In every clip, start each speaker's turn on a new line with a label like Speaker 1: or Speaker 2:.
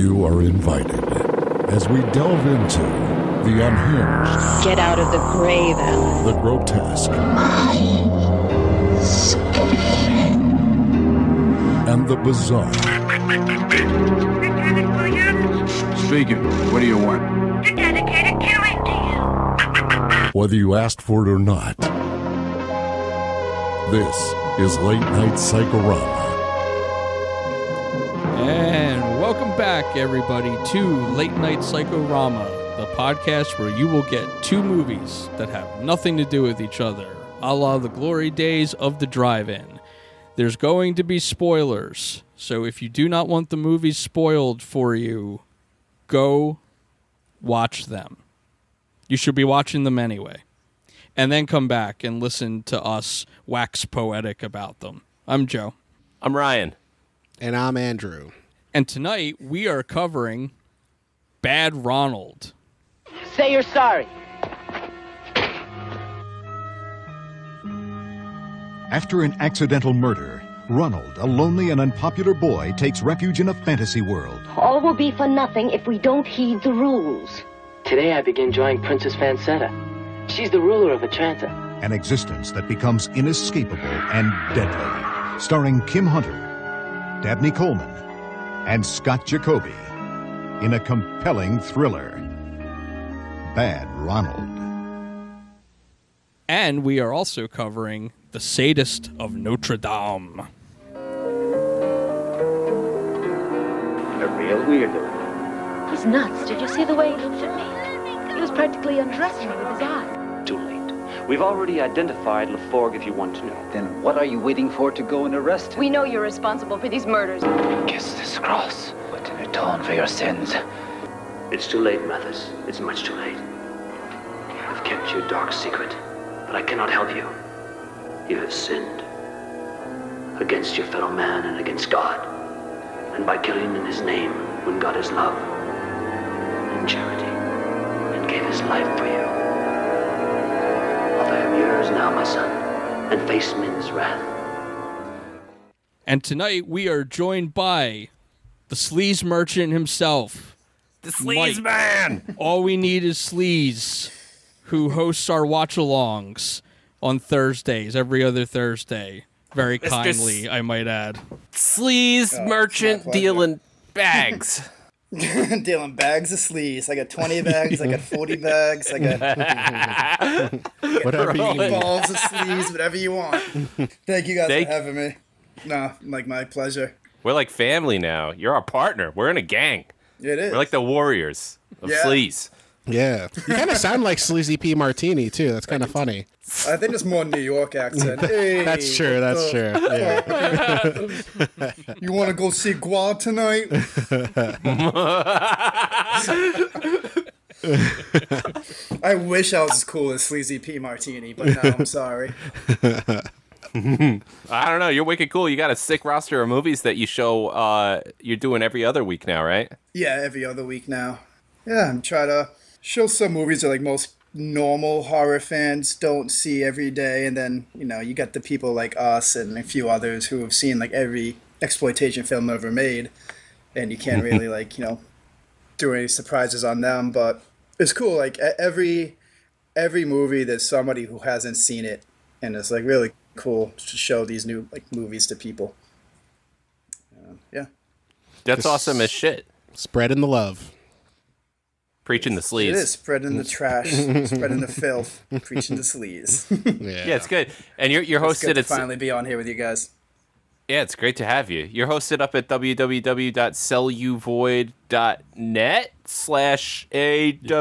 Speaker 1: You are invited as we delve into the unhinged,
Speaker 2: Get out of the grave, Alan.
Speaker 1: the grotesque, and the bizarre.
Speaker 3: Speaking. What do you want?
Speaker 4: to dedicate a killing to you.
Speaker 1: Whether you asked for it or not. This is Late Night Psychorama.
Speaker 5: Everybody, to Late Night Psychorama, the podcast where you will get two movies that have nothing to do with each other, a la the glory days of the drive in. There's going to be spoilers, so if you do not want the movies spoiled for you, go watch them. You should be watching them anyway. And then come back and listen to us wax poetic about them. I'm Joe.
Speaker 6: I'm Ryan.
Speaker 7: And I'm Andrew.
Speaker 5: And tonight we are covering Bad Ronald.
Speaker 8: Say you're sorry.
Speaker 9: After an accidental murder, Ronald, a lonely and unpopular boy, takes refuge in a fantasy world.
Speaker 2: All will be for nothing if we don't heed the rules.
Speaker 8: Today I begin joining Princess Fancetta. She's the ruler of Atranta.
Speaker 9: An existence that becomes inescapable and deadly. Starring Kim Hunter, Dabney Coleman, and Scott Jacoby in a compelling thriller. Bad Ronald.
Speaker 5: And we are also covering The Sadist of Notre Dame.
Speaker 10: A real weirdo.
Speaker 2: He's nuts. Did you see the way he looked at me? He was practically undressing me with his eye.
Speaker 10: Too late. We've already identified Laforgue if you want to know. Then what are you waiting for to go and arrest him?
Speaker 2: We know you're responsible for these murders.
Speaker 10: Kiss this cross, What in atone for your sins.
Speaker 11: It's too late, Mathis. It's much too late. I've kept your dark secret, but I cannot help you. You have sinned against your fellow man and against God. And by killing in his name, when God is love and charity and gave his life for you. Although yours now, my son, and face men's wrath.
Speaker 5: And tonight we are joined by the sleaze merchant himself.
Speaker 6: The sleaze man.
Speaker 5: All we need is sleaze, who hosts our watch alongs on Thursdays, every other Thursday. Very
Speaker 6: Mr.
Speaker 5: kindly, I might add.
Speaker 6: Sleaze
Speaker 12: Oh,
Speaker 6: merchant dealing bags.
Speaker 12: Dealing bags of sleeves. I got 20 bags, I got 40 bags, I got
Speaker 7: Whatever you need.
Speaker 12: balls of sleeves, whatever you want. Thank you guys
Speaker 6: Thank-
Speaker 12: for having me. No, like my pleasure.
Speaker 6: We're like family now. You're our partner. We're in a gang.
Speaker 12: It is.
Speaker 6: We're like the warriors of
Speaker 12: Yeah.
Speaker 6: sleaze.
Speaker 7: Yeah. You kind of sound like Sleazy P Martini, too. That's kind of funny.
Speaker 12: I think it's more New York accent. Hey,
Speaker 7: That's true. That's
Speaker 12: uh,
Speaker 7: true. Yeah.
Speaker 12: You want to go see Gwar tonight? I wish I was as cool as Sleazy P Martini, but no, I'm sorry.
Speaker 6: I don't know. You're wicked cool. You got a sick roster of movies that you show. Uh, you're doing every other week now, right?
Speaker 12: Yeah, every other week now. Yeah, I'm trying to show some movies that like most normal horror fans don't see every day, and then you know you got the people like us and a few others who have seen like every exploitation film ever made, and you can't really like you know do any surprises on them. But it's cool. Like every every movie, there's somebody who hasn't seen it, and it's like really cool to show these new like movies to people. Uh, yeah.
Speaker 6: That's
Speaker 7: Just-
Speaker 6: awesome as shit.
Speaker 7: Spreading the love.
Speaker 6: Preaching the sleaze.
Speaker 12: It is spreading the trash, spreading the filth, preaching the sleaze.
Speaker 7: Yeah.
Speaker 6: Yeah, it's good. And you're you're
Speaker 12: It's good
Speaker 6: hosted
Speaker 12: to
Speaker 6: at
Speaker 12: finally be on here with you guys.
Speaker 6: Yeah, it's great to have you. You're hosted up at www.celluloidvoid.net slash A-W-N-I-S.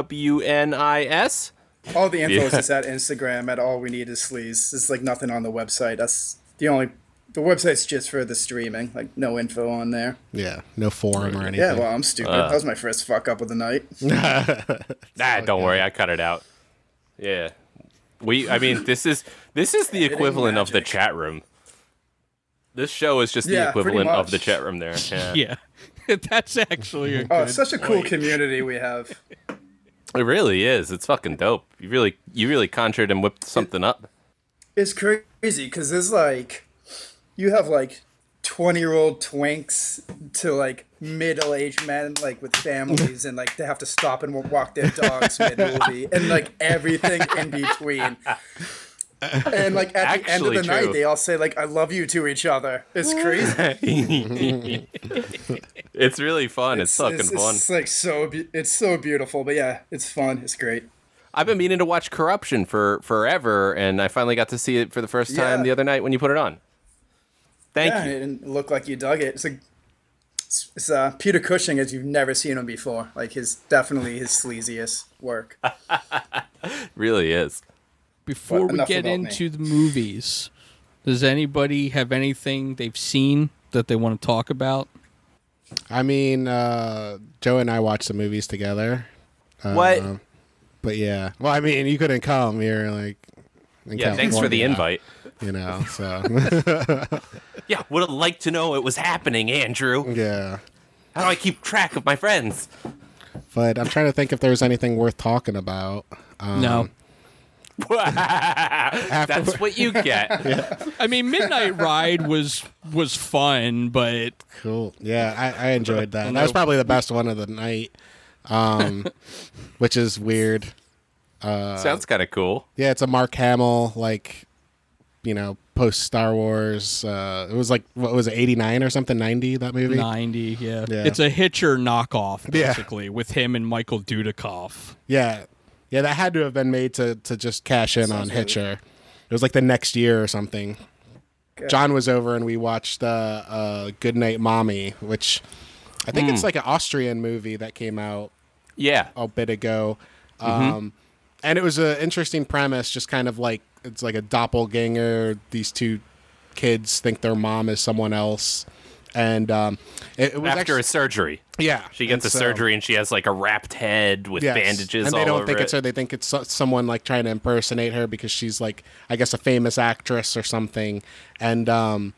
Speaker 12: All the info is
Speaker 6: Yeah.
Speaker 12: just at Instagram at all we need is sleaze. There's like nothing on the website. That's the only the website's just for the streaming, like no info on there.
Speaker 7: Yeah. No forum or anything.
Speaker 12: Yeah, well, I'm stupid. Uh. that was my first fuck up of the night.
Speaker 6: Nah, don't worry, I cut it out. Yeah. We I mean this is this is the
Speaker 12: ain't
Speaker 6: equivalent of the chat room. This show is just the
Speaker 12: Yeah,
Speaker 6: equivalent of the chat room there. Yeah.
Speaker 5: Yeah. That's actually a
Speaker 12: Oh,
Speaker 5: good
Speaker 12: such a cool
Speaker 5: point.
Speaker 12: community we have.
Speaker 6: It really is. It's fucking dope. You really you really conjured and whipped something up.
Speaker 12: It's crazy because there's like, you have like 20 year old twinks to like middle aged men like with families and like they have to stop and walk their dogs mid movie and like everything in between. And like at the end of
Speaker 6: Actually
Speaker 12: the night, they all say like "I love you" to each other. It's crazy.
Speaker 6: it's really fun. It's, fucking
Speaker 12: it's,
Speaker 6: fun.
Speaker 12: It's like so. Be- it's so beautiful, but yeah, it's fun. It's great.
Speaker 6: I've been meaning to watch Corruption for forever, and I finally got to see it for the first time
Speaker 12: Yeah.
Speaker 6: the other night when you put it on. Thank
Speaker 12: yeah,
Speaker 6: you.
Speaker 12: It didn't look like you dug it. It's like it's, it's uh, Peter Cushing as you've never seen him before. Like his definitely his sleaziest work.
Speaker 6: really is.
Speaker 5: Before
Speaker 12: But
Speaker 5: we get
Speaker 12: about me.
Speaker 5: into the movies, does anybody have anything they've seen that they want to talk about?
Speaker 7: I mean, uh, Joe and I watched the movies together.
Speaker 6: What?
Speaker 7: Um, But yeah, well, I mean, you couldn't come. You're like, in
Speaker 6: Yeah, thanks for the invite.
Speaker 7: You know, so
Speaker 6: Yeah, would have liked to know it was happening, Andrew.
Speaker 7: yeah.
Speaker 6: How do I keep track of my friends?
Speaker 7: But I'm trying to think if there's anything worth talking about. Um,
Speaker 5: No.
Speaker 6: That's what you get. yeah.
Speaker 5: I mean, Midnight Ride was was fun, but
Speaker 7: Cool. Yeah, I, I enjoyed that. That was probably the best one of the night, um, which is weird. Uh,
Speaker 6: Sounds kind of cool.
Speaker 7: Yeah, it's a Mark Hamill like, you know, post Star Wars. Uh, it was like what was it, eighty nine or something, ninety that movie.
Speaker 5: ninety, yeah.
Speaker 7: Yeah.
Speaker 5: It's a Hitcher knockoff,
Speaker 7: Yeah.
Speaker 5: basically, with him and Michael Dudikoff.
Speaker 7: Yeah, yeah, that had to have been made to to just cash in on Hitcher. It was like the next year or something. John was over and we watched uh, uh, Good Night Mommy, which I think it's
Speaker 6: Hmm.
Speaker 7: like an Austrian movie that came out
Speaker 6: Yeah.
Speaker 7: a bit ago.
Speaker 6: Mhm.
Speaker 7: Um, and it was an interesting premise, just kind of like it's like a doppelganger. These two kids think their mom is someone else, and um, it, it was
Speaker 6: After
Speaker 7: actually,
Speaker 6: a surgery.
Speaker 7: Yeah,
Speaker 6: She gets a
Speaker 7: so-
Speaker 6: surgery and she has like a wrapped head with
Speaker 7: Yes.
Speaker 6: bandages
Speaker 7: and they
Speaker 6: all
Speaker 7: don't
Speaker 6: over
Speaker 7: think
Speaker 6: it.
Speaker 7: it's her. They think it's so- someone like trying to impersonate her because she's like, I guess, a famous actress or something. And um,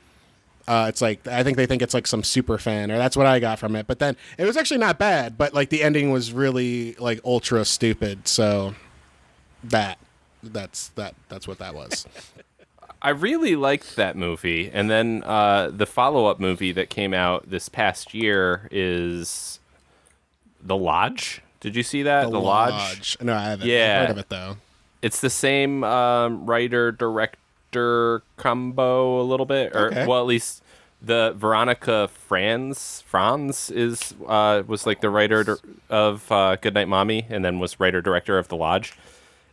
Speaker 7: uh, it's like I think they think it's like some super fan, or that's what I got from it. But then it was actually not bad, but like the ending was really like ultra stupid. So that that's that that's what that was.
Speaker 6: I really liked that movie, and then uh, the follow-up movie that came out this past year is The Lodge. Did you see that?
Speaker 7: The Lodge. No, I haven't. I've
Speaker 6: Yeah,
Speaker 7: heard of it, though.
Speaker 6: It's the same um, writer director combo a little bit, or
Speaker 7: Okay.
Speaker 6: well, at least the Veronica Franz Franz is uh, was like the writer of uh, Goodnight Mommy, and then was writer director of The Lodge.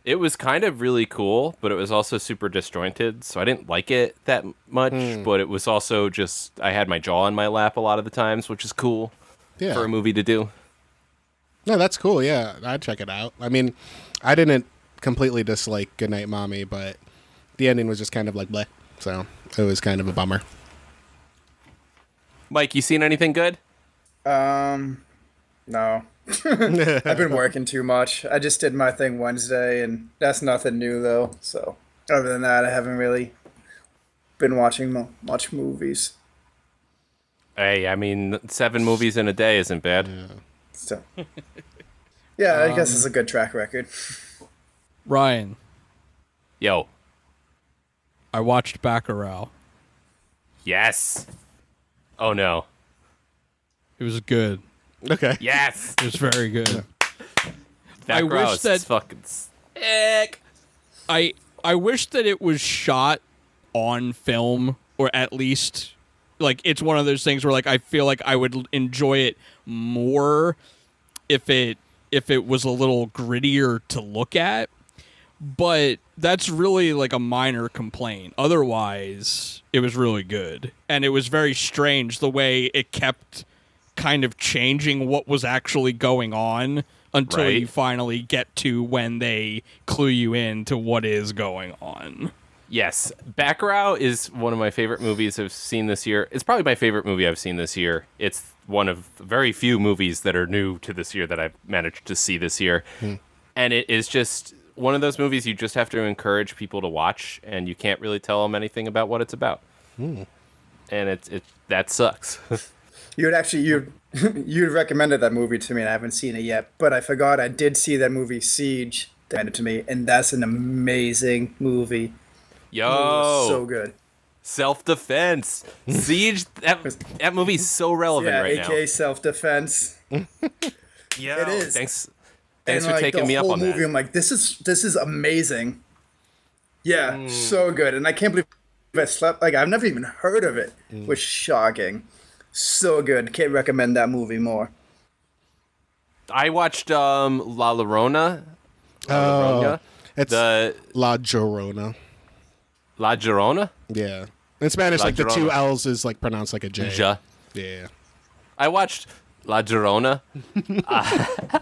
Speaker 6: It was kind of really cool, but it was also super disjointed, so I didn't like it that much.
Speaker 7: Hmm.
Speaker 6: But it was also just I had my jaw on my lap a lot of the times, which is cool
Speaker 7: Yeah.
Speaker 6: for a movie to do.
Speaker 7: No, that's cool. Yeah, I'd check it out. I mean, I didn't completely dislike Goodnight Mommy, but the ending was just kind of like bleh. So it was kind of a bummer.
Speaker 6: Mike, you seen anything good?
Speaker 12: Um, no. I've been working too much. I just did my thing Wednesday, and that's nothing new though. So other than that, I haven't really been watching mo- much movies.
Speaker 6: Hey, I mean, seven movies in a day isn't bad.
Speaker 12: So yeah, I guess
Speaker 5: Um,
Speaker 12: it's a good track record.
Speaker 5: Ryan,
Speaker 6: Yo,
Speaker 5: I watched Bacurau.
Speaker 6: yes. Oh no.
Speaker 5: It was good.
Speaker 7: Okay.
Speaker 6: Yes.
Speaker 5: It was very good.
Speaker 6: That
Speaker 5: I wish
Speaker 6: gross.
Speaker 5: that-
Speaker 6: It's fucking sick.
Speaker 5: I I wish that it was shot on film or at least like it's one of those things where like I feel like I would enjoy it more if it if it was a little grittier to look at. But that's really like a minor complaint. Otherwise, it was really good. And it was very strange the way it kept kind of changing what was actually going on until
Speaker 6: Right.
Speaker 5: you finally get to when they clue you in to what is going on.
Speaker 6: Yes, Bacurau is one of my favorite movies I've seen this year. It's probably my favorite movie I've seen this year. It's one of very few movies that are new to this year that I've managed to see this year. And it is just one of those movies you just have to encourage people to watch and you can't really tell them anything about what it's about.
Speaker 7: Hmm.
Speaker 6: And it's it that sucks.
Speaker 12: You had actually you you'd recommended that movie to me, and I haven't seen it yet. But I forgot I did see that movie Siege. That it to me, and that's an amazing movie.
Speaker 6: Yo.
Speaker 12: It so good.
Speaker 6: Self defense. Siege. That, that movie's so relevant
Speaker 12: yeah,
Speaker 6: right
Speaker 12: aka self defense.
Speaker 6: Yeah.
Speaker 12: it is.
Speaker 6: Thanks. Thanks
Speaker 12: and,
Speaker 6: for
Speaker 12: like,
Speaker 6: taking
Speaker 12: the
Speaker 6: me up
Speaker 12: whole
Speaker 6: on
Speaker 12: movie,
Speaker 6: that.
Speaker 12: I'm like, this is this is amazing. Yeah,
Speaker 6: Mm.
Speaker 12: so good, and I can't believe I slept. Like I've never even heard of it.
Speaker 6: Mm.
Speaker 12: Was shocking. So good. Can't recommend that movie more.
Speaker 6: I watched um, La Llorona. La
Speaker 7: Oh,
Speaker 6: Llorona.
Speaker 7: it's
Speaker 6: the
Speaker 7: La Llorona.
Speaker 6: La Llorona.
Speaker 7: Yeah. In Spanish,
Speaker 6: La
Speaker 7: like the two L's is like pronounced like a J.
Speaker 6: Ja.
Speaker 7: Yeah.
Speaker 6: I watched La Llorona, uh,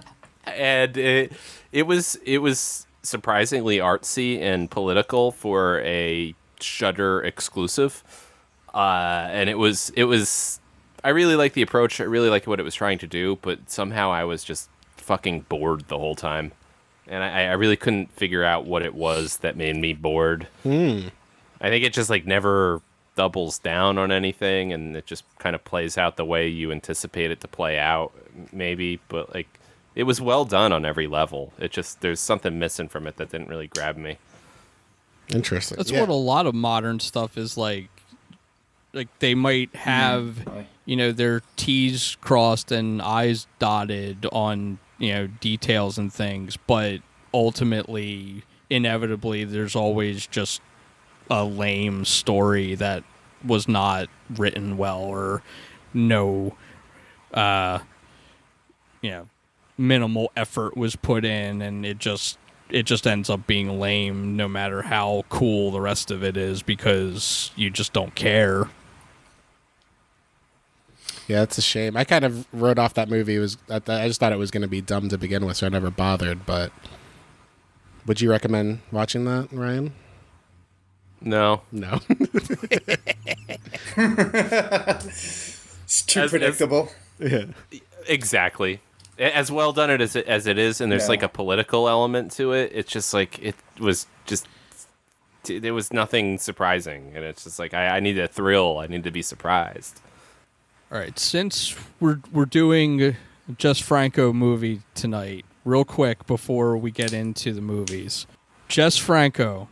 Speaker 6: and it, it was it was surprisingly artsy and political for a Shudder exclusive, uh, and it was it was. I really liked the approach. I really liked what it was trying to do, but somehow I was just fucking bored the whole time, and I, I really couldn't figure out what it was that made me bored.
Speaker 7: Hmm.
Speaker 6: I think it just like never doubles down on anything and it just kind of plays out the way you anticipate it to play out maybe but like it was well done on every level it just there's something missing from it that didn't really grab me
Speaker 7: Interesting.
Speaker 5: That's
Speaker 7: yeah.
Speaker 5: what a lot of modern stuff is like. Like they might have, you know, their T's crossed and I's dotted on, you know, details and things, but ultimately, inevitably, there's always just a lame story that was not written well or no, uh, you know, minimal effort was put in, and it just it just ends up being lame no matter how cool the rest of it is because you just don't care.
Speaker 7: Yeah, it's a shame. I kind of wrote off that movie. It was I I just thought it was going to be dumb to begin with, so I never bothered. But would you recommend watching that, Ryan?
Speaker 6: no
Speaker 7: No.
Speaker 12: It's too
Speaker 6: As- as-
Speaker 12: predictable.
Speaker 7: yeah.
Speaker 6: exactly as well done it as it, as it is and there's
Speaker 12: Yeah.
Speaker 6: like a political element to it it's just like it was just there was nothing surprising and it's just like I, I need a thrill i need to be surprised
Speaker 5: All right, since we're we're doing just Franco movie tonight, real quick before we get into the movies, Jess Franco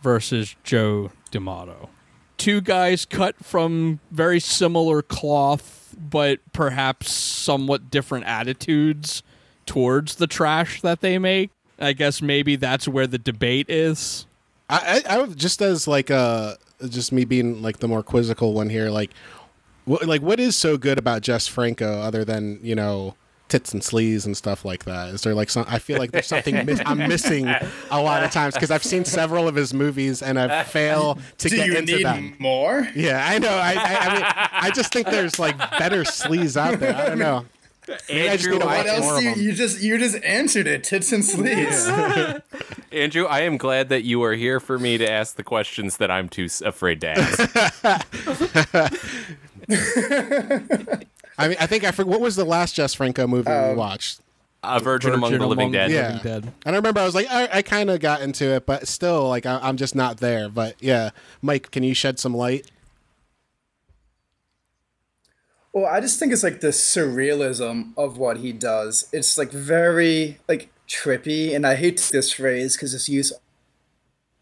Speaker 5: versus Joe D'Amato, two guys cut from very similar cloth, but perhaps somewhat different attitudes towards the trash that they make. I guess maybe that's where the debate is.
Speaker 7: I, I, I would just as like uh just me being like the more quizzical one here, like like what is so good about Jess Franco other than you know tits and sleeves and stuff like that? Is there like some? I feel like there's something miss, I'm missing a lot of times because I've seen several of his movies and I fail to
Speaker 12: Do
Speaker 7: get
Speaker 12: you
Speaker 7: into
Speaker 12: need
Speaker 7: them.
Speaker 12: more?
Speaker 7: Yeah, I know. I, I, I mean, I just think there's like better sleeves out there. I don't know. Maybe I just need to
Speaker 6: Andrew,
Speaker 7: watch
Speaker 12: What
Speaker 7: more
Speaker 12: else?
Speaker 7: of
Speaker 12: Do you,
Speaker 7: them.
Speaker 12: you just you just answered it. Tits and sleeves.
Speaker 6: andrew i am glad that you are here for me to ask the questions that i'm too afraid to ask
Speaker 7: I mean, I think I forget what was the last Jess Franco movie
Speaker 12: Um,
Speaker 7: we watched.
Speaker 6: a virgin, among the living dead
Speaker 7: Yeah,
Speaker 5: Living Dead.
Speaker 7: and I remember I was like, I, I kind of got into it, but still, like, I, I'm just not there. But yeah, Mike, can you shed some light?
Speaker 12: Well, I just think it's like the surrealism of what he does. It's like very like trippy, and I hate this phrase because it's used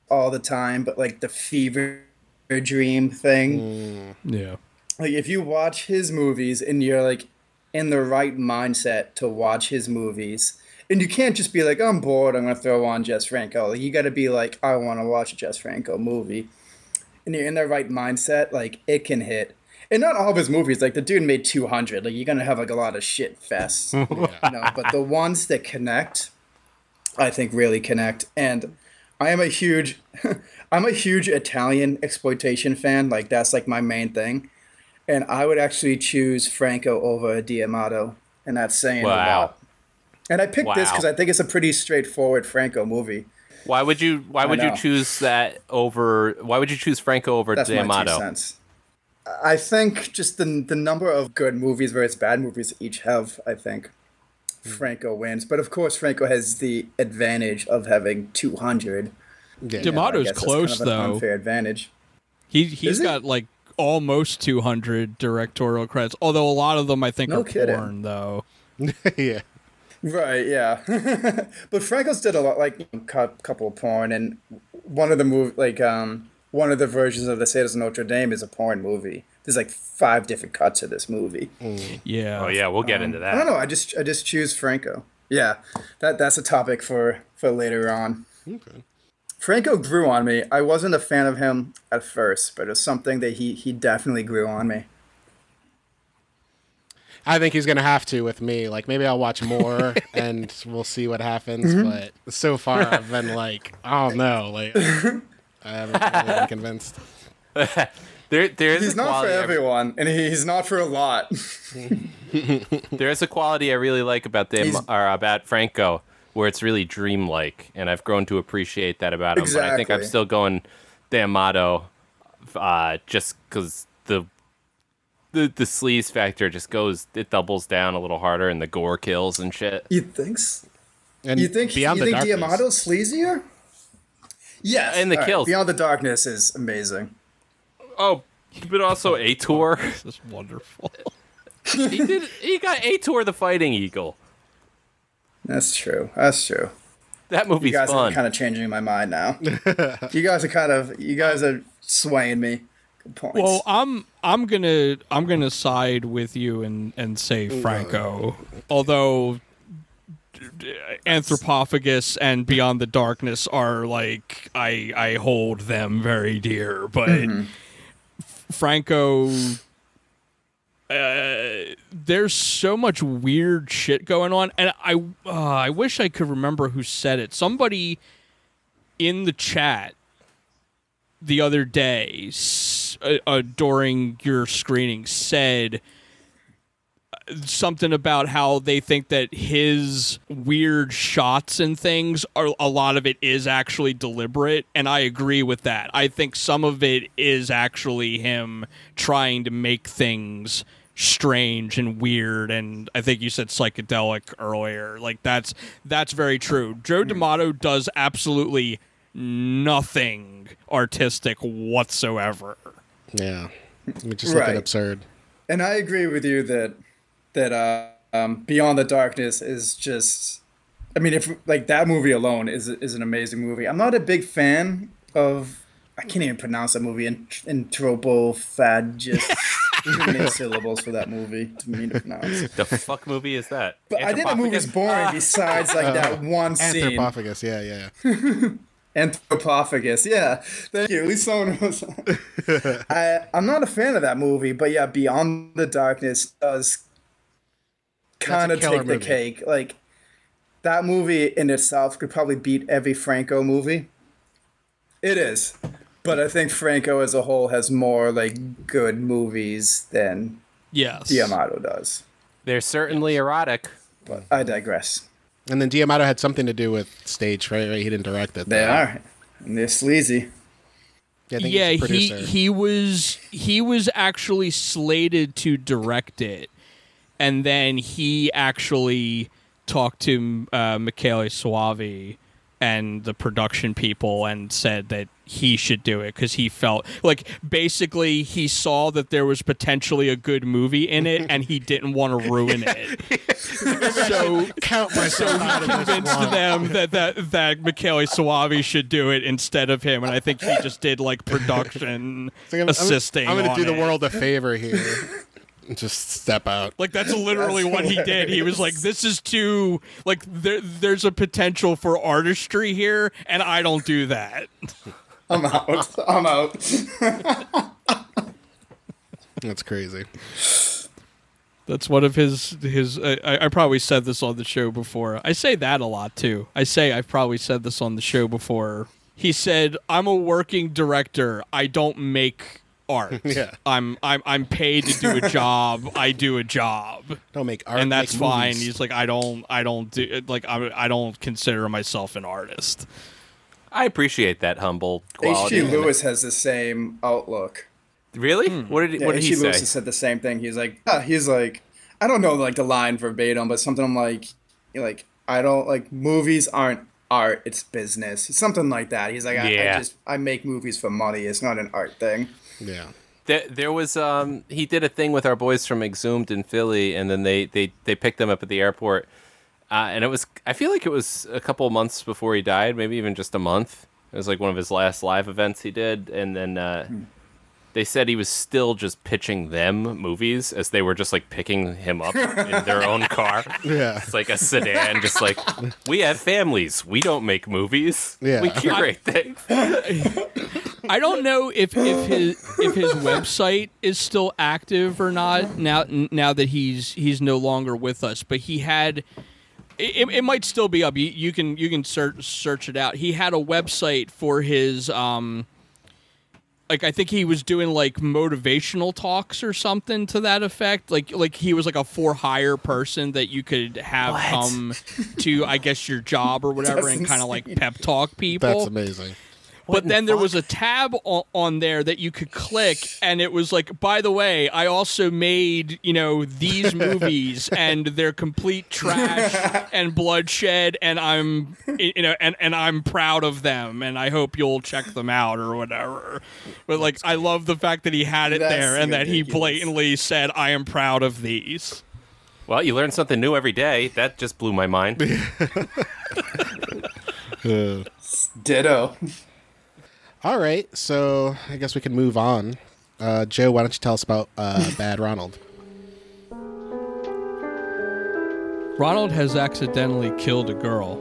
Speaker 12: all the time. But like the fever dream thing,
Speaker 5: Yeah.
Speaker 12: Like if you watch his movies and you're like in the right mindset to watch his movies, and you can't just be like, I'm bored, I'm gonna throw on Jess Franco. Like you got to be like, I want to watch a Jess Franco movie, and you're in the right mindset, like it can hit. And not all of his movies, like the dude made 200. Like you're gonna have like a lot of shit fests, you know. But the ones that connect, I think really connect. And I am a huge, I'm a huge Italian exploitation fan. Like that's like my main thing. And I would actually choose Franco over D'Amato, and that's saying a
Speaker 6: Wow.
Speaker 12: lot. And I picked this because I think it's a pretty straightforward Franco movie.
Speaker 6: why would you why
Speaker 12: I
Speaker 6: would you choose that over why would you choose franco over
Speaker 12: That's my two
Speaker 6: D'Amato?
Speaker 12: cents. I think just the the number of good movies versus bad movies each have. I think hmm. Franco wins, but of course Franco has the advantage of having two hundred.
Speaker 7: Yeah.
Speaker 5: D'Amato's close,
Speaker 12: kind of
Speaker 5: though.
Speaker 12: Unfair advantage.
Speaker 5: He he's
Speaker 12: Is he?
Speaker 5: got like almost 200 directorial credits, although a lot of them I think
Speaker 12: No
Speaker 5: are
Speaker 12: kidding.
Speaker 5: porn though.
Speaker 7: yeah.
Speaker 12: Right, yeah. but Franco's did a lot, like a couple of porn, and one of the move, like um, one of the versions of the Sadist of Notre Dame is a porn movie. There's like five different cuts of this movie.
Speaker 5: Yeah.
Speaker 6: Oh yeah, we'll get
Speaker 12: Um,
Speaker 6: into that.
Speaker 12: I don't know. I just I just choose Franco. Yeah, that that's a topic for for later on.
Speaker 7: Okay.
Speaker 12: Franco grew on me. I wasn't a fan of him at first, but it's something that he he definitely grew on me.
Speaker 7: I think he's gonna have to with me. Like maybe I'll watch more and we'll see what happens.
Speaker 12: Mhm.
Speaker 7: But so far I've been like, oh no, like I haven't really been convinced.
Speaker 6: there, there is
Speaker 12: He's
Speaker 6: a
Speaker 12: not for
Speaker 6: quality I-
Speaker 12: everyone, and he's not for a lot.
Speaker 6: there is a quality I really like about them
Speaker 12: He's-
Speaker 6: or about Franco, where it's really dreamlike, and I've grown to appreciate that about him. But I think I'm still going D'Amato, uh, just because the the the sleaze factor just goes, it doubles down a little harder, and the gore kills and shit.
Speaker 12: You think?
Speaker 7: And
Speaker 12: you think?
Speaker 7: Beyond
Speaker 12: you
Speaker 7: the
Speaker 12: think
Speaker 7: Darkness.
Speaker 12: D'Amato's sleazier? Yes,
Speaker 6: And the
Speaker 12: All right,
Speaker 6: kills.
Speaker 12: Beyond the Darkness is amazing.
Speaker 6: Oh, but also Ator.
Speaker 5: This is wonderful.
Speaker 6: he did. He got Ator the Fighting Eagle.
Speaker 12: That's true. That's true.
Speaker 6: That movie's
Speaker 12: you guys
Speaker 6: fun.
Speaker 12: are kind of changing my mind now. you guys are kind of you guys are swaying me. Good points.
Speaker 5: Well, I'm I'm gonna I'm gonna side with you and and say Franco. Although Anthropophagus and Beyond the Darkness are like I I hold them very dear, but mm-hmm. Franco uh, there's so much weird shit going on, and I uh, I wish I could remember who said it. Somebody in the chat the other day uh, uh, during your screening said uh, something about how they think that his weird shots and things are a lot of it is actually deliberate and I agree with that. I think some of it is actually him trying to make things strange and weird and I think you said psychedelic earlier. Like that's that's very true. Joe D'Amato does absolutely nothing artistic whatsoever.
Speaker 7: Yeah. We just look
Speaker 12: Right.
Speaker 7: at absurd.
Speaker 12: and I agree with you that that uh, um, Beyond the Darkness is just. I mean, if like that movie alone is is an amazing movie. I'm not a big fan of. I can't even pronounce that movie. In, Entropofag, just too many syllables for that movie to me to pronounce.
Speaker 6: the fuck movie is that?
Speaker 12: But I think the movie's boring besides like that uh, one scene.
Speaker 7: Anthropophagus, yeah, yeah. yeah.
Speaker 12: Anthropophagus, yeah. Thank you. At least someone was. I I'm not a fan of that movie, but yeah, Beyond the Darkness does kind of take the
Speaker 7: movie.
Speaker 12: cake. Like that movie in itself could probably beat every Franco movie. It is, but I think Franco as a whole has more like good movies than
Speaker 5: Yes.
Speaker 12: D'Amato does.
Speaker 6: They're certainly erotic.
Speaker 12: But I digress.
Speaker 7: And then D'Amato had something to do with stage, right? Right? He didn't direct it.
Speaker 12: They
Speaker 7: though.
Speaker 12: are, and they're sleazy.
Speaker 7: Yeah, I think
Speaker 5: yeah,
Speaker 7: he's a
Speaker 5: he he was he was actually slated to direct it, and then he actually talked to uh, Michele Soavi and the production people and said that he should do it because he felt like basically he saw that there was potentially a good movie in it and he didn't want to ruin it. so
Speaker 7: count
Speaker 5: so
Speaker 7: out
Speaker 5: he convinced them that that that Michele Soavi should do it instead of him, and I think he just did like production
Speaker 7: like, I'm- I'm-
Speaker 5: assisting.
Speaker 7: I'm, gonna
Speaker 5: on
Speaker 7: do the world a favor here. Just step out.
Speaker 5: Like that's literally what he did. He was like, "This is too like there. There's a potential for artistry here, and I don't do that."
Speaker 12: I'm out. I'm out.
Speaker 7: That's crazy.
Speaker 5: That's one of his his. I, I probably said this on the show before. I say that a lot too. I say I've probably said this on the show before. He said, "I'm a working director. I don't make art.
Speaker 7: Yeah.
Speaker 5: I'm I'm I'm paid to do a job. I do a job,
Speaker 7: Don't make art,
Speaker 5: and that's fine."
Speaker 7: movies.
Speaker 5: He's like, "I don't I don't do like I I don't consider myself an artist."
Speaker 6: I appreciate that humble quality.
Speaker 12: H.G. Lewis has the same outlook.
Speaker 6: Really?
Speaker 5: Hmm.
Speaker 6: What did he,
Speaker 12: Yeah,
Speaker 6: what did he
Speaker 12: H.G.
Speaker 6: say?
Speaker 12: Lewis has said the same thing. He's like, ah, he's like, I don't know like the line verbatim, but something like, like I don't like movies aren't art, it's business, something like that. He's like, I, I
Speaker 6: Yeah.
Speaker 12: just I make movies for money. It's not an art thing.
Speaker 7: Yeah.
Speaker 6: There, there was um he did a thing with our boys from Exhumed in Philly, and then they they they picked them up at the airport, uh, and it was I feel like it was a couple months before he died, maybe even just a month. It was like one of his last live events he did, and then uh, they said he was still just pitching them movies as they were just like picking him up in their own car.
Speaker 7: Yeah.
Speaker 6: It's like a sedan, just like we have families. We don't make movies.
Speaker 7: Yeah.
Speaker 6: We curate things.
Speaker 5: I don't know if, if his if his website is still active or not now now that he's he's no longer with us. But he had it, it might still be up. You, you can you can search search it out. He had a website for his um like I think he was doing like motivational talks or something to that effect. Like like he was like a for hire person that you could have
Speaker 7: What?
Speaker 5: come to I guess your job or whatever
Speaker 7: That's
Speaker 5: and kind of like pep talk people.
Speaker 7: That's amazing.
Speaker 5: But then there was a tab on, on there that you could click, and it was like, by the way, I also made you know these movies, and they're complete trash and bloodshed, and I'm you know, and and I'm proud of them, and I hope you'll check them out or whatever. But like, I love the fact that he had it
Speaker 6: That's
Speaker 5: there, and that he blatantly said, "I am proud of these."
Speaker 6: Well, you learn something new every day. That just blew my mind.
Speaker 12: Ditto.
Speaker 7: All right, so I guess we can move on. Uh, Joe, why don't you tell us about uh, Bad Ronald?
Speaker 5: Ronald has accidentally killed a girl.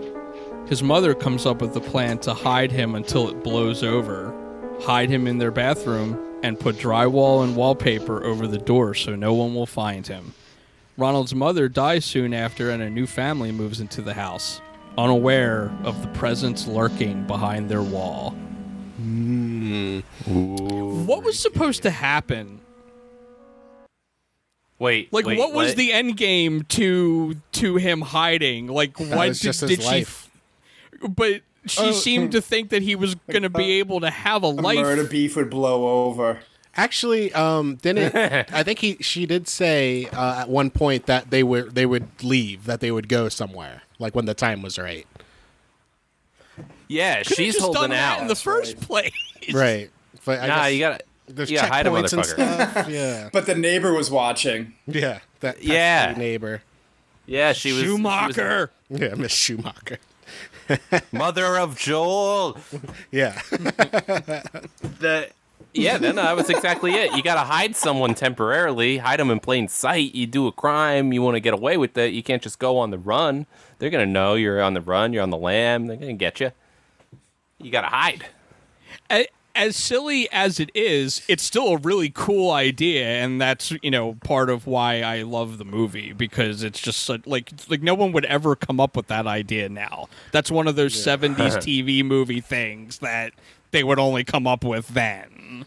Speaker 5: His mother comes up with a plan to hide him until it blows over, hide him in their bathroom, and put drywall and wallpaper over the door so no one will find him. Ronald's mother dies soon after, and a new family moves into the house, unaware of the presence lurking behind their wall. What was supposed to happen?
Speaker 6: Wait,
Speaker 5: Like,
Speaker 6: wait,
Speaker 5: what was the end game to to him hiding? Like,
Speaker 7: That
Speaker 5: why
Speaker 7: was
Speaker 5: did,
Speaker 7: just his
Speaker 5: did she?
Speaker 7: life.
Speaker 5: But she
Speaker 12: Oh,
Speaker 5: seemed to think that he was going to be able to have a
Speaker 12: A
Speaker 5: life.
Speaker 12: murder beef would blow over.
Speaker 7: Actually, um, didn't I think he she did say uh, at one point that they would they would leave, that they would go somewhere, like when the time was right.
Speaker 6: Yeah,
Speaker 5: Could've
Speaker 6: she's
Speaker 5: just
Speaker 6: holding
Speaker 5: done that
Speaker 6: out.
Speaker 5: in the first place.
Speaker 7: Right. But I
Speaker 6: nah,
Speaker 7: guess
Speaker 6: you gotta.
Speaker 7: there's
Speaker 6: you gotta hide a
Speaker 7: checkpoints and
Speaker 6: motherfucker.
Speaker 7: stuff. Yeah.
Speaker 12: But the neighbor was watching.
Speaker 7: Yeah. That
Speaker 6: Yeah.
Speaker 7: pesky neighbor.
Speaker 6: Yeah, she was
Speaker 5: Schumacher.
Speaker 7: Yeah, Miss Schumacher.
Speaker 6: mother of Joel.
Speaker 7: Yeah.
Speaker 6: the yeah, then uh, that was exactly it. You got to hide someone temporarily, hide them in plain sight. You do a crime, you want to get away with it. You can't just go on the run. They're gonna know you're on the run. You're on the lam. They're gonna get you. You gotta hide.
Speaker 5: A- As silly as it is, it's still a really cool idea, and that's you know part of why I love the movie because it's just like like no one would ever come up with that idea now. That's one of those '70s TV movie things that they would only come up with then.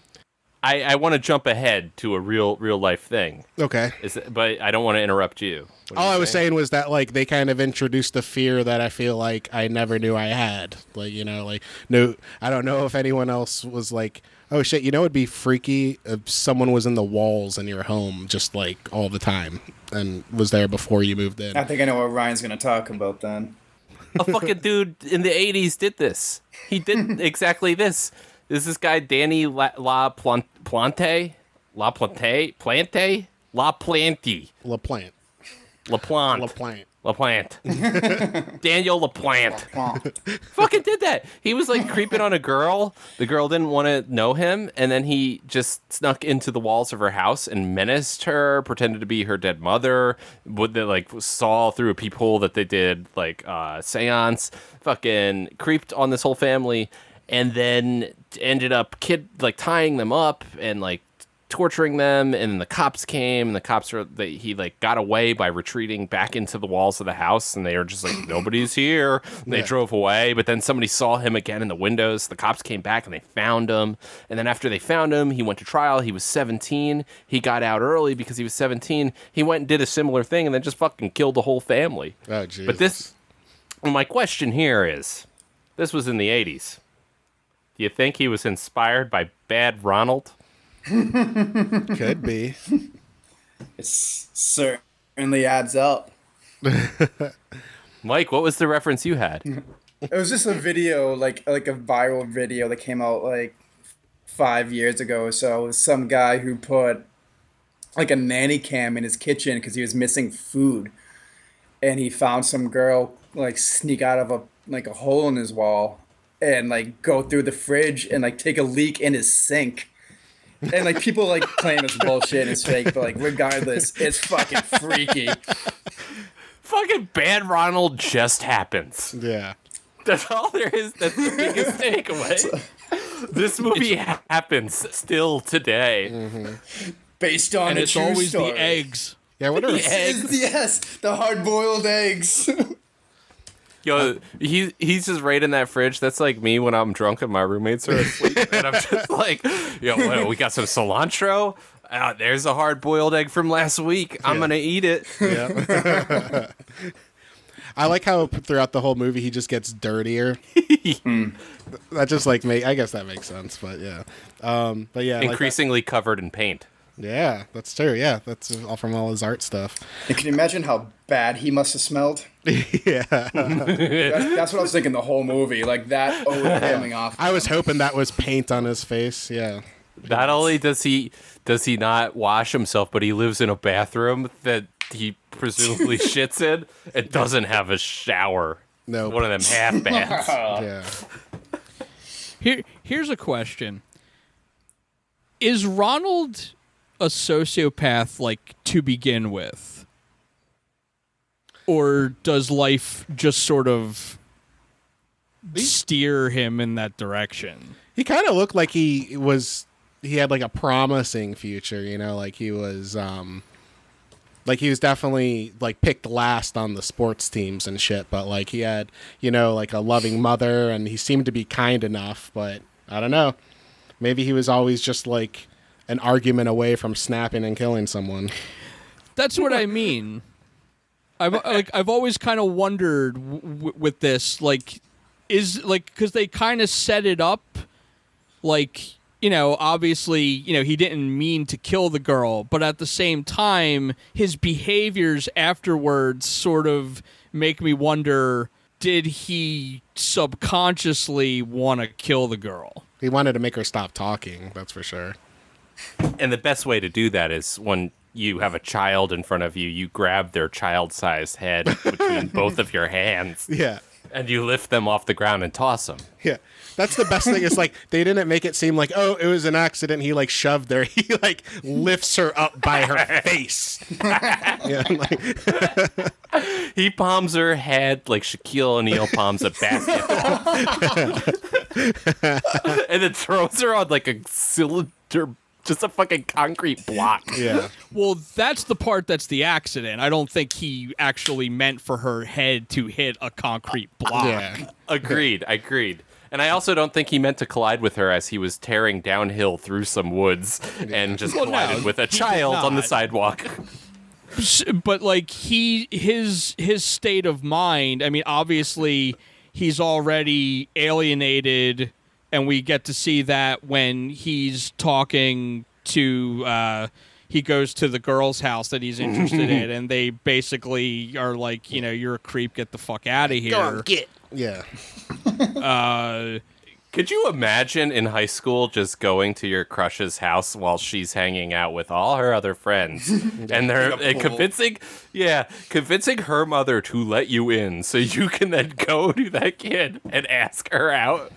Speaker 6: I, I want to jump ahead to a real real life thing.
Speaker 7: Okay.
Speaker 6: Is it, but I don't want to interrupt you. What
Speaker 7: All
Speaker 6: you
Speaker 7: I was saying was that like they kind of introduced the fear that I feel like I never knew I had. Like you know, like no, I don't know if anyone else was like, oh shit, you know, it'd be freaky if someone was in the walls in your home just like all the time and was there before you moved in.
Speaker 12: I think I know what Ryan's gonna talk about then.
Speaker 6: a fucking dude in the 80s did this. He did exactly this. Is this guy Danny La, La Plante? La Plante? Plante? La Plante.
Speaker 7: La Plant.
Speaker 6: La Plante.
Speaker 7: La Plant.
Speaker 6: La Plante. Daniel La Plante. Fucking did that. He was like creeping on a girl. The girl didn't want to know him, and then he just snuck into the walls of her house and menaced her, pretended to be her dead mother. Would they like saw through a peephole that they did like uh seance, fucking creeped on this whole family, and then ended up kid like tying them up and like torturing them and then the cops came and the cops were they, he like got away by retreating back into the walls of the house and they were just like nobody's here. And they
Speaker 7: Yeah.
Speaker 6: drove away but then somebody saw him again in the windows. The cops came back and they found him. And then after they found him he went to trial. He was 17 he got out early because he was 17 he went and did a similar thing and then just fucking killed the whole family.
Speaker 7: Oh
Speaker 6: but this my question here is this was in the 80s do you think he was inspired by bad ronald
Speaker 7: could be.
Speaker 12: It certainly adds up.
Speaker 6: Mike, what was the reference you had?
Speaker 12: It was just a video, like like a viral video that came out like five years ago or so. It was some guy who put like a nanny cam in his kitchen because he was missing food, and he found some girl like sneak out of a like a hole in his wall, and like go through the fridge and like take a leak in his sink. And like people like claim it's bullshit and it's fake, but like regardless, it's fucking freaky.
Speaker 6: Fucking Bad Ronald just happens.
Speaker 7: Yeah.
Speaker 6: That's all there is. That's the biggest takeaway. This movie happens still today. Mm-hmm.
Speaker 12: Based on
Speaker 5: and
Speaker 12: a
Speaker 5: it's
Speaker 12: true
Speaker 5: always
Speaker 12: story.
Speaker 5: the eggs.
Speaker 7: Yeah, what are
Speaker 12: yes, the hard boiled eggs.
Speaker 6: Yo, he he's just right in that fridge. That's like me when I'm drunk and my roommates are asleep, and I'm just like, yo, well, we got some cilantro. Uh, there's a hard boiled egg from last week. I'm
Speaker 7: Yeah.
Speaker 6: gonna eat it.
Speaker 7: Yeah. I like how throughout the whole movie he just gets dirtier. That just like make I guess that makes sense, but yeah. Um, but yeah, like
Speaker 6: Increasingly covered in paint.
Speaker 7: Yeah, that's true. Yeah, that's all from all his art stuff.
Speaker 12: And can you imagine how bad he must have smelled?
Speaker 7: yeah,
Speaker 12: That's, that's what I was thinking the whole movie. Like that odor coming off.
Speaker 7: I was hoping that was paint on his face. Yeah,
Speaker 6: Not only does he does he not wash himself, but he lives in a bathroom that he presumably shits in and doesn't have a shower.
Speaker 7: No,
Speaker 6: one of them half baths.
Speaker 7: yeah.
Speaker 5: Here, here's a question: Is Ronald a sociopath, like to begin with, or does life just sort of steer him in that direction?
Speaker 7: He kind of looked like he was he had like a promising future, you know, like he was um like he was definitely like picked last on the sports teams and shit, but like he had, you know, like a loving mother and he seemed to be kind enough, but I don't know. Maybe he was always just like an argument away from snapping and killing someone.
Speaker 5: That's what I mean. I've like I've always kind of wondered w- w- with this, like, is like because they kind of set it up, like you know, obviously, you know, he didn't mean to kill the girl, but at the same time, his behaviors afterwards sort of make me wonder: Did he subconsciously want to kill the girl?
Speaker 7: He wanted to make her stop talking, that's for sure.
Speaker 6: And the best way to do that is when you have a child in front of you, you grab their child-sized head between both of your hands.
Speaker 7: Yeah.
Speaker 6: And you lift them off the ground and toss them.
Speaker 7: Yeah. That's the best thing. Is like they didn't make it seem like oh it was an accident. He like shoved her. He like lifts her up by her face. yeah, like,
Speaker 6: He palms her head like Shaquille O'Neal palms a basketball. and then throws her on like a cylinder, just a fucking concrete block.
Speaker 7: Yeah.
Speaker 5: Well, that's the part that's the accident. I don't think he actually meant for her head to hit a concrete block. Yeah.
Speaker 6: Agreed. Agreed. And I also don't think he meant to collide with her as he was tearing downhill through some woods and just
Speaker 5: Well, no,
Speaker 6: collided with a child on the sidewalk.
Speaker 5: But like he his his state of mind i mean obviously he's already alienated and we get to see that when he's talking to uh he goes to the girl's house that he's interested in and they basically are like you know you're a creep get the fuck out of here Go
Speaker 7: get. Yeah.
Speaker 5: uh
Speaker 6: Could you imagine in high school just going to your crush's house while she's hanging out with all her other friends and they're and
Speaker 12: eh,
Speaker 6: convincing yeah, convincing her mother to let you in so you can then go to that kid and ask her out.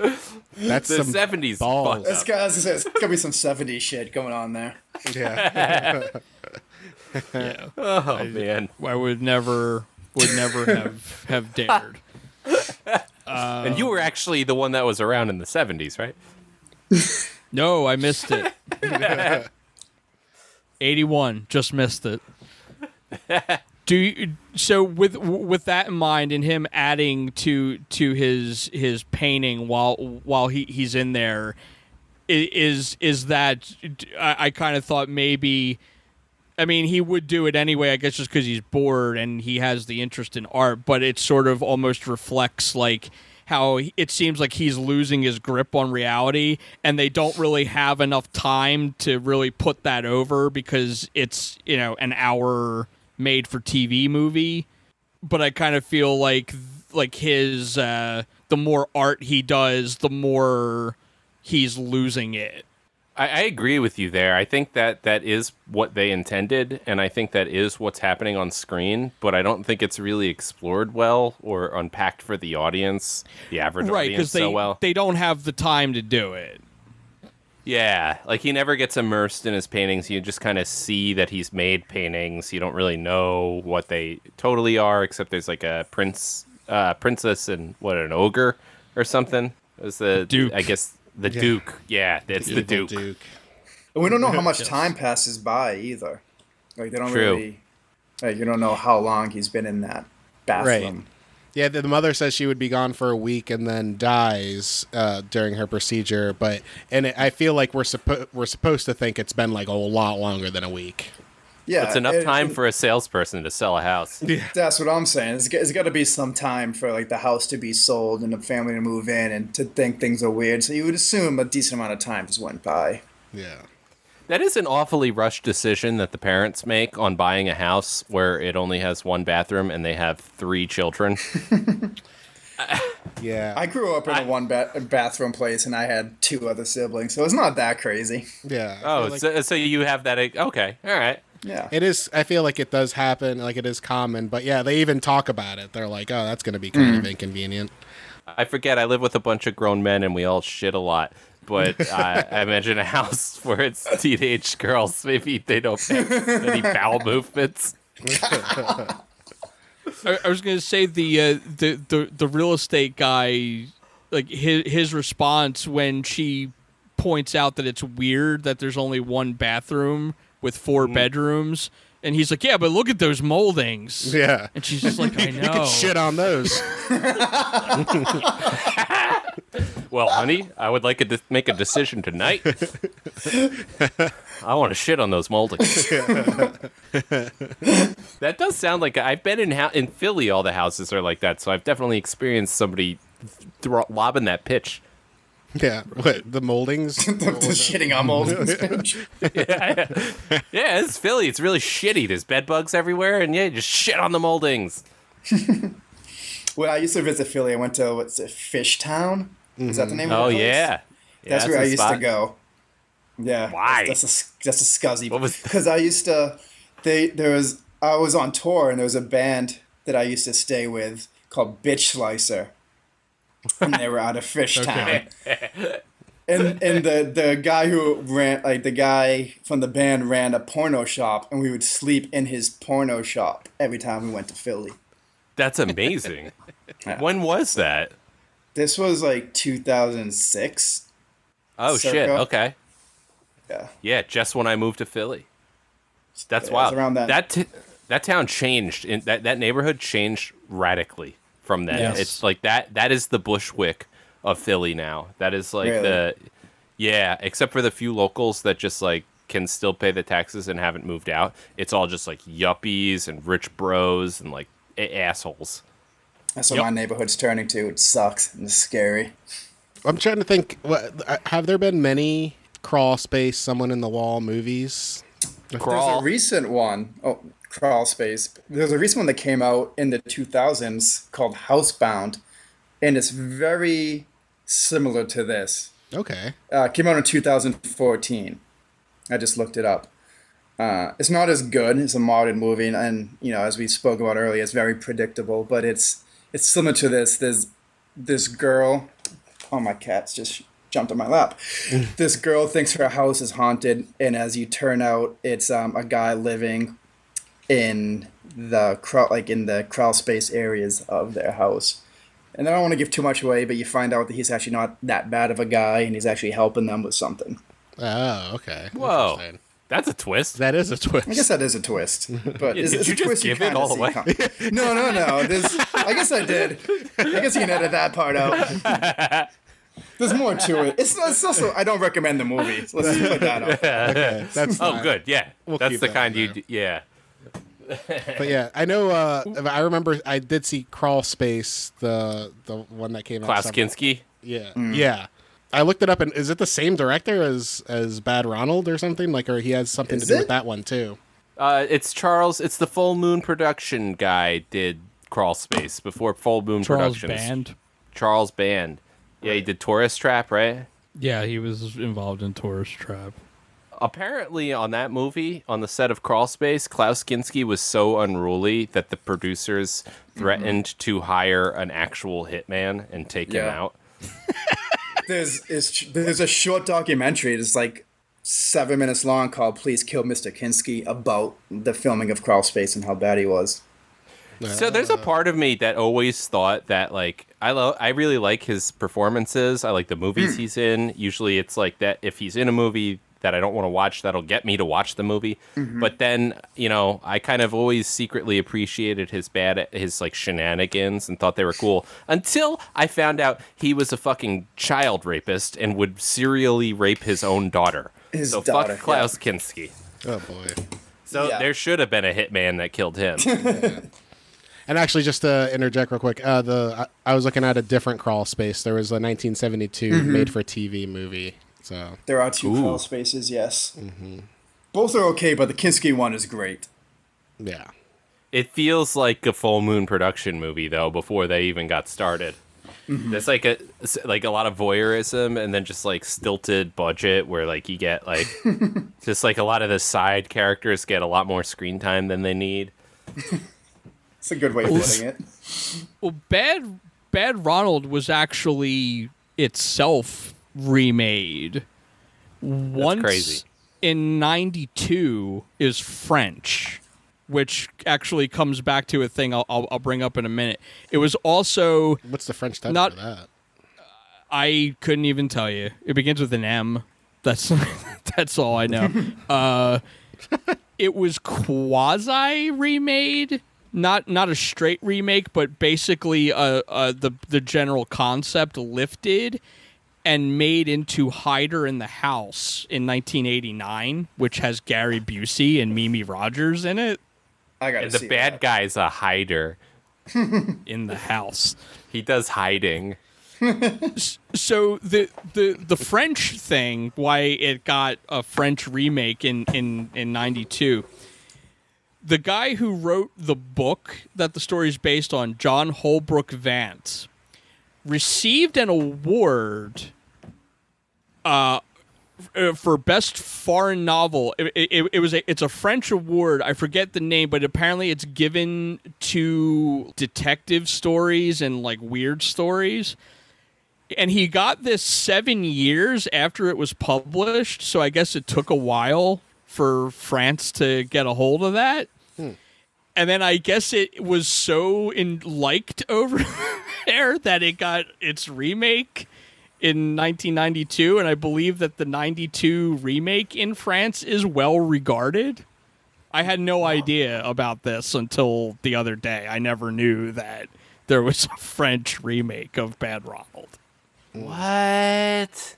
Speaker 7: That's
Speaker 6: the
Speaker 7: some
Speaker 6: 70s
Speaker 7: balls.
Speaker 12: This
Speaker 6: up.
Speaker 12: guy, as I said, it's gonna be some 70s shit going on there.
Speaker 7: Yeah.
Speaker 5: yeah
Speaker 6: Oh man.
Speaker 5: i would never would never have have dared Um,
Speaker 6: and you were actually the one that was around in the 70s, right?
Speaker 5: No, I missed it. 81, just missed it. Do you, so with with that in mind and him adding to to his his painting while while he, he's in there is is is that I, I kind of thought maybe I mean he would do it anyway I guess just because he's bored and he has the interest in art but it sort of almost reflects like how it seems like he's losing his grip on reality and they don't really have enough time to really put that over because it's you know an hour made for TV movie. But I kind of feel like like his uh the more art he does the more he's losing it
Speaker 6: I, I agree with you there. I think that that is what they intended, and I think that is what's happening on screen. But I don't think it's really explored well or unpacked for the audience, the average
Speaker 5: right
Speaker 6: audience,
Speaker 5: they
Speaker 6: so well.
Speaker 5: they don't have the time to do it.
Speaker 6: Yeah, like he never gets immersed in his paintings. You just kind of see that he's made paintings. You don't really know what they totally are, except there's like a prince, uh, princess, and what an ogre or something. Is the
Speaker 5: Duke.
Speaker 6: I guess the
Speaker 12: Yeah.
Speaker 6: Duke. Yeah, it's the
Speaker 7: Beautiful
Speaker 6: Duke.
Speaker 7: Duke.
Speaker 12: And we don't know how much time passes by either. Like they don't
Speaker 6: True.
Speaker 12: really. Like you don't know how long he's been in that bathroom. Right.
Speaker 7: Yeah, the, the mother says she would be gone for a week and then dies uh, during her procedure. But and it, I feel like we're supposed we're supposed to think it's been like a lot longer than a week.
Speaker 12: Yeah,
Speaker 6: It's enough
Speaker 12: it-
Speaker 6: time
Speaker 12: it-
Speaker 6: for a salesperson to sell a house.
Speaker 12: That's what I'm saying. It's, it's got to be some time for like the house to be sold and the family to move in and to think things are weird. So you would assume a decent amount of time just went by.
Speaker 7: Yeah.
Speaker 6: That is an awfully rushed decision that the parents make on buying a house where it only has one bathroom and they have three children.
Speaker 7: Yeah.
Speaker 12: I grew up in a one ba- bathroom place and I had two other siblings, so it's not that crazy.
Speaker 7: yeah.
Speaker 6: Oh,
Speaker 7: like-
Speaker 6: so, so you have that? Okay, all right.
Speaker 12: Yeah.
Speaker 7: It is. I feel like it does happen. Like it is common, but yeah, they even talk about it. They're like, "Oh, that's going to be kind of inconvenient."
Speaker 6: I forget. I live with a bunch of grown men and we all shit a lot. But uh, I imagine a house where it's teenage girls. Maybe they don't have any bowel movements.
Speaker 5: I, I was gonna say the uh, the the the real estate guy, like his his response when she points out that it's weird that there's only one bathroom with four
Speaker 6: Mm-hmm.
Speaker 5: bedrooms, and he's like, "Yeah, but look at those moldings."
Speaker 7: Yeah.
Speaker 5: and she's just like, "I
Speaker 7: You
Speaker 5: know."
Speaker 7: could shit on those.
Speaker 6: Well, honey, I would like to make a decision tonight. I want to shit on those moldings. that does sound like I've been in hou- in Philly. All the houses are like that, so I've definitely experienced somebody thro- lobbing that pitch.
Speaker 7: Yeah. What the moldings?
Speaker 12: the, the shitting on moldings. bitch.
Speaker 6: yeah, yeah, it's Philly. It's really shitty. There's bed bugs everywhere, and yeah, just shit on the moldings.
Speaker 12: When I used to visit Philly, I went to what's it, Fishtown? Is that the mm-hmm. name
Speaker 6: Oh
Speaker 12: of the oh, place?
Speaker 6: yeah,
Speaker 12: That's
Speaker 6: Yeah,
Speaker 12: where I used
Speaker 6: spot.
Speaker 12: to go. Yeah.
Speaker 6: Why?
Speaker 12: That's, that's a that's a scuzzy.
Speaker 6: What was-
Speaker 12: Because I used to, they there was I was on tour and there was a band that I used to stay with called Bitch Slicer, and they were out of Fishtown. And and the the guy who ran like the guy from the band ran a porno shop, and we would sleep in his porno shop every time we went to Philly.
Speaker 6: That's amazing. When was that?
Speaker 12: This was like 2006.
Speaker 6: Oh shit. Okay.
Speaker 12: Yeah.
Speaker 6: Yeah, just when I moved to Philly. That's
Speaker 12: Yeah,
Speaker 6: wild.
Speaker 12: around then.
Speaker 6: That t- that town changed. In, that that neighborhood changed radically from that.
Speaker 5: Yes.
Speaker 6: It's like that. That is the Bushwick of Philly now. That is like
Speaker 12: Really?
Speaker 6: the yeah. Except for the few locals that just like can still pay the taxes and haven't moved out. It's all just like yuppies and rich bros and like assholes.
Speaker 12: That's what
Speaker 6: Yep.
Speaker 12: my neighborhood's turning to. It sucks and it's scary.
Speaker 7: I'm trying to think. What uh, have there been many crawl space, someone in the wall movies?
Speaker 12: There's a recent one, oh, Crawl Space. There's a recent one that came out in the 2000s called Housebound, and it's very similar to this.
Speaker 7: Okay.
Speaker 12: Uh, came out in 2014. I just looked it up. Uh, it's not as good. It's a modern movie, and, and you know, as we spoke about earlier, it's very predictable. But it's it's similar to this. There's this girl. Oh, my cat's just jumped on my lap. this girl thinks her house is haunted, and as you turn out, it's um, a guy living in the crawl, like in the crawl space areas of their house. And I don't want to give too much away, but you find out that he's actually not that bad of a guy, and he's actually helping them with something.
Speaker 7: Oh, okay.
Speaker 6: Whoa,
Speaker 7: Interesting.
Speaker 6: that's a twist.
Speaker 7: That is a twist.
Speaker 12: I guess that is a twist, but
Speaker 6: Yeah,
Speaker 12: it's,
Speaker 6: did
Speaker 12: it's
Speaker 6: you
Speaker 12: a
Speaker 6: just
Speaker 12: twist you
Speaker 6: give it
Speaker 12: kinda
Speaker 6: all
Speaker 12: see
Speaker 6: away?
Speaker 12: coming. No, no, no. There's, I guess I did. I guess you can edit that part out. There's more to it. It's, it's also I don't recommend the movie. So let's just put that out.
Speaker 7: Okay, that's
Speaker 6: Oh,
Speaker 7: fine.
Speaker 6: good. Yeah,
Speaker 7: We'll
Speaker 6: that's the
Speaker 7: that
Speaker 6: kind you.
Speaker 7: there.
Speaker 6: Yeah.
Speaker 7: But yeah, I know. Uh, I remember I did see Crawl Space, the the one that came out.
Speaker 6: Klaus Kinski.
Speaker 7: Yeah, yeah. I looked it up, and is it the same director as as Bad Ronald or something? Like, or he has something
Speaker 12: Is
Speaker 7: to do
Speaker 12: it?
Speaker 7: with that one too?
Speaker 6: Uh, it's Charles. It's the Full Moon production guy did Crawl Space before Full Moon
Speaker 5: Charles
Speaker 6: Productions.
Speaker 5: Band.
Speaker 6: Charles Band. Yeah, he did Tourist Trap, right?
Speaker 5: Yeah, he was involved in Tourist Trap.
Speaker 6: Apparently, on that movie, on the set of Crawl Space, Klaus Kinski was so unruly that the producers threatened mm-hmm. to hire an actual hitman and take him out.
Speaker 12: There's is there's a short documentary. It's like seven minutes long called "Please Kill Mr. Kinski" about the filming of Crawl Space and how bad he was.
Speaker 6: So there's a part of me that always thought that like I love I really like his performances. I like the movies hmm. he's in. Usually it's like that if he's in a movie that I don't want to watch that'll get me to watch the movie.
Speaker 12: Mhm.
Speaker 6: But then, you know, I kind of always secretly appreciated his bad his like shenanigans and thought they were cool until I found out he was a fucking child rapist and would serially rape his own daughter.
Speaker 12: His
Speaker 6: so
Speaker 12: daughter,
Speaker 6: fuck Klaus Kinski.
Speaker 7: Oh boy.
Speaker 6: So
Speaker 12: Yeah.
Speaker 6: there should have been a hitman that killed him.
Speaker 7: And actually, just to interject real quick, uh, the I, I was looking at a different crawl space. There was a 1972
Speaker 12: Mhm.
Speaker 7: made-for-TV movie. So
Speaker 12: There are two
Speaker 6: Ooh.
Speaker 12: Crawl Spaces, yes. Mm-hmm. Both are okay, but the Kinski one is great.
Speaker 7: yeah,
Speaker 6: It feels like a full moon production movie though before they even got started. Mm-hmm. There's like a like a lot of voyeurism and then just like stilted budget where like you get like just like a lot of the side characters get a lot more screen time than they need.
Speaker 12: It's a good way of putting it.
Speaker 5: Well, Bad Bad Ronald was actually itself remade. Once
Speaker 6: crazy.
Speaker 5: in '92 is French, which actually comes back to a thing I'll, I'll, I'll bring up in a minute. It was also
Speaker 7: what's the French title
Speaker 5: Not-
Speaker 7: for that?
Speaker 5: I couldn't even tell you. It begins with an M. That's that's all I know. uh, it was quasi remade, not not a straight remake, but basically uh, uh, the the general concept lifted and made into Hider in the House in 1989, which has Gary Busey and Mimi Rogers in it.
Speaker 12: I gotta
Speaker 6: the
Speaker 12: see
Speaker 6: bad
Speaker 12: that.
Speaker 6: guy's a hider.
Speaker 5: in the house.
Speaker 6: He does hiding.
Speaker 5: so the the the French thing, why it got a French remake in in in '92. The guy who wrote the book that the story is based on, John Holbrook Vance, received an award uh, uh, for best foreign novel. It, it, it was a, it's a French award. I forget the name, but apparently it's given to detective stories and like weird stories. And he got this seven years after it was published, so I guess it took a while for France to get a hold of that. And then I guess it was so in liked over there that it got its remake in 1992 and I believe that the 92 remake in France is well regarded. I had no idea about this until the other day. I never knew that there was a French remake of Bad Ronald.
Speaker 6: What?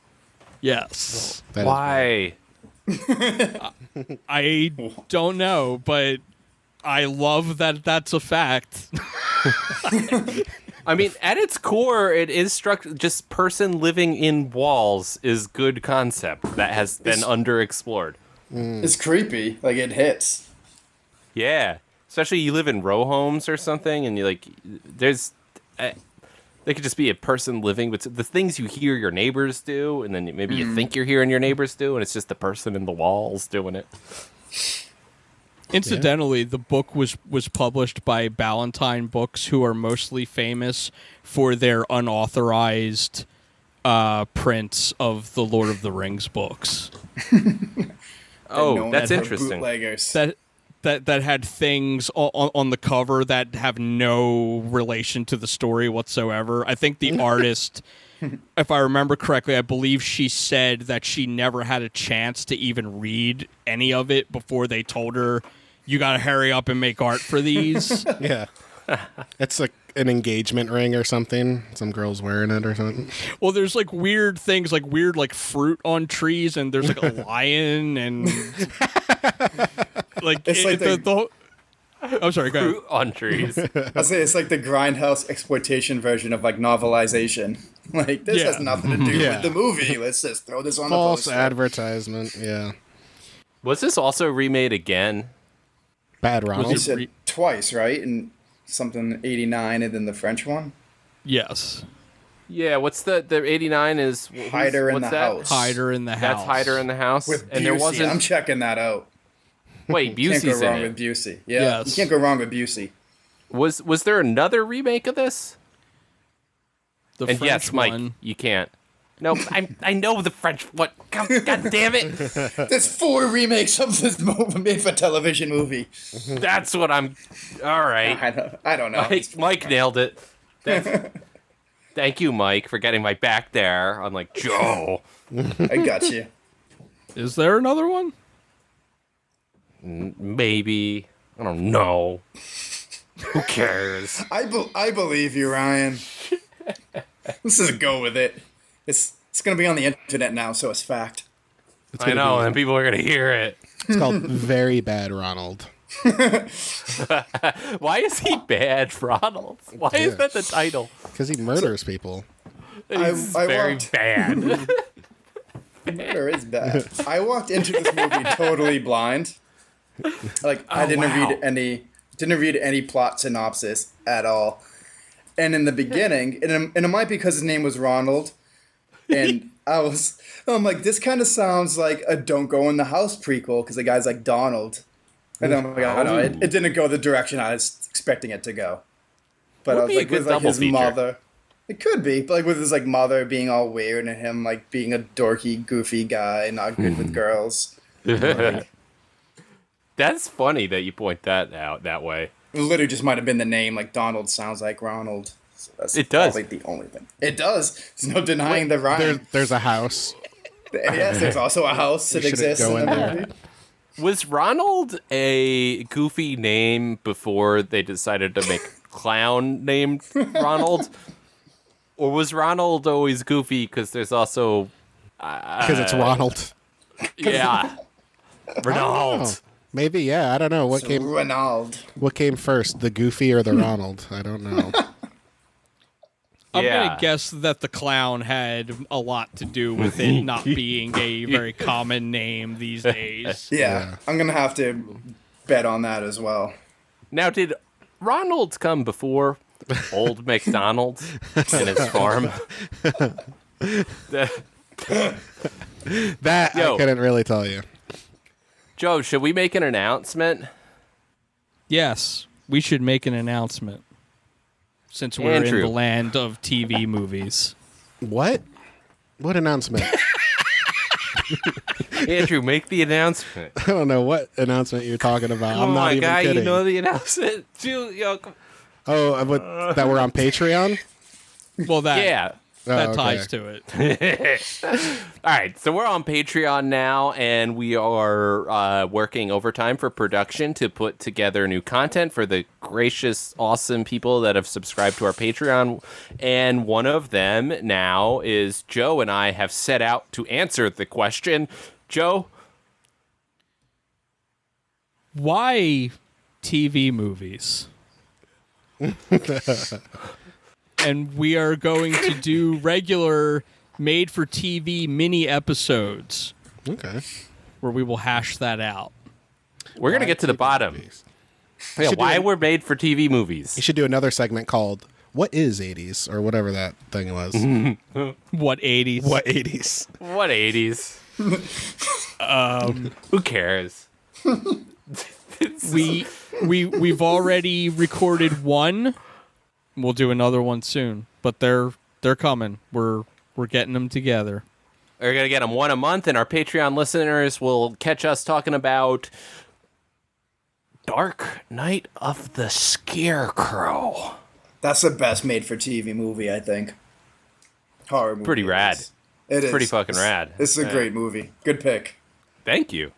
Speaker 5: Yes.
Speaker 7: That is
Speaker 6: Why?
Speaker 5: I don't know, but I love that that's a fact.
Speaker 6: I mean, at its core, it is struck. Just person living in walls is good concept that has been
Speaker 12: It's-
Speaker 6: underexplored.
Speaker 12: It's creepy. Like it hits.
Speaker 6: Yeah, especially you live in row homes or something, and you like there's. Uh, they could just be a person living, but the things you hear your neighbors do, and then maybe you
Speaker 12: Mm.
Speaker 6: think you're hearing your neighbors do, and it's just the person in the walls doing it.
Speaker 5: Incidentally, the book was was published by Ballantine Books, who are mostly famous for their unauthorized uh, prints of the Lord of the Rings books.
Speaker 6: Oh,
Speaker 12: known
Speaker 6: that's
Speaker 12: as
Speaker 6: interesting.
Speaker 12: Bootleggers.
Speaker 5: That that that had things on, on the cover that have no relation to the story whatsoever. I think the artist, if I remember correctly, I believe she said that she never had a chance to even read any of it before they told her, "You got to hurry up and make art for these."
Speaker 7: Yeah, it's like an engagement ring or something. Some girl's wearing it or something.
Speaker 5: well, there's like weird things, like weird like fruit on trees, and there's like a lion and like
Speaker 12: It's
Speaker 5: it-
Speaker 12: like
Speaker 5: the,
Speaker 12: they-
Speaker 5: the whole- I'm sorry, go ahead.
Speaker 6: Fruit on trees.
Speaker 12: I say it's like the grindhouse exploitation version of like novelization. Like this has nothing to do
Speaker 7: Yeah.
Speaker 12: with the movie. Let's just throw this on
Speaker 7: False
Speaker 12: the poster.
Speaker 7: advertisement. Yeah,
Speaker 6: Was this also remade again?
Speaker 7: Bad
Speaker 12: You
Speaker 7: Ronald.
Speaker 12: said
Speaker 5: re-
Speaker 12: twice, right? And something eighty nine, and then the French one.
Speaker 5: Yes.
Speaker 6: Yeah, what's the the eighty nine is who's-
Speaker 12: Hider in
Speaker 6: what's
Speaker 12: the
Speaker 6: that?
Speaker 12: House.
Speaker 5: Hider in the house.
Speaker 6: That's Hider in the house,
Speaker 12: With
Speaker 6: and there
Speaker 12: Busey.
Speaker 6: wasn't.
Speaker 12: I'm checking that out.
Speaker 6: wait,
Speaker 12: Can't
Speaker 6: Busey's
Speaker 12: go
Speaker 6: in
Speaker 12: wrong
Speaker 6: it.
Speaker 12: with Busey. Yeah,
Speaker 5: Yes.
Speaker 12: you can't go wrong with Busey.
Speaker 6: Was was there another remake of this?
Speaker 5: The
Speaker 6: and
Speaker 5: French
Speaker 6: yes, Mike,
Speaker 5: one.
Speaker 6: you can't. No, I I know the French. What? God, God damn it!
Speaker 12: There's four remakes of this movie made for television movie.
Speaker 6: That's what I'm. All right.
Speaker 12: I don't, I don't know.
Speaker 6: Mike, Mike nailed it. That's, thank you, Mike, for getting my back there. I'm like Joe.
Speaker 12: I got you.
Speaker 5: Is there another one?
Speaker 6: N- Maybe I don't know. Who cares?
Speaker 12: I, be- I believe you, Ryan. Let's just go with it. It's it's gonna be on the internet now, so it's fact.
Speaker 7: It's
Speaker 6: I know,
Speaker 7: be-
Speaker 6: and people are gonna hear it.
Speaker 7: It's called Very Bad Ronald.
Speaker 6: Why is he bad, Ronald? Why is that the title?
Speaker 7: Because he murders people.
Speaker 6: He's
Speaker 12: I
Speaker 6: very
Speaker 12: walked-
Speaker 6: bad.
Speaker 12: Murder is bad. I walked into this movie totally blind. Like I
Speaker 6: Oh,
Speaker 12: didn't
Speaker 6: wow.
Speaker 12: read any didn't read any plot synopsis at all. And in the beginning, and it, and it might be because his name was Ronald, and I was I'm like this kind of sounds like a Don't Go in the House prequel because the guy's like Donald. And I'm like, I don't know, it, it didn't go the direction I was expecting it to go. But
Speaker 6: Would
Speaker 12: I was like, with like his
Speaker 6: feature.
Speaker 12: mother. It could be, but like with his like mother being all weird and him like being a dorky, goofy guy, not good with hmm. girls.
Speaker 6: That's funny that you point that out that way.
Speaker 12: Literally just might have been the name. Like Donald sounds like Ronald. So that's
Speaker 6: It does.
Speaker 12: Probably the only thing. It does. There's no denying the
Speaker 7: There, there's a house.
Speaker 12: yes, there's also a house that exists in
Speaker 7: in
Speaker 12: the
Speaker 7: there.
Speaker 12: movie.
Speaker 6: Was Ronald a goofy name before they decided to make clown named Ronald? or was Ronald always goofy because there's also.
Speaker 7: Because it's
Speaker 6: uh,
Speaker 7: Ronald.
Speaker 6: Yeah. Ronald.
Speaker 7: Maybe, yeah. I don't know. What
Speaker 12: So
Speaker 7: came
Speaker 12: Ronald.
Speaker 7: What came first, the Goofy or the Ronald? I don't know.
Speaker 5: I'm
Speaker 6: Yeah.
Speaker 5: gonna guess that the clown had a lot to do with it not being a very common name these days.
Speaker 12: Yeah,
Speaker 7: Yeah.
Speaker 12: I'm gonna have to bet on that as well.
Speaker 6: Now, did Ronald's come before Old MacDonald and his farm?
Speaker 7: That
Speaker 6: Yo.
Speaker 7: I couldn't really tell you.
Speaker 6: Joe, should we make an announcement?
Speaker 5: Yes, we should make an announcement since we're
Speaker 6: Andrew.
Speaker 5: in the land of TV movies.
Speaker 7: What? What announcement?
Speaker 6: Andrew, make the announcement.
Speaker 7: I don't know what announcement you're talking about. I'm
Speaker 6: Come
Speaker 7: not
Speaker 6: on,
Speaker 7: even
Speaker 6: guy,
Speaker 7: kidding.
Speaker 6: you know the announcement. Dude, yo, come-
Speaker 7: oh, uh, what, that we're on Patreon?
Speaker 5: Well, that
Speaker 6: yeah.
Speaker 5: That
Speaker 7: Oh, okay.
Speaker 5: ties to it.
Speaker 6: All right, so we're on Patreon now, and we are uh, working overtime for production to put together new content for the gracious, awesome people that have subscribed to our Patreon. And one of them now is Joe, and I have set out to answer the question. Joe,
Speaker 5: Why TV movies? and we are going to do regular made for TV mini episodes
Speaker 7: Okay.
Speaker 5: where we will hash that out.
Speaker 6: we're gonna get to the bottom. Yeah,
Speaker 7: should do
Speaker 6: why
Speaker 7: it-
Speaker 6: we're made for TV movies.
Speaker 7: You should do another segment called "What is '80s" or whatever that thing was.
Speaker 5: What 80s?
Speaker 7: what '80s?
Speaker 6: What eighties? um, who cares?
Speaker 5: we we we've already recorded one. We'll do another one soon, but they're they're coming. We're we're getting them together.
Speaker 6: We're gonna get them one a month, and our Patreon listeners will catch us talking about Dark Night of the Scarecrow.
Speaker 12: That's the best made for TV movie, I think. Horror movie.
Speaker 6: Pretty rad.
Speaker 12: is. It is.
Speaker 6: Pretty fucking
Speaker 12: It's-
Speaker 6: rad.
Speaker 12: This is a
Speaker 6: Yeah.
Speaker 12: great movie. Good pick.
Speaker 6: Thank you.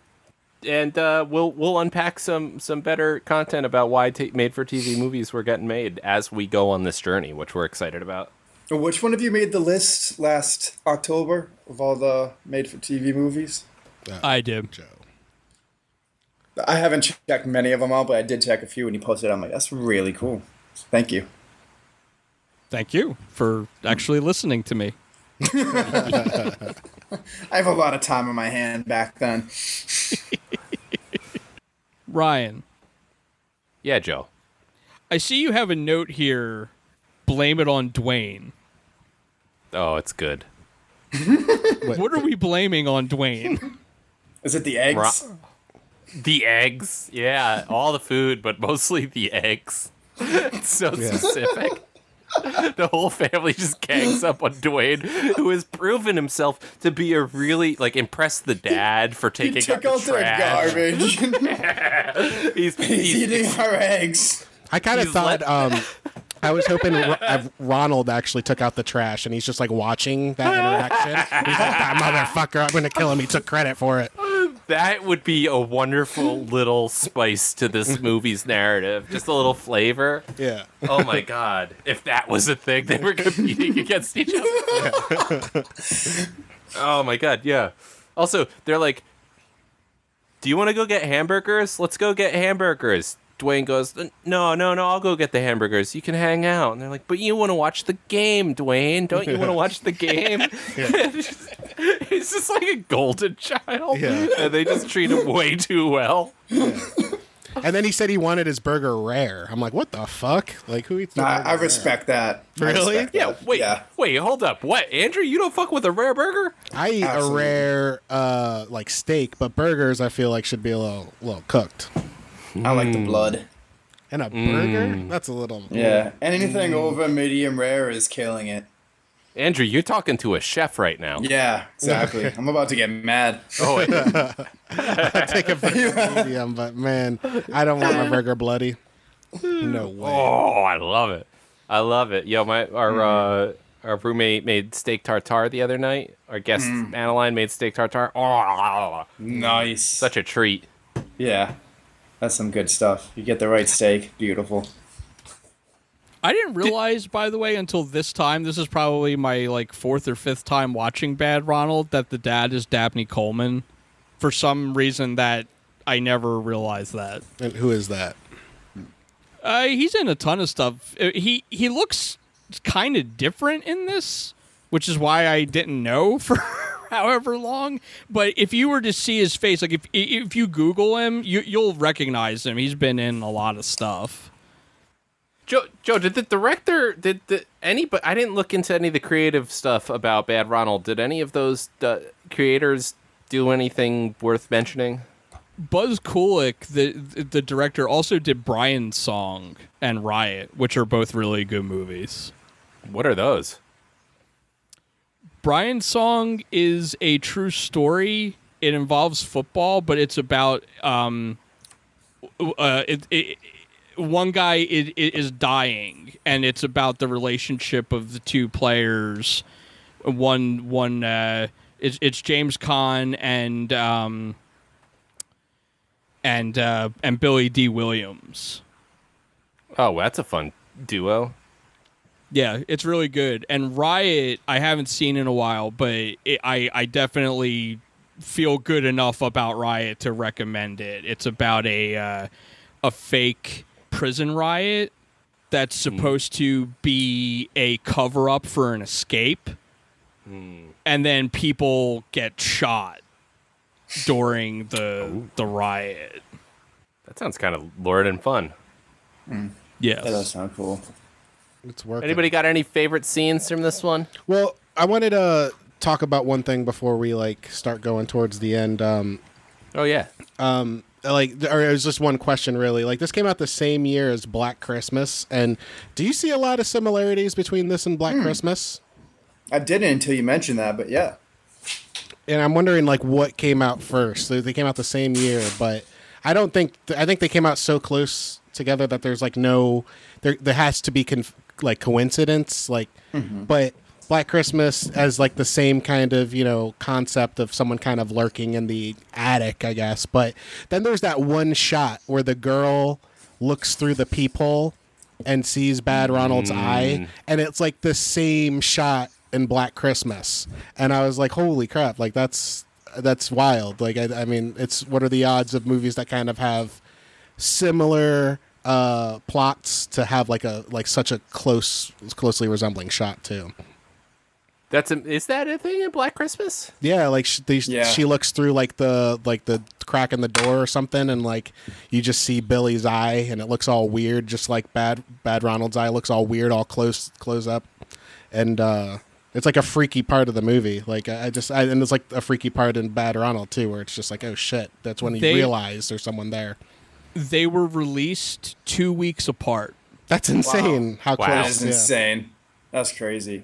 Speaker 6: And uh, we'll we'll unpack some some better content about why ta made for TV movies were getting made as we go on this journey, which we're excited about.
Speaker 12: Which one of you made the list last October of all the made for TV movies?
Speaker 5: I did.
Speaker 7: Joe.
Speaker 12: I haven't checked many of them out, but I did check a few when you posted. it. I'm like, that's really cool. Thank you.
Speaker 5: Thank you for actually listening to me.
Speaker 12: I have a lot of time on my hand back then.
Speaker 5: Ryan,
Speaker 6: Yeah, Joe.
Speaker 5: I see you have a note here. Blame it on Dwayne.
Speaker 6: Oh, it's good.
Speaker 5: what are we blaming on Dwayne?
Speaker 12: Is it the eggs?
Speaker 6: Ro- the eggs, yeah, all the food, but mostly the eggs. It's so
Speaker 7: Yeah.
Speaker 6: specific. the whole family just gangs up on Dwayne, who has proven himself to be a really like impress the dad for
Speaker 12: He
Speaker 6: taking
Speaker 12: took
Speaker 6: out
Speaker 12: out
Speaker 6: the trash.
Speaker 12: garbage.
Speaker 6: he's,
Speaker 12: He's eating our eggs.
Speaker 7: I kind of thought.
Speaker 6: let-
Speaker 7: um, I was hoping uh, Ronald actually took out the trash, and he's just like watching that interaction. He's like, "That motherfucker! I'm gonna kill him." He took credit for it.
Speaker 6: That would be a wonderful little spice to this movie's narrative. Just a little flavor.
Speaker 7: Yeah.
Speaker 6: Oh my god. If that was a thing, they were competing against each other. oh my god, yeah. Also, they're like, Do you want to go get hamburgers? Let's go get hamburgers. Dwayne goes, No, no, no, I'll go get the hamburgers. You can hang out. And they're like, But you want to watch the game, Dwayne. Don't you want to watch the game? He's just like a golden child.
Speaker 7: Yeah.
Speaker 6: And they just treat him way too well.
Speaker 7: And then he said he wanted his burger rare. I'm like, what the fuck? Like, who eats?
Speaker 12: Nah,
Speaker 7: the
Speaker 12: I,
Speaker 7: burger
Speaker 12: I
Speaker 7: rare?
Speaker 12: respect that.
Speaker 7: Really?
Speaker 12: respect
Speaker 6: Yeah,
Speaker 12: that.
Speaker 6: wait,
Speaker 12: Yeah.
Speaker 6: wait, hold up. What, Andrew? You don't fuck with a rare burger?
Speaker 7: I eat
Speaker 12: Absolutely.
Speaker 7: a rare uh, like steak, but burgers I feel like should be a little, little cooked.
Speaker 12: I like
Speaker 6: Mm.
Speaker 12: the blood.
Speaker 7: And a burger? That's a little.
Speaker 12: Yeah. Anything over medium rare is killing it.
Speaker 6: Andrew, you're talking to a chef right now.
Speaker 12: Yeah, exactly. I'm about to get mad.
Speaker 6: Oh, wait.
Speaker 7: I take a burger medium, but man, I don't want my burger bloody. No way.
Speaker 6: oh, I love it. I love it. Yo, my our
Speaker 12: Mm.
Speaker 6: uh, our roommate made steak tartare the other night. Our guest
Speaker 12: Mm.
Speaker 6: Adeline made steak tartare. Oh,
Speaker 12: Nice.
Speaker 6: such a treat.
Speaker 12: Yeah. That's some good stuff. You get the right steak. Beautiful.
Speaker 5: I didn't realize, by the way, until this time. This is probably my like fourth or fifth time watching Bad Ronald. That the dad is Dabney Coleman. For some reason, that I never realized that.
Speaker 7: And who is that?
Speaker 5: Uh, he's in a ton of stuff. Uh, He he looks kind of different in this, which is why I didn't know for however long. But if you were to see his face, like if if you Google him, you you'll recognize him. He's been in a lot of stuff.
Speaker 6: Joe, Joe, did the director did the any? But I didn't look into any of the creative stuff about Bad Ronald. Did any of those uh, creators do anything worth mentioning?
Speaker 5: Buzz Kulik, the the director, also did Brian's Song and Riot, which are both really good movies.
Speaker 6: What are those?
Speaker 5: Brian's Song is a true story. It involves football, but it's about um, uh, it, it, one guy is, is dying, and it's about the relationship of the two players. One one uh, it's, it's James Caan and um, and uh, and Billy Dee Williams.
Speaker 6: Oh, that's a fun duo.
Speaker 5: Yeah, it's really good. And Riot, I haven't seen in a while, but it, I I definitely feel good enough about Riot to recommend it. It's about a uh, a fake prison riot that's supposed to be a cover up for an escape, and then people get shot during the the riot.
Speaker 6: That sounds kind of lurid and fun.
Speaker 5: Yes.
Speaker 12: That does sound cool.
Speaker 7: It's working.
Speaker 6: Anybody got any favorite scenes from this one?
Speaker 7: Well, I wanted to talk about one thing before we like start going towards the end. Um,
Speaker 6: Oh yeah.
Speaker 7: um, like, or it was just one question really. Like, this came out the same year as Black Christmas, and do you see a lot of similarities between this and Black hmm. Christmas?
Speaker 12: I didn't until you mentioned that, but yeah.
Speaker 7: And I'm wondering like what came out first. They they came out the same year, but I don't think I think they came out so close together that there's like no there there has to be conf- like coincidence like mm-hmm. but Black Christmas as like the same kind of, you know, concept of someone kind of lurking in the attic, I guess. But then there's that one shot where the girl looks through the peephole and sees Bad Ronald's eye and it's like the same shot in Black Christmas. And I was like, "Holy crap, like that's that's wild." Like I, I mean, it's what are the odds of movies that kind of have similar uh plots to have like a like such a close closely resembling shot too.
Speaker 6: That's a, is that a thing in Black Christmas?
Speaker 7: Yeah, like she, they,
Speaker 12: Yeah.
Speaker 7: she looks through like the like the crack in the door or something, and like you just see Billy's eye, and it looks all weird, just like bad bad Ronald's eye looks all weird, all close close up, and uh It's like a freaky part of the movie. Like I I just, I, and it's like a freaky part in Bad Ronald too, where it's just like, oh shit, that's when you
Speaker 5: They-
Speaker 7: realize there's someone there.
Speaker 5: They were released two weeks apart.
Speaker 7: That's insane. How
Speaker 6: Wow.
Speaker 12: That
Speaker 7: close?
Speaker 12: is
Speaker 7: yeah.
Speaker 12: insane. That's crazy.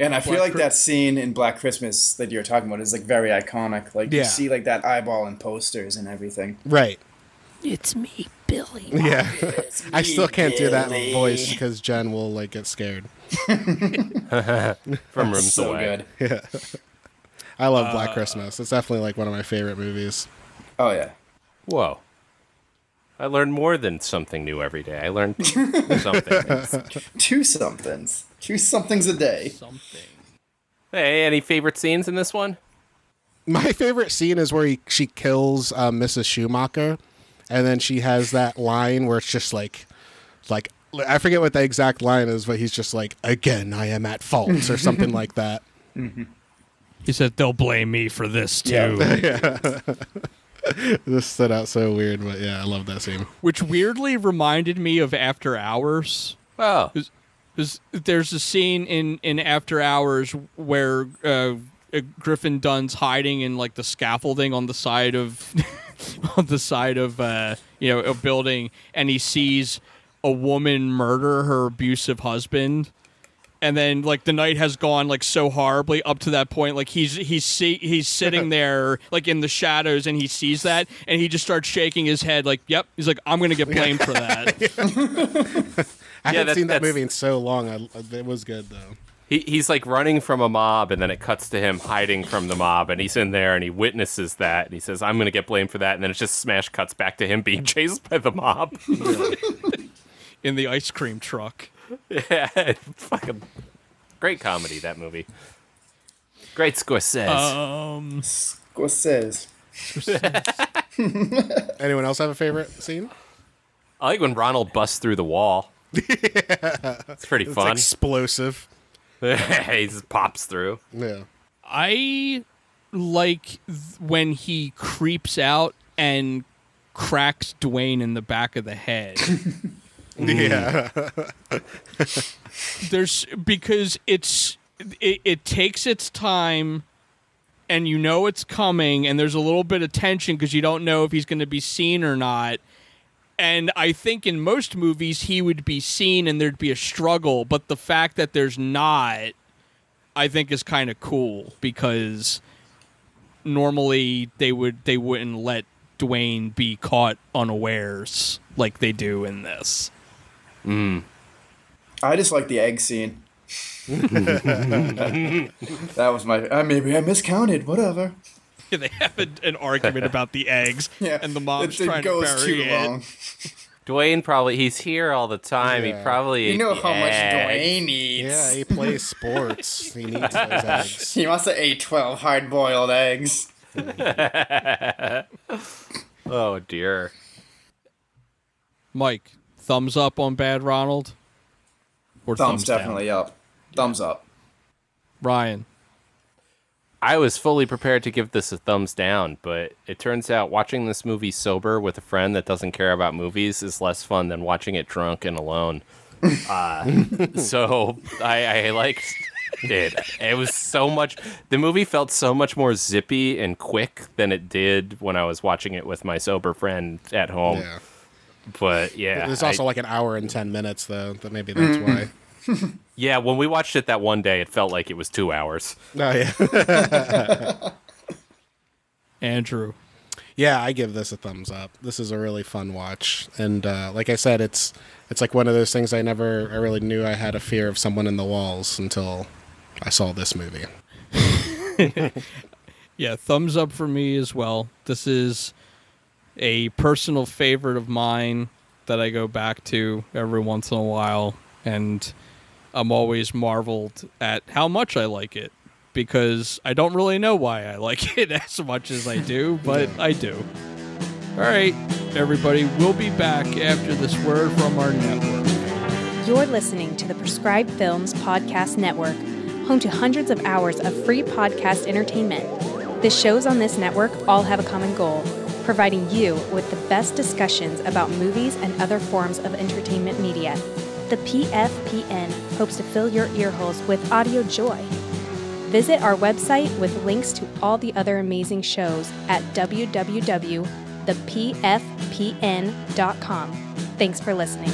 Speaker 12: And I feel like
Speaker 5: Chri-
Speaker 12: that scene in Black Christmas that you're talking about is like very iconic. Like
Speaker 7: Yeah.
Speaker 12: you see like that eyeball in posters and everything.
Speaker 7: Right.
Speaker 5: It's me, Billy.
Speaker 7: Yeah. I still can't do that voice because Jen will like get scared.
Speaker 6: From Rooms
Speaker 12: so
Speaker 6: Away.
Speaker 12: good.
Speaker 7: I love
Speaker 5: Uh,
Speaker 7: Black Christmas. It's definitely like one of my favorite movies.
Speaker 12: Oh yeah.
Speaker 6: Whoa. I learn more than something new every day. I learn something.
Speaker 12: Two somethings. Two somethings a day.
Speaker 5: Something.
Speaker 6: hey, any favorite scenes in this one?
Speaker 7: My favorite scene is where he, she kills uh, Mrs. Schumacher, and then she has that line where it's just like, like I forget what the exact line is, but he's just like, "Again, I am at fault" or something like that.
Speaker 5: He said they'll blame me for this too.
Speaker 12: Yeah.
Speaker 7: This stood out so weird, but yeah, I love that scene.
Speaker 5: Which weirdly reminded me of After Hours.
Speaker 6: Oh.
Speaker 5: Because there's a scene in, in After Hours where uh, uh, Griffin Dunne's hiding in like the scaffolding on the side of on the side of uh, you know a building, and he sees a woman murder her abusive husband. And then, like the night has gone like so horribly up to that point. Like he's he's see, he's sitting there like in the shadows, and he sees that, and he just starts shaking his head. Like, "Yep." He's like, "I'm gonna get blamed for that."
Speaker 7: I
Speaker 6: Yeah,
Speaker 7: haven't
Speaker 6: that-
Speaker 7: seen that movie in so long. I, it was good though.
Speaker 6: He, he's like running from a mob, and then it cuts to him hiding from the mob, and he's in there, and he witnesses that, and he says, "I'm going to get blamed for that," and then it's just smash cuts back to him being chased by the mob.
Speaker 5: in the ice cream truck.
Speaker 6: yeah, fucking great comedy that movie. Great Scorsese.
Speaker 5: Um,
Speaker 12: Scorsese.
Speaker 7: Anyone else have a favorite scene?
Speaker 6: I like when Ronald busts through the wall. It's pretty
Speaker 7: It's
Speaker 6: fun.
Speaker 7: explosive.
Speaker 6: he just pops through.
Speaker 7: Yeah.
Speaker 5: I like th- when he creeps out and cracks Dwayne in the back of the head.
Speaker 7: Yeah.
Speaker 5: There's because it's it, it takes its time and you know it's coming and there's a little bit of tension because you don't know if he's going to be seen or not. And I think in most movies he would be seen and there'd be a struggle, but the fact that there's not I think is kind of cool because normally they would they wouldn't let Dwayne be caught unawares like they do in this.
Speaker 12: I just like the egg scene. that was my. Uh, maybe I miscounted. Whatever.
Speaker 5: They have a, an argument about the eggs,
Speaker 12: Yeah,
Speaker 5: and the mom's
Speaker 12: it, it
Speaker 5: trying to
Speaker 12: goes
Speaker 5: bury
Speaker 12: too
Speaker 5: it.
Speaker 12: long.
Speaker 6: Dwayne probably he's here all the time.
Speaker 7: Yeah.
Speaker 6: He probably
Speaker 12: You know how
Speaker 6: the
Speaker 12: much. Dwayne eats.
Speaker 7: Yeah, he plays sports. He needs those eggs.
Speaker 12: He must have ate twelve hard-boiled eggs.
Speaker 6: Oh dear.
Speaker 5: Mike, thumbs up on Bad Ronald, or
Speaker 12: Thumbs,
Speaker 5: thumbs, down?
Speaker 12: definitely up. Thumbs up.
Speaker 5: Ryan,
Speaker 6: I was fully prepared to give this a thumbs down, but it turns out watching this movie sober with a friend that doesn't care about movies is less fun than watching it drunk and alone. Uh, so I, I liked it. It was so much. The movie felt so much more zippy and quick than it did when I was watching it with my sober friend at home.
Speaker 7: Yeah.
Speaker 6: But yeah,
Speaker 7: There's
Speaker 6: I-
Speaker 7: also like an hour and ten minutes though. That maybe that's why.
Speaker 6: yeah. When we watched it that one day, it felt like it was two hours.
Speaker 7: Oh yeah.
Speaker 5: Andrew.
Speaker 7: Yeah, I give this a thumbs up. This is a really fun watch, and uh, like I said, it's it's like one of those things I never I really knew I had a fear of someone in the walls until I saw this movie.
Speaker 5: Yeah, thumbs up for me as well. This is a personal favorite of mine that I go back to every once in a while, and I'm always marveled at how much I like it because I don't really know why I like it as much as I do, but I do. All right, everybody, we'll be back after this word from our network.
Speaker 13: You're listening to the Prescribed Films Podcast Network, home to hundreds of hours of free podcast entertainment. The shows on this network all have a common goal providing you with the best discussions about movies and other forms of entertainment media. The PFPN hopes to fill your earholes with audio joy. Visit our website with links to all the other amazing shows at www.thepfpn.com. Thanks for listening.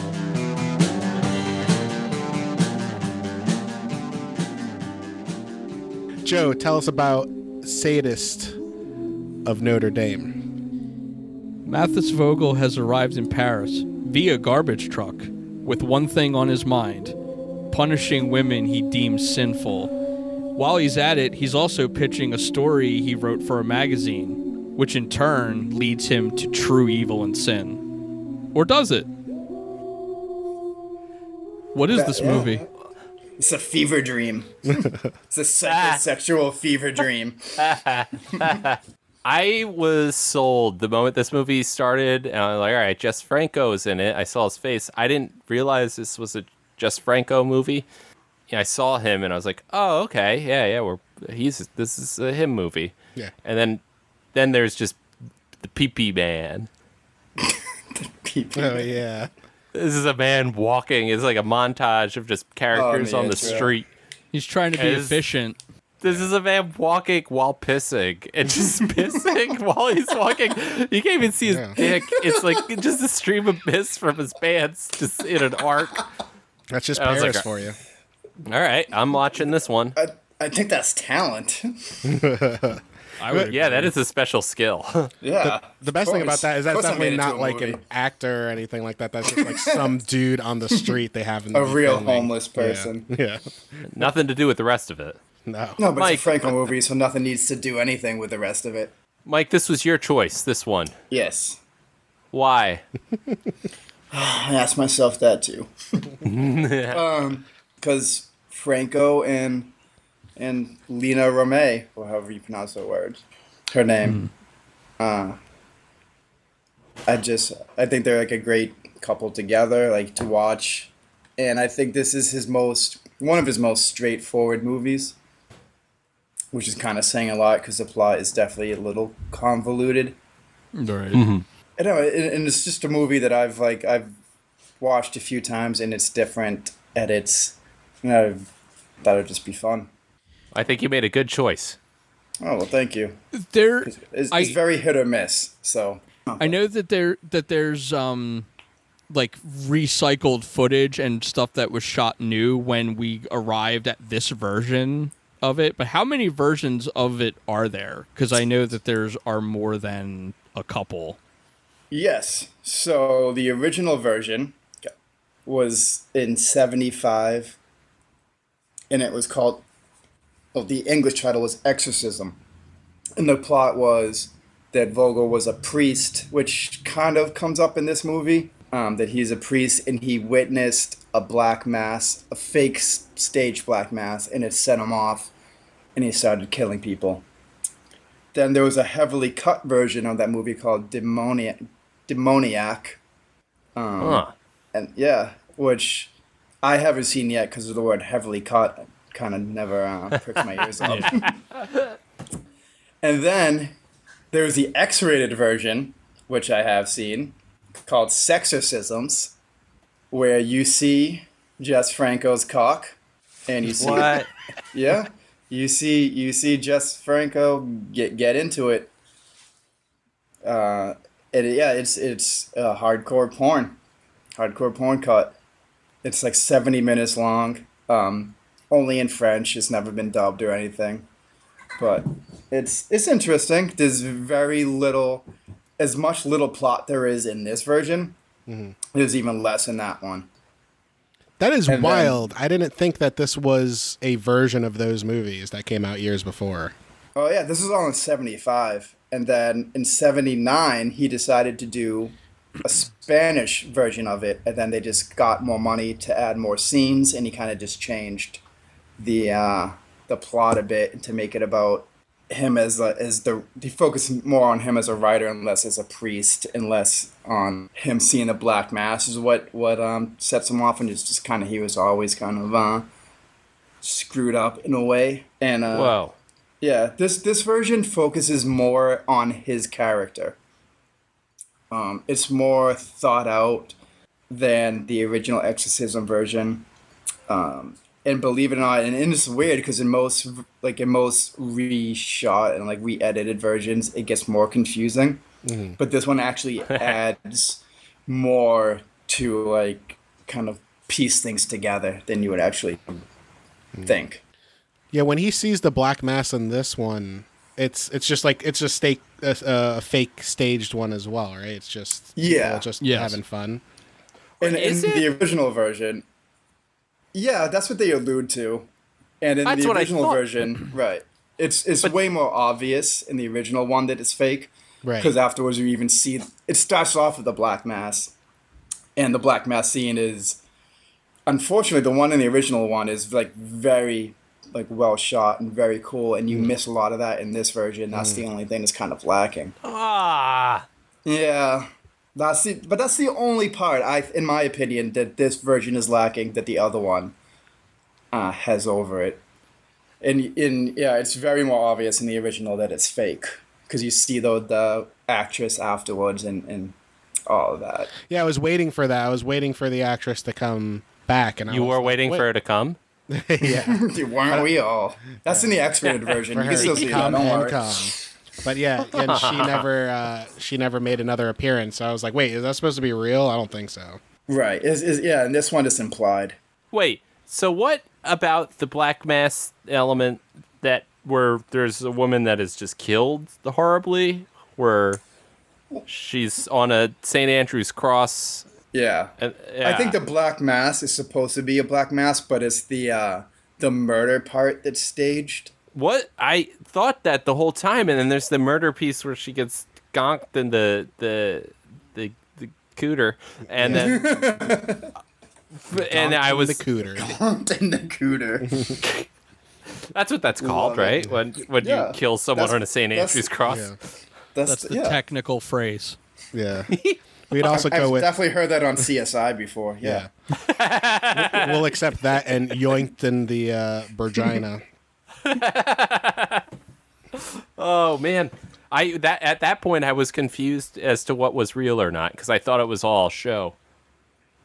Speaker 7: Joe, tell us about Sadist of Notre Dame.
Speaker 5: Mathis Vogel has arrived in Paris via garbage truck with one thing on his mind punishing women he deems sinful. While he's at it, he's also pitching a story he wrote for a magazine, which in turn leads him to true evil and sin. Or does it? What is this movie?
Speaker 12: It's a fever dream. it's a sexual fever dream.
Speaker 6: I was sold the moment this movie started, and I was like, all right, Jess Franco's in it. I saw his face. I didn't realize this was a Jess Franco movie. Yeah, I saw him, and I was like, oh, okay, yeah, yeah, we're he's this is a him movie.
Speaker 7: Yeah.
Speaker 6: And then, then there's just the pee pee man.
Speaker 7: Oh yeah.
Speaker 6: This is a man walking. It's like a montage of just characters
Speaker 12: Oh,
Speaker 6: on the
Speaker 12: true.
Speaker 6: street.
Speaker 5: He's trying to be
Speaker 6: As-
Speaker 5: efficient.
Speaker 6: This is a man walking while pissing and just pissing while he's walking. You can't even see his
Speaker 7: Yeah.
Speaker 6: dick. It's like just a stream of piss from his pants, just in an arc.
Speaker 7: That's just
Speaker 6: I
Speaker 7: Paris
Speaker 6: like,
Speaker 7: for you.
Speaker 6: All right, I'm watching this one.
Speaker 12: I, I think that's talent.
Speaker 5: I would
Speaker 6: Yeah, that is a special skill.
Speaker 12: Yeah.
Speaker 7: The best thing about that is that's
Speaker 12: Of course I
Speaker 7: definitely
Speaker 12: made it to
Speaker 7: not like
Speaker 12: movie.
Speaker 7: an actor or anything like that. That's just like some dude on the street they have in
Speaker 12: A
Speaker 7: the
Speaker 12: real
Speaker 7: filming.
Speaker 12: homeless person.
Speaker 7: Yeah. yeah.
Speaker 6: Nothing to do with the rest of it.
Speaker 7: No.
Speaker 12: No, but
Speaker 6: Mike.
Speaker 12: it's a Franco movie, so nothing needs to do anything with the rest of it.
Speaker 6: Mike, this was your choice. This one.
Speaker 12: Yes.
Speaker 6: Why?
Speaker 12: I asked myself that too. um, because Franco and and Lina Romay, or however you pronounce her word, her name. Uh, I just I think they're like a great couple together, like to watch, and I think this is his most one of his most straightforward movies, which is kind of saying a lot because the plot is definitely a little convoluted.
Speaker 5: Right.
Speaker 12: I know, and and it's just a movie that I've like I've watched a few times, and it's different edits. And I thought it'd just be fun.
Speaker 6: I think you made a good choice.
Speaker 12: Oh well, thank you.
Speaker 5: There,
Speaker 12: It's, it's
Speaker 5: I-
Speaker 12: very hit or miss. So
Speaker 5: I know that there that there's um like recycled footage and stuff that was shot new when we arrived at this version of it. But how many versions of it are there? Because I know that there's are more than a couple.
Speaker 12: yes, so the original version was in '75, and it was called. Well, the English title was Exorcism, and the plot was that Vogel was a priest, which kind of comes up in this movie. Um, that he's a priest and he witnessed a black mass, a fake stage black mass, and it set him off, and he started killing people. Then there was a heavily cut version of that movie called Demoniac, Demoniac, um,
Speaker 6: Huh.
Speaker 12: and yeah, which I haven't seen yet because of the word heavily cut. Kind of never uh, pricked my ears up. and then there was the X-rated version, which I have seen, called Sexorcisms, where you see Jess Franco's cock, and you see
Speaker 6: What?
Speaker 12: yeah, you see you see Jess Franco get get into it. Uh, and yeah, it's it's uh, hardcore porn, hardcore porn cut. It's like seventy minutes long. Um, only in French. It's never been dubbed or anything, but it's it's interesting. There's very little, as much little plot there is in this version. There's even less in that one.
Speaker 7: That is
Speaker 12: And then-
Speaker 7: wild. I didn't think that this was a version of those movies that came out years before.
Speaker 12: Oh yeah, this is all in '75, and then in '79 he decided to do a Spanish version of it, and then they just got more money to add more scenes, and he kind of just changed the uh, the plot a bit to make it about him as a, as the he focused more on him as a writer and less as a priest, and less on him seeing the black mass is what what um, sets him off, and it's just kind of he was always kind of uh, screwed up in a way, and uh,
Speaker 6: Whoa.
Speaker 12: yeah, this this version focuses more on his character. Um, it's more thought out. than the original Exorcism version. Um, and believe it or not, and, and it's weird because in most like in most reshot and like re-edited versions, it gets more confusing.
Speaker 7: Mhm.
Speaker 12: But this one actually adds more to like kind of piece things together than you would actually think.
Speaker 7: Yeah, when he sees the black mass in this one, it's it's just like it's just stake, a, a fake staged one as well, right? It's just
Speaker 12: Yeah.
Speaker 7: just
Speaker 12: Yes.
Speaker 7: having fun.
Speaker 12: And
Speaker 6: Is
Speaker 12: in
Speaker 6: it?
Speaker 12: the original version, yeah, that's what they allude to. And in
Speaker 6: That's
Speaker 12: the original version, right, it's it's way more obvious in the original one that it's fake.
Speaker 7: Right.
Speaker 12: Because afterwards you even see it starts off with the black mass, and the black mass scene is, unfortunately, the one in the original one is like very like well shot and very cool, and you miss a lot of that in this version. That's the only thing that's kind of lacking.
Speaker 6: Ah.
Speaker 12: Yeah, that's the but that's the only part I, in my opinion, that this version is lacking that the other one uh, has over it. And in yeah, it's very more obvious in the original that it's fake because you see the the actress afterwards and and all of that.
Speaker 7: Yeah, I was waiting for that. I was waiting for the actress to come back, and I
Speaker 6: You
Speaker 7: was
Speaker 6: were waiting
Speaker 7: wait.
Speaker 6: for her to come?
Speaker 7: yeah,
Speaker 12: Dude, weren't we all? That's in the X-rated version.
Speaker 7: for
Speaker 12: You
Speaker 7: her
Speaker 12: can still
Speaker 7: to
Speaker 12: see that.
Speaker 7: come
Speaker 12: Don't
Speaker 7: and
Speaker 12: worry.
Speaker 7: come. But yeah, and she never uh, she never made another appearance. So I was like, wait, is that supposed to be real? I don't think so.
Speaker 12: Right. Is is yeah, and this one is implied.
Speaker 6: Wait, so what about the black mass element that where there's a woman that is just killed horribly, where she's on a St. Andrew's cross?
Speaker 12: Yeah.
Speaker 6: And,
Speaker 12: I think the black mass is supposed to be a black mass, but it's the uh, the murder part that's staged.
Speaker 6: What I thought that the whole time, and then there's the murder piece where she gets gonked in the the the, the cooter, and then and I was
Speaker 7: the cooter.
Speaker 12: gonked in the cooter.
Speaker 6: That's what that's called,
Speaker 12: Love it.
Speaker 6: right? When when
Speaker 12: Yeah.
Speaker 6: you kill someone
Speaker 12: That's-
Speaker 6: on a St.
Speaker 12: that's-
Speaker 6: Andrew's cross.
Speaker 7: Yeah.
Speaker 12: That's,
Speaker 5: That's the
Speaker 12: yeah.
Speaker 5: technical phrase.
Speaker 7: Yeah, we'd also
Speaker 12: I've,
Speaker 7: go
Speaker 12: I've
Speaker 7: with
Speaker 12: definitely heard that on CSI before. Yeah.
Speaker 7: yeah. we'll accept that and yoinked in the uh, Virginia.
Speaker 6: Oh man, I that at that point I was confused as to what was real or not because I thought it was all show.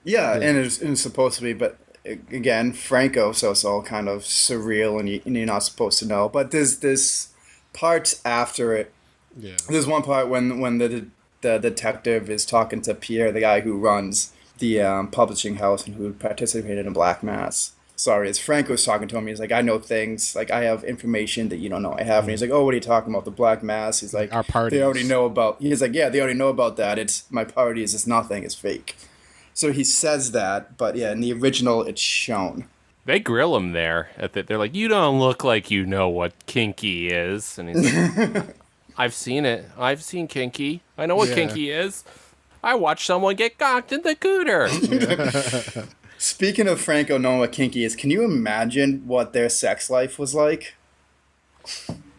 Speaker 12: Yeah, and it's, and it's supposed to be, but again, Franco, so it's all kind of surreal, and, you, and you're not supposed to know. But there's this part after it.
Speaker 7: Yeah.
Speaker 12: There's one part when when the the detective is talking to Pierre, the guy who runs the um, publishing house and who participated in Black Mass. Sorry, it's Franco's talking to him. He's like, I know things. Like, I have information that you don't know I have. And he's mm. like, Oh, what are you talking about? The Black Mass. He's like,
Speaker 7: Our party.
Speaker 12: They already know about. He's like, Yeah, they already know about that. It's my parties. It's nothing. It's fake. So he says that, but yeah, in the original, it's shown.
Speaker 6: They grill him there. At the, they're like, "You don't look like you know what kinky is," and he's like, "I've seen it. I've seen kinky. I know what
Speaker 7: Yeah.
Speaker 6: kinky is. I watched someone get cocked in the cooter."
Speaker 12: Speaking of Franco knowing what kinky is, can you imagine what their sex life was like?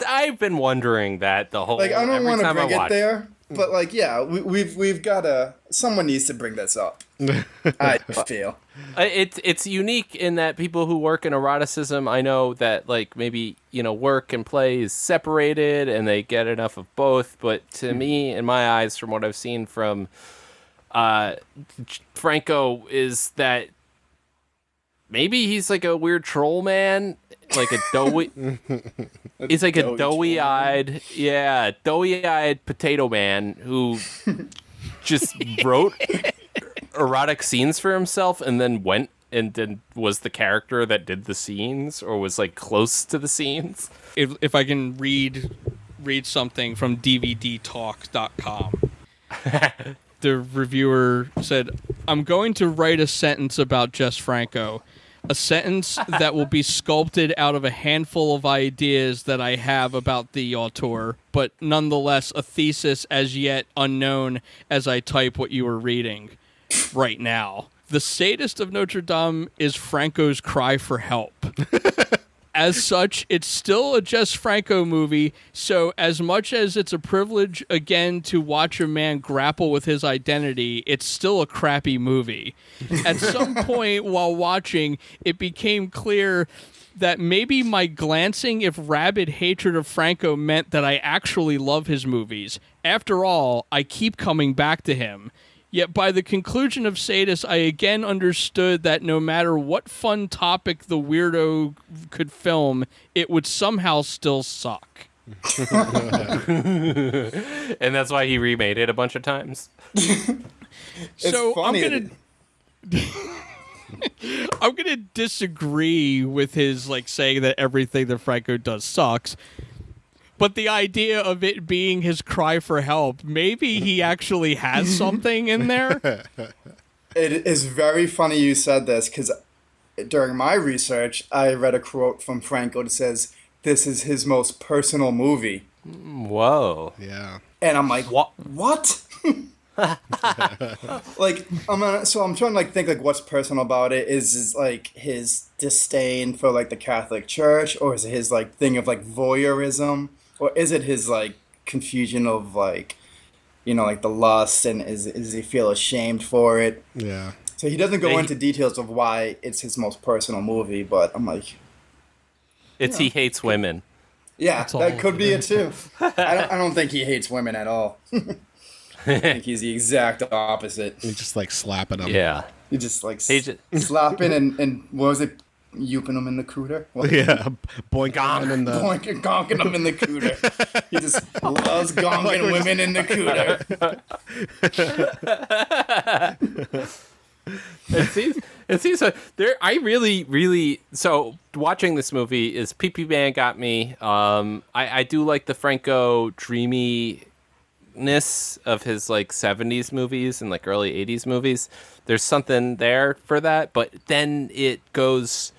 Speaker 6: I've been wondering that the whole.
Speaker 12: Like, I don't want to bring it there, but like, yeah, we, we've we've got to. Someone needs to bring this up. I feel.
Speaker 6: Uh, It's it's unique in that people who work in eroticism, I know that like maybe you know work and play is separated and they get enough of both. But to me, in my eyes, from what I've seen from uh, Franco, is that maybe he's like a weird troll man, like a doughy. he's like a
Speaker 12: doughy
Speaker 6: doughy eyed, yeah, doughy eyed potato man who just wrote erotic scenes for himself and then went and then was the character that did the scenes or was like close to the scenes.
Speaker 5: If if I can read read something from DVDtalk.com. the reviewer said, "I'm going to write a sentence about Jess Franco." A sentence that will be sculpted out of a handful of ideas that I have about the auteur, but nonetheless a thesis as yet unknown as I type what you are reading right now. The sadist of Notre Dame is Franco's cry for help. as such, it's still a Jess Franco movie. So, as much as it's a privilege again to watch a man grapple with his identity, it's still a crappy movie. At some point while watching, it became clear that maybe my glancing, if rabid hatred of Franco meant that I actually love his movies. After all, I keep coming back to him. Yet by the conclusion of Sadus, I again understood that no matter what fun topic the weirdo could film, it would somehow still suck.
Speaker 6: and that's why he remade it a bunch of times.
Speaker 5: so I'm gonna I'm gonna disagree with his like saying that everything that Franco does sucks. But the idea of it being his cry for help, maybe he actually has something in there.
Speaker 12: It is very funny you said this because during my research, I read a quote from Franco that says, This is his most personal movie.
Speaker 6: Mm, whoa.
Speaker 7: Yeah.
Speaker 12: And I'm like, What? What? like I'm gonna, so I'm trying to like think like what's personal about it is is like his disdain for like the Catholic Church or is it his like thing of like voyeurism or is it his like confusion of like you know like the lust and is is he feel ashamed for it
Speaker 7: Yeah.
Speaker 12: so he doesn't go
Speaker 6: he-
Speaker 12: into details of why it's his most personal movie but I'm like
Speaker 6: It's he hates women.
Speaker 12: yeah
Speaker 5: That's
Speaker 12: that could be
Speaker 5: it
Speaker 12: it too I don't, I don't think he hates women at all I think he's the exact opposite
Speaker 7: You just like slapping him.
Speaker 6: Yeah.
Speaker 12: You just like
Speaker 6: He
Speaker 12: s-
Speaker 6: ju-
Speaker 12: slapping and, and what was it? Youping him in the cooter? What?
Speaker 7: Yeah. Boinking him in the.
Speaker 12: Boinking, gonking him in the cooter. He just loves gonking women in the cooter.
Speaker 6: it seems it seems like there I really really so watching this movie is PP Man got me. Um I, I do like the Franco dreaminess of his like 70s movies and like early 80s movies. There's something there for that, but then it goes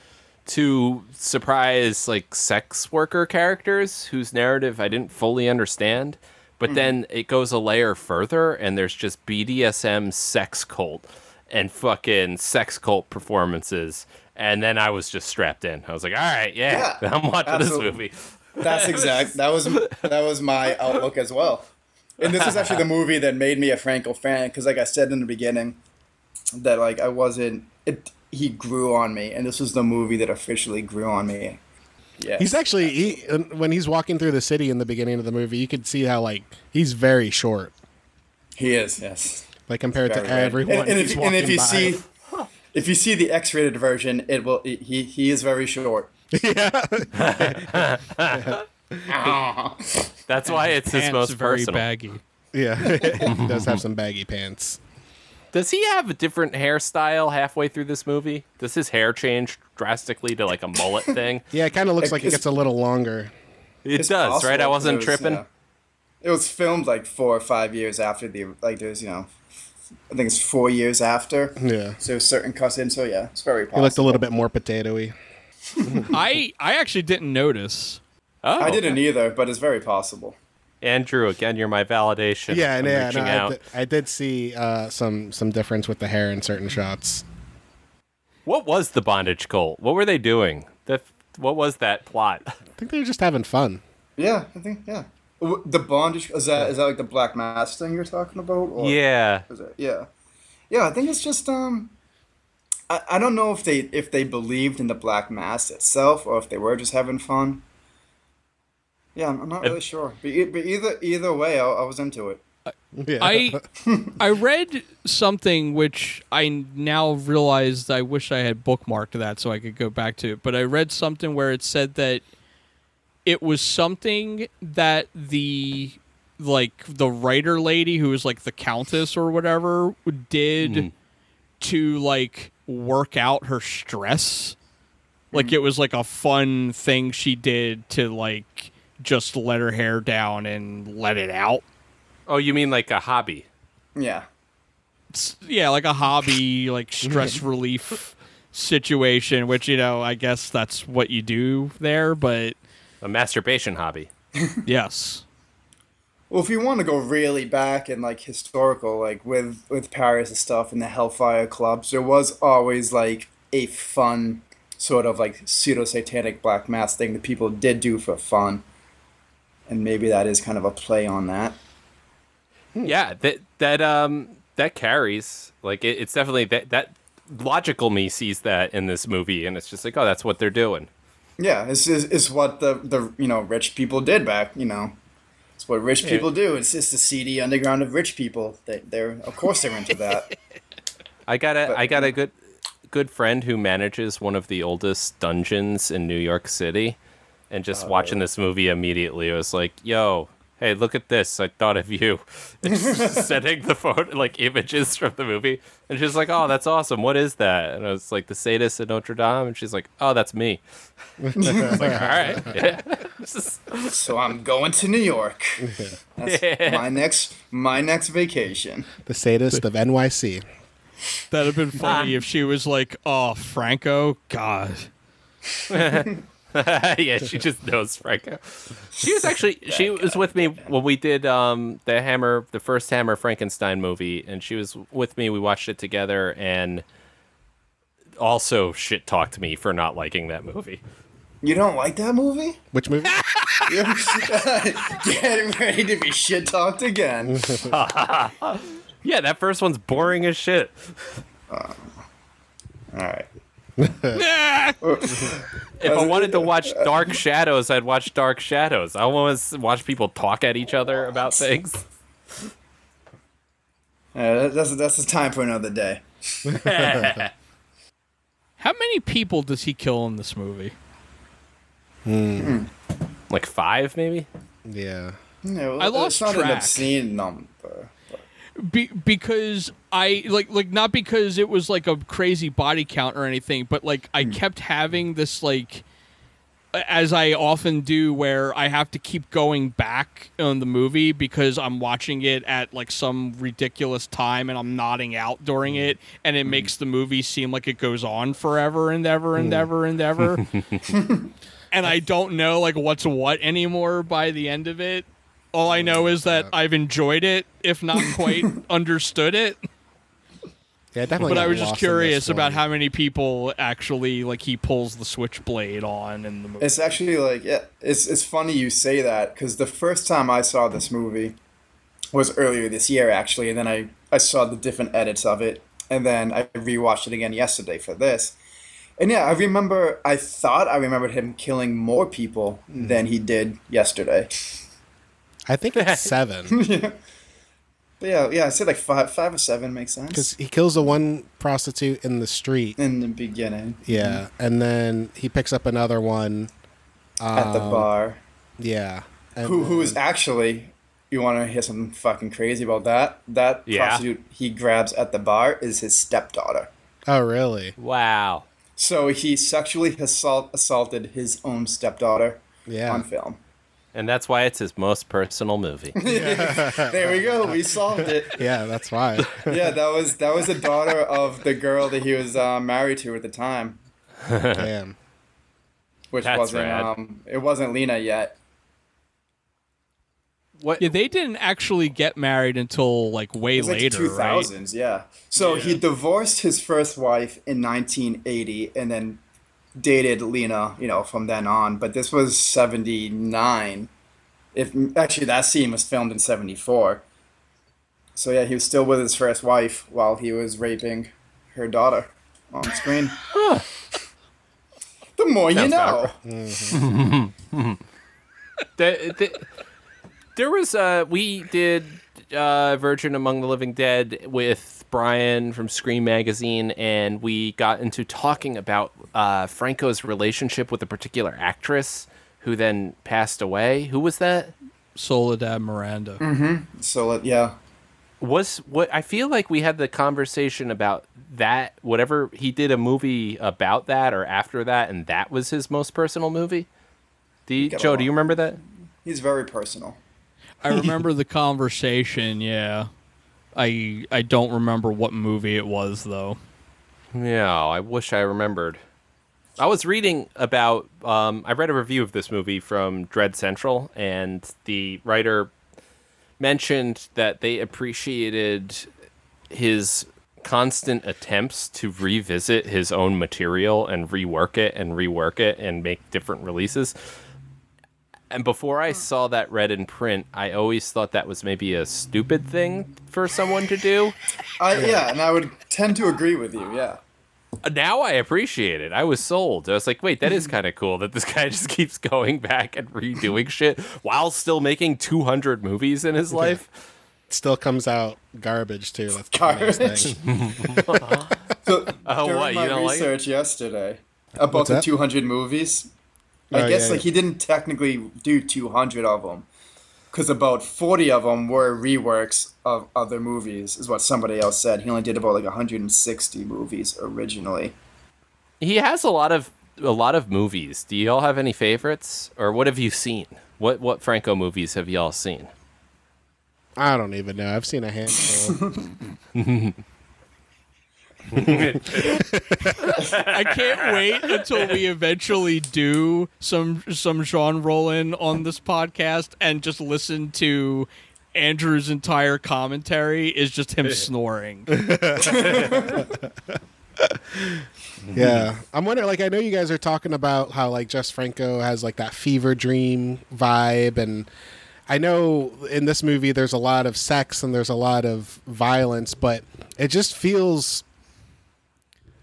Speaker 6: to surprise like sex worker characters whose narrative I didn't fully understand. But mm-hmm. then it goes a layer further and there's just BDSM sex cult and fucking sex cult performances. And then I was just strapped in. I was like, all right, yeah,
Speaker 12: Yeah,
Speaker 6: I'm watching
Speaker 12: absolutely.
Speaker 6: this movie.
Speaker 12: That's exact. That was that was my outlook as well. And this is actually the movie that made me a Franco fan because, like I said in the beginning, that like I wasn't. It he grew on me, and this was the movie that officially grew on me. Yeah,
Speaker 7: He's actually he when he's walking through the city in the beginning of the movie, you could see how like he's very short,
Speaker 12: he is. Yes.
Speaker 7: like compared to
Speaker 12: Very right.
Speaker 7: everyone.
Speaker 12: And, and if, and if you
Speaker 7: by.
Speaker 12: see, if you see the X-rated version, it will. He he is very short. Yeah.
Speaker 6: That's why it's his most
Speaker 5: very
Speaker 6: personal.
Speaker 5: baggy.
Speaker 7: yeah, he does have some baggy pants.
Speaker 6: Does he have a different hairstyle halfway through this movie? Does his hair change drastically to like a mullet thing?
Speaker 7: Yeah, it kind of looks like it gets a little longer.
Speaker 6: It
Speaker 12: It's
Speaker 6: does, right? I wasn't
Speaker 12: was,
Speaker 6: tripping.
Speaker 12: yeah. It was filmed like four or five years after the like. There's you know, I think it's four years after.
Speaker 7: Yeah,
Speaker 12: So certain cuts in. So yeah, it's very
Speaker 7: he
Speaker 12: possible.
Speaker 7: looked a little bit more potatoy.
Speaker 5: I I actually didn't notice.
Speaker 6: Oh,
Speaker 12: I didn't either, but it's very possible.
Speaker 6: Andrew, again, you're my validation.
Speaker 7: Yeah,
Speaker 6: I'm
Speaker 7: and yeah, no,
Speaker 6: out.
Speaker 7: I, did, I did see uh, some some difference with the hair in certain shots.
Speaker 6: What was the bondage cult? What were they doing? The, what was that plot?
Speaker 7: I think they were just having fun.
Speaker 12: Yeah, I think yeah. The bondage is that is that like the black mass thing you're talking about? Or
Speaker 6: yeah.
Speaker 12: is it- yeah, yeah. I think it's just um. I, I don't know if they if they believed in the black mass itself or if they were just having fun. Yeah, I'm I'm not really sure. But, e- but either either way, I, I was into it.
Speaker 7: Yeah.
Speaker 5: I I read something which I now realized I wish I had bookmarked that so I could go back to it. But I read something where it said that it was something that the like the writer lady who was like the countess or whatever did hmm. to like work out her stress. Like hmm. it was like a fun thing she did to like just let her hair down and let it out.
Speaker 6: Oh, you mean like a hobby?
Speaker 12: Yeah.
Speaker 5: s- yeah, like a hobby, like stress relief situation, which you know, I guess that's what you do there, but
Speaker 6: A masturbation hobby.
Speaker 5: yes.
Speaker 12: Well, if you want to go really back and like historical, like with with Paris and stuff and the Hellfire clubs, there was always like a fun sort of like pseudo satanic black mass thing that people did do for fun, and maybe that is kind of a play on that.
Speaker 6: Yeah, that that um that carries. Like it, it's definitely that that logical me sees that in this movie, and it's just like, oh, that's what they're doing.
Speaker 12: Yeah, it's it's, it's what the the you know rich people did back you know It's what rich people do. It's just the seedy underground of rich people. They, they're of course they're into that.
Speaker 6: I got a
Speaker 12: But-
Speaker 6: I got a good good friend who manages one of the oldest dungeons in New York City, and just
Speaker 12: Oh.
Speaker 6: watching this movie immediately, I was like, "Yo, hey, look at this! I thought of you." And just sending the photo like images from the movie, and she's like, "Oh, that's awesome! What is that?" And I was like, "The sadist at Notre Dame," and she's like, "Oh, that's me." I was like, "All right." Yeah.
Speaker 12: so I'm going to New York. That's
Speaker 6: Yeah.
Speaker 12: my next my next vacation.
Speaker 7: The sadist of NYC.
Speaker 5: That'd have been funny ah. if she was like, "Oh, Franco, God."
Speaker 6: yeah, she just knows Franco. She was actually she was with me when we did um the Hammer the first Hammer Frankenstein movie and she was with me we watched it together and also shit talked me for not liking that movie.
Speaker 12: You don't like that movie?
Speaker 7: Which movie?
Speaker 12: Getting ready to be shit talked again.
Speaker 6: yeah, that first one's boring as shit.
Speaker 12: All right.
Speaker 6: If I wanted to watch Dark Shadows, I'd watch Dark Shadows. I want to watch people talk at each other about things.
Speaker 12: Uh, that's that's a time for another day.
Speaker 5: How many people does he kill in this movie?
Speaker 6: Like five, maybe.
Speaker 7: Yeah.
Speaker 12: No,
Speaker 5: I lost
Speaker 12: it's not an
Speaker 5: track.
Speaker 12: obscene number.
Speaker 5: Be- because I like like not because it was like a crazy body count or anything, but like I hmm. kept having this like as I often do where I have to keep going back on the movie because I'm watching it at like some ridiculous time and I'm nodding out during hmm. it and it hmm. makes the movie seem like it goes on forever and ever and ever and ever. and I don't know like what's what anymore by the end of it. All I know is that I've enjoyed it, if not quite understood it.
Speaker 7: Yeah, definitely.
Speaker 5: But I was just curious about how many people actually like he pulls the switchblade on in the movie.
Speaker 12: It's actually like yeah, it's it's funny you say that because the first time I saw this movie was earlier this year actually, and then I I saw the different edits of it, and then I rewatched it again yesterday for this. And yeah, I remember. I thought I remembered him killing more people than he did yesterday.
Speaker 7: I think it's seven
Speaker 12: But yeah, yeah, I said like five, five or seven makes sense
Speaker 7: because he kills the one prostitute in the street.
Speaker 12: in the beginning.
Speaker 7: Yeah, and then he picks up another one
Speaker 12: at the
Speaker 7: um,
Speaker 12: bar.
Speaker 7: Yeah, and
Speaker 12: who who is actually you want to hear something fucking crazy about that? That
Speaker 6: Yeah.
Speaker 12: prostitute he grabs at the bar is his stepdaughter.
Speaker 7: Oh, really?
Speaker 6: Wow.
Speaker 12: So he sexually assault assaulted his own stepdaughter
Speaker 7: Yeah.
Speaker 12: on film.
Speaker 6: And that's why it's his most personal movie.
Speaker 12: there we go. We solved it.
Speaker 7: Yeah, that's why.
Speaker 12: Yeah, that was that was the daughter of the girl that he was uh, married to at the time,
Speaker 7: Damn.
Speaker 12: which
Speaker 6: That's
Speaker 12: wasn't
Speaker 6: rad.
Speaker 12: um it wasn't Lina yet.
Speaker 6: What?
Speaker 5: Yeah, they didn't actually get married until like way
Speaker 12: It was like
Speaker 5: later,
Speaker 12: two
Speaker 5: right?
Speaker 12: thousands, yeah. So he divorced his first wife in 1980, and then dated Lina, you know, from then on. But this was 79. If actually that scene was filmed in 74. So yeah, he was still with his first wife while he was raping her daughter on screen. The more you
Speaker 6: Sounds
Speaker 12: know.
Speaker 6: the, the, there was uh we did uh Virgin Among the Living Dead with Brian from Scream Magazine and we got into talking about uh Franco's relationship with a particular actress who then passed away. Who was that?
Speaker 5: Soledad Miranda.
Speaker 12: Mm-hmm. So yeah,
Speaker 6: Was what I feel like we had the conversation about that whatever he did a movie about that or after that and that was his most personal movie. Do you, Joe, do you remember that?
Speaker 12: he's very personal.
Speaker 5: I remember the conversation, yeah. I I don't remember what movie it was though.
Speaker 6: Yeah, I wish I remembered. I was reading about. Um, I read a review of this movie from Dread Central, and the writer mentioned that they appreciated his constant attempts to revisit his own material and rework it and rework it and make different releases. And before I saw that read in print, I always thought that was maybe a stupid thing for someone to do.
Speaker 12: I, yeah, and I would tend to agree with you. Yeah.
Speaker 6: Uh, now I appreciate it. I was sold. I was like, wait, that is hmm. kind of cool that this guy just keeps going back and redoing shit while still making 200 movies in his life.
Speaker 7: Still comes out garbage too. That's the funniest
Speaker 12: Garbage.
Speaker 7: thing.
Speaker 12: So,
Speaker 6: Oh,
Speaker 12: during
Speaker 6: what, you
Speaker 12: my
Speaker 6: don't like
Speaker 12: research yesterday about
Speaker 7: What's
Speaker 12: the
Speaker 7: that?
Speaker 12: 200 movies, I
Speaker 7: Oh,
Speaker 12: guess
Speaker 7: yeah,
Speaker 12: like
Speaker 7: yeah.
Speaker 12: he didn't technically do 200 of them because about 40 of them were reworks of other movies, is what somebody else said. He only did about like 160 movies originally.
Speaker 6: He has a lot of a lot of movies. Do y'all have any favorites, or what have you seen? What what Franco movies have y'all seen?
Speaker 7: I don't even know. I've seen a handful.
Speaker 5: I can't wait until we eventually do some some Jean Rollin on this podcast and just listen to Andrew's entire commentary is just him snoring.
Speaker 7: yeah, I'm wondering. Like, I know you guys are talking about how like Jess Franco has like that fever dream vibe, and I know in this movie there's a lot of sex and there's a lot of violence, but it just feels.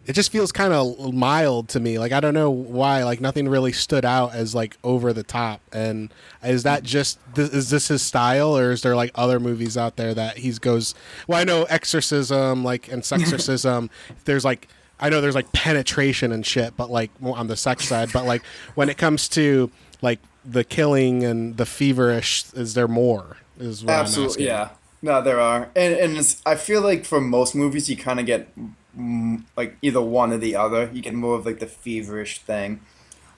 Speaker 7: It just feels kind of mild to me. Like I don't know why. Like nothing really stood out as like over the top. And is that just th- is this his style, or is there like other movies out there that he goes? Well, I know Exorcism, like and Sexorcism. there's like I know there's like penetration and shit, but like on the sex side. But like when it comes to like the killing and the feverish, is there more? Is what
Speaker 12: Absolutely, yeah. No, there are, and and it's, I feel like for most movies, you kind of get like either one or the other. You get more of like the feverish thing,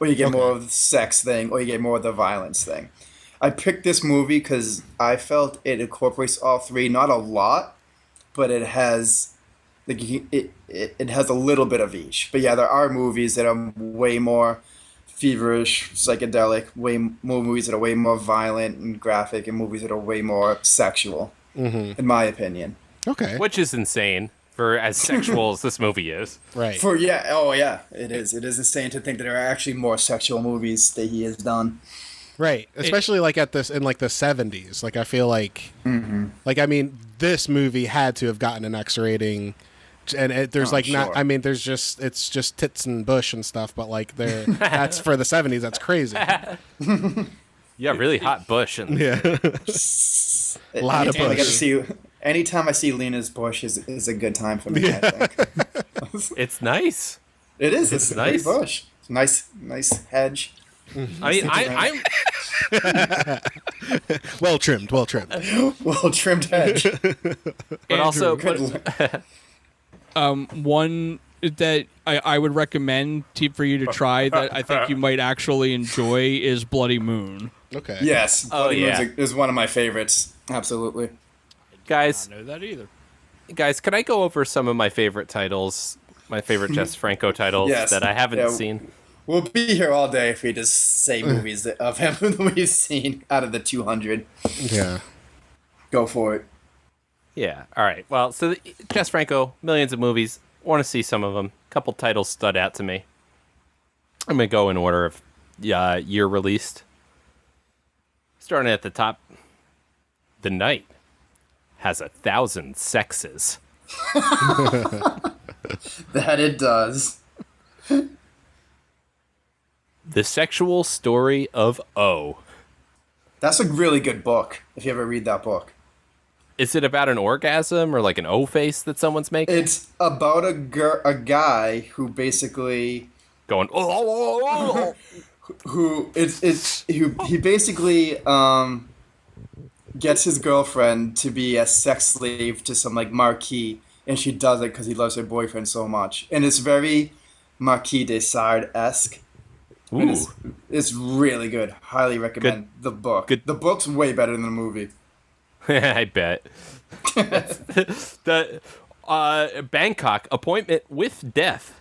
Speaker 12: or you get more of the sex thing, or you get more of the violence thing. I picked this movie because I felt it incorporates all three. Not a lot, but it has like it, it it has a little bit of each. But yeah, there are movies that are way more feverish, psychedelic, way more movies that are way more violent and graphic, and movies that are way more sexual,
Speaker 7: Mhm.
Speaker 12: in my opinion.
Speaker 7: Okay.
Speaker 6: Which is insane for as sexual as this movie is.
Speaker 7: Right.
Speaker 12: For yeah, oh yeah, it is. It is insane to think that there are actually more sexual movies that he has done.
Speaker 7: Right, especially like at this in like the seventies. Like I feel like, mm-hmm. like I mean, this movie had to have gotten an X rating, and it, there's
Speaker 12: Oh,
Speaker 7: like not. I mean, there's just it's just tits and bush and stuff, but like there, that's for the seventies. That's crazy.
Speaker 6: Yeah, really hot bush and
Speaker 7: Yeah, a lot of
Speaker 12: Anytime I get to
Speaker 7: bush.
Speaker 12: see, anytime I see Lina's bush is is a good time for me. I think
Speaker 6: it's nice.
Speaker 12: it is. It's,
Speaker 6: It's
Speaker 12: a
Speaker 6: nice.
Speaker 12: bush. It's a nice, nice hedge.
Speaker 6: I mean, I, I'm
Speaker 7: well trimmed, well trimmed.
Speaker 12: well trimmed hedge.
Speaker 6: but also, but,
Speaker 5: um, one that I, I would recommend to, for you to try that I think you might actually enjoy is Bloody Moon.
Speaker 7: Okay.
Speaker 12: Yes.
Speaker 6: Oh,
Speaker 12: Bloody
Speaker 6: yeah.
Speaker 12: Moon's is one of my favorites. Absolutely.
Speaker 6: Guys, I
Speaker 5: know that either.
Speaker 6: guys, can I go over some of my favorite titles, my favorite Jess Franco titles
Speaker 12: Yes.
Speaker 6: that I haven't
Speaker 12: Yeah.
Speaker 6: seen?
Speaker 12: We'll be here all day if we just say movies that- of him that we've seen out of the 200.
Speaker 7: Yeah.
Speaker 12: Go for it.
Speaker 6: Yeah. All right. Well, so the, Jess Franco, millions of movies. Want to see some of them. A couple titles stood out to me. I'm gonna go in order of uh, year released. Starting at the top, The Night has a thousand sexes.
Speaker 12: That it does.
Speaker 6: The sexual story of O.
Speaker 12: That's a really good book. If you ever read that book,
Speaker 6: Is it about an orgasm or like an O face that someone's making?
Speaker 12: it's about a gir- a guy who basically
Speaker 6: Going, oh, oh, oh, oh.
Speaker 12: who it's it's who he basically um gets his girlfriend to be a sex slave to some like marquis and she does it because he loves her boyfriend so much. And it's very marquis de sade esque it's, it's really good. Highly recommend the book.
Speaker 6: good-
Speaker 12: the book's way better than the movie.
Speaker 6: I bet. the uh, Bangkok appointment with death,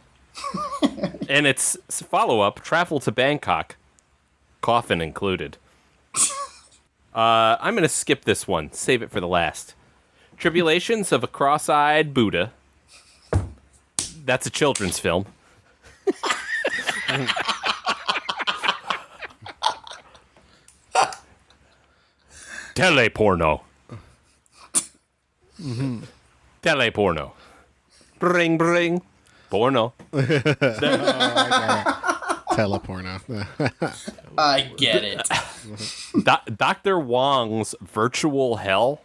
Speaker 6: and its follow up travel to Bangkok, coffin included. Uh, I'm gonna skip this one. Save it for the last. Tribulations of a cross-eyed Buddha. That's a children's film. Teleporno. Teleporno. Bring, bring. Porno.
Speaker 7: Teleporno.
Speaker 12: I get it.
Speaker 6: Do- Dr. Wong's virtual hell.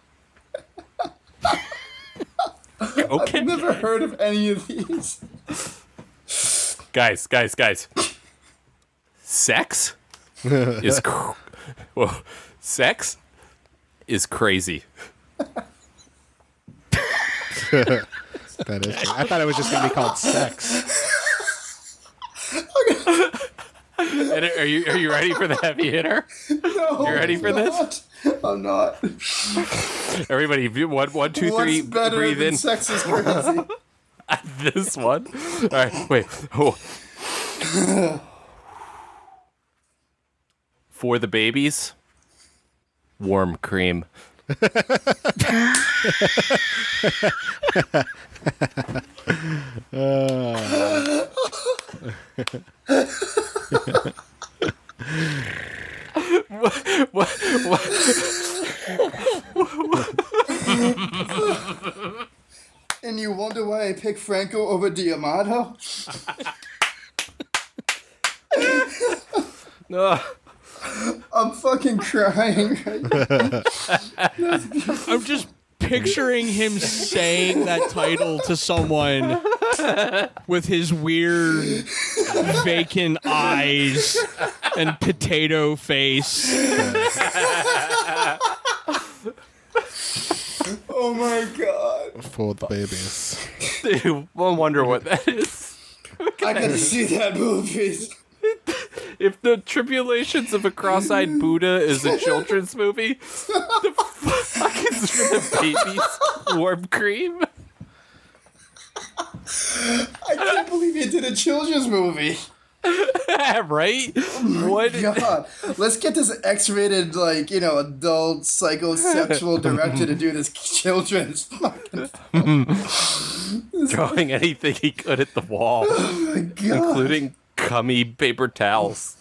Speaker 6: Okay.
Speaker 12: I've never heard of any of these.
Speaker 6: Guys, guys, guys. Sex is cr- well, sex is crazy.
Speaker 7: that is. I thought it was just gonna be called sex.
Speaker 6: And are you are you ready for the heavy hitter?
Speaker 12: No,
Speaker 6: You ready for
Speaker 12: I'm
Speaker 6: this?
Speaker 12: not. I'm not.
Speaker 6: Everybody, if you- one, one, two,
Speaker 12: What's
Speaker 6: three,
Speaker 12: better
Speaker 6: breathe
Speaker 12: than
Speaker 6: in.
Speaker 12: sex is crazy?
Speaker 6: this one. All right, wait. Oh. For the babies, warm cream.
Speaker 7: Uh,
Speaker 6: what, what,
Speaker 12: and you wonder why I picked Franco over D'Amato?
Speaker 6: No.
Speaker 12: I'm fucking crying.
Speaker 5: I'm just picturing him saying that title to someone with his weird vacant eyes and potato face.
Speaker 12: oh my god.
Speaker 7: For the babies.
Speaker 6: Dude, I wonder what that is.
Speaker 12: I gotta see that movie.
Speaker 6: If the tribulations of a cross-eyed Buddha is a children's movie, the fuck is for the babies warm cream?
Speaker 12: I can't believe you did a children's movie.
Speaker 6: right?
Speaker 12: Oh what? God. Let's get this X-rated, like you know, adult psychosexual director to do this children's fucking.
Speaker 6: Throwing anything he could at the wall, oh including cummy paper towels.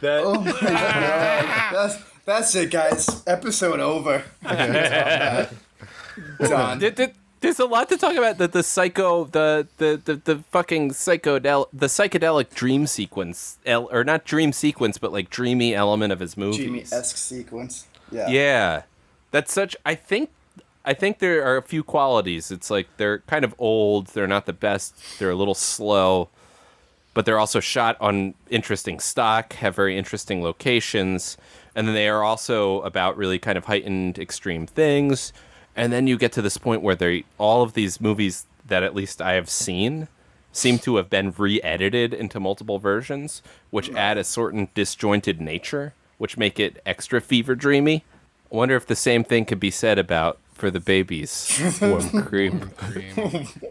Speaker 6: that,
Speaker 12: Oh my god. That's that's it, guys. Episode over. Done.
Speaker 6: There- there- There's a lot to talk about. The the psycho, the the the, the fucking psychedelic, the psychedelic dream sequence, el- or not dream sequence, but like dreamy element of his movie
Speaker 12: Jimmy esque sequence. Yeah.
Speaker 6: Yeah, that's such. I think. I think there are a few qualities. It's like they're kind of old. They're not the best. They're a little slow, but they're also shot on interesting stock. Have very interesting locations, and then they are also about really kind of heightened extreme things. And then you get to this point where they all of these movies that at least I have seen seem to have been re-edited into multiple versions, which add a certain disjointed nature, which make it extra fever dreamy. I wonder if the same thing could be said about for the babies. Warm cream.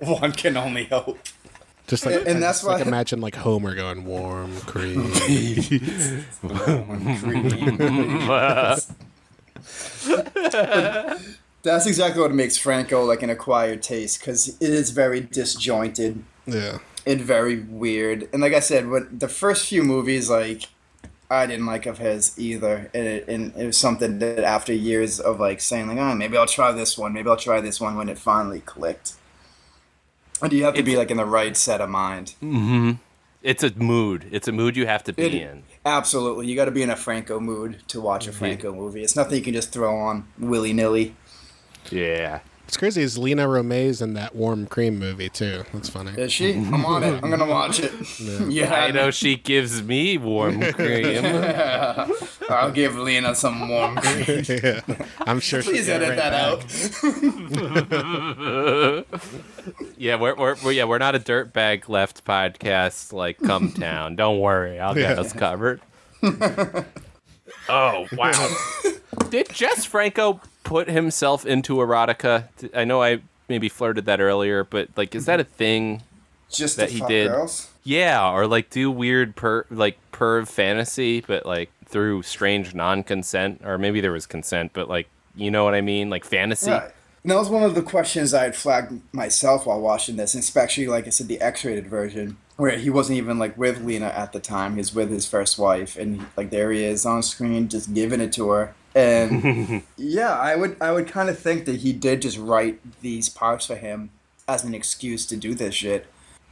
Speaker 12: One can only hope.
Speaker 7: Just like
Speaker 12: And- and that's
Speaker 7: just, like
Speaker 12: why-
Speaker 7: imagine like Homer going warm cream.
Speaker 12: That's exactly what makes Franco like an acquired taste because it is very disjointed
Speaker 7: yeah.
Speaker 12: and very weird. And like I said, what the first few movies like I didn't like of his either, and it, and it was something that after years of like saying like, oh, maybe I'll try this one, maybe I'll try this one, when it finally clicked. And you have to be like in the right set of mind.
Speaker 6: Mm-hmm. It's a mood. It's a mood you have to be
Speaker 12: It-
Speaker 6: in.
Speaker 12: Absolutely, you got to be in a Franco mood to watch a Franco movie. It's nothing you can just throw on willy nilly.
Speaker 6: Yeah.
Speaker 7: It's crazy. Is Lina Romay's in that warm cream movie too? That's funny.
Speaker 12: Is she? I'm on it. I'm gonna watch it. Yeah,
Speaker 6: I know she gives me warm cream.
Speaker 12: I'll give Lina some warm cream.
Speaker 7: yeah. I'm sure. she'll
Speaker 12: Please
Speaker 7: get
Speaker 12: edit
Speaker 7: right
Speaker 12: that
Speaker 7: back.
Speaker 12: out.
Speaker 6: yeah, we're, we're, we're yeah we're not a dirtbag left podcast like Cum Town. Don't worry, I'll get
Speaker 7: Yeah.
Speaker 6: us covered. oh wow! Did Jess Franco put himself into erotica? I know I maybe flirted that earlier, but like, is that a thing?
Speaker 12: Just
Speaker 6: that
Speaker 12: to
Speaker 6: he did.
Speaker 12: girls?
Speaker 6: Yeah, or like do weird per like perv fantasy, but like through strange non-consent, or maybe there was consent, but like you know what I mean, like fantasy.
Speaker 12: Right. And that was one of the questions I had flagged myself while watching this, especially like I said, the X-rated version, where he wasn't even like with Lina at the time. He's with his first wife, and like there he is on screen, just giving it to her. And yeah, I would I would kind of think that he did just write these parts for him as an excuse to do this shit.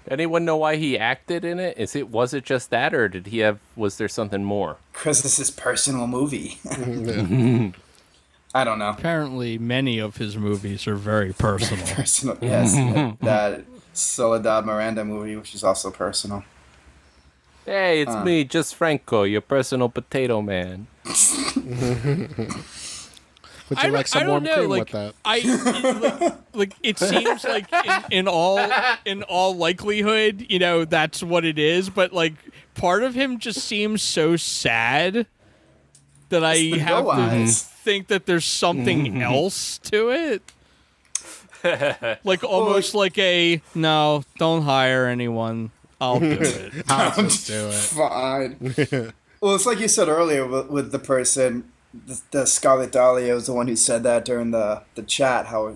Speaker 6: Anyone know why he acted in it? Is it was it just that, or did he have? Was there something more?
Speaker 12: Because this is personal movie. I don't know.
Speaker 5: Apparently, many of his movies are very personal.
Speaker 12: Personal, yes. that Soledad Miranda movie, which is also personal.
Speaker 6: Hey, it's
Speaker 12: Uh.
Speaker 6: me, just Franco, your personal potato man.
Speaker 7: Would you
Speaker 5: don't-
Speaker 7: like some
Speaker 5: I
Speaker 7: warm cream
Speaker 5: like,
Speaker 7: with that?
Speaker 5: I like, like it seems like in, in all in all likelihood, you know, that's what it is. But like, part of him just seems so sad that I
Speaker 12: It's the
Speaker 5: have to
Speaker 12: eyes.
Speaker 5: think that there's something mm-hmm. else to it. Like almost like a no, don't hire anyone. I'll do it.
Speaker 7: I'll just do it.
Speaker 12: Fine. Well, it's like you said earlier with, with the person, the, the Scarlet Dahlia was the one who said that during the, the chat, how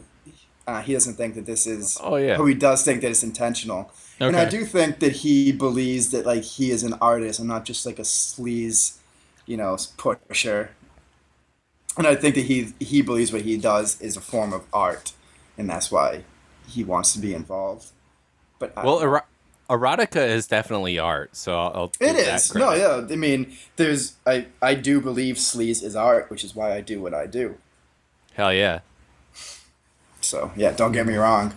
Speaker 12: uh, he doesn't think that this is.
Speaker 6: Oh, yeah.
Speaker 12: How he does think that it's intentional. And I do think that he believes that like he is an artist and not just like a sleaze, you know, pusher. And I think that he he believes what he does is a form of art, and that's why he wants to be involved. But I
Speaker 6: Well, ero- erotica is definitely art, so I'll. I'll
Speaker 12: It
Speaker 6: give that
Speaker 12: is. No, yeah. I mean, there's I I do believe sleaze is art, which is why I do what I do.
Speaker 6: Hell yeah.
Speaker 12: So yeah, don't get me wrong.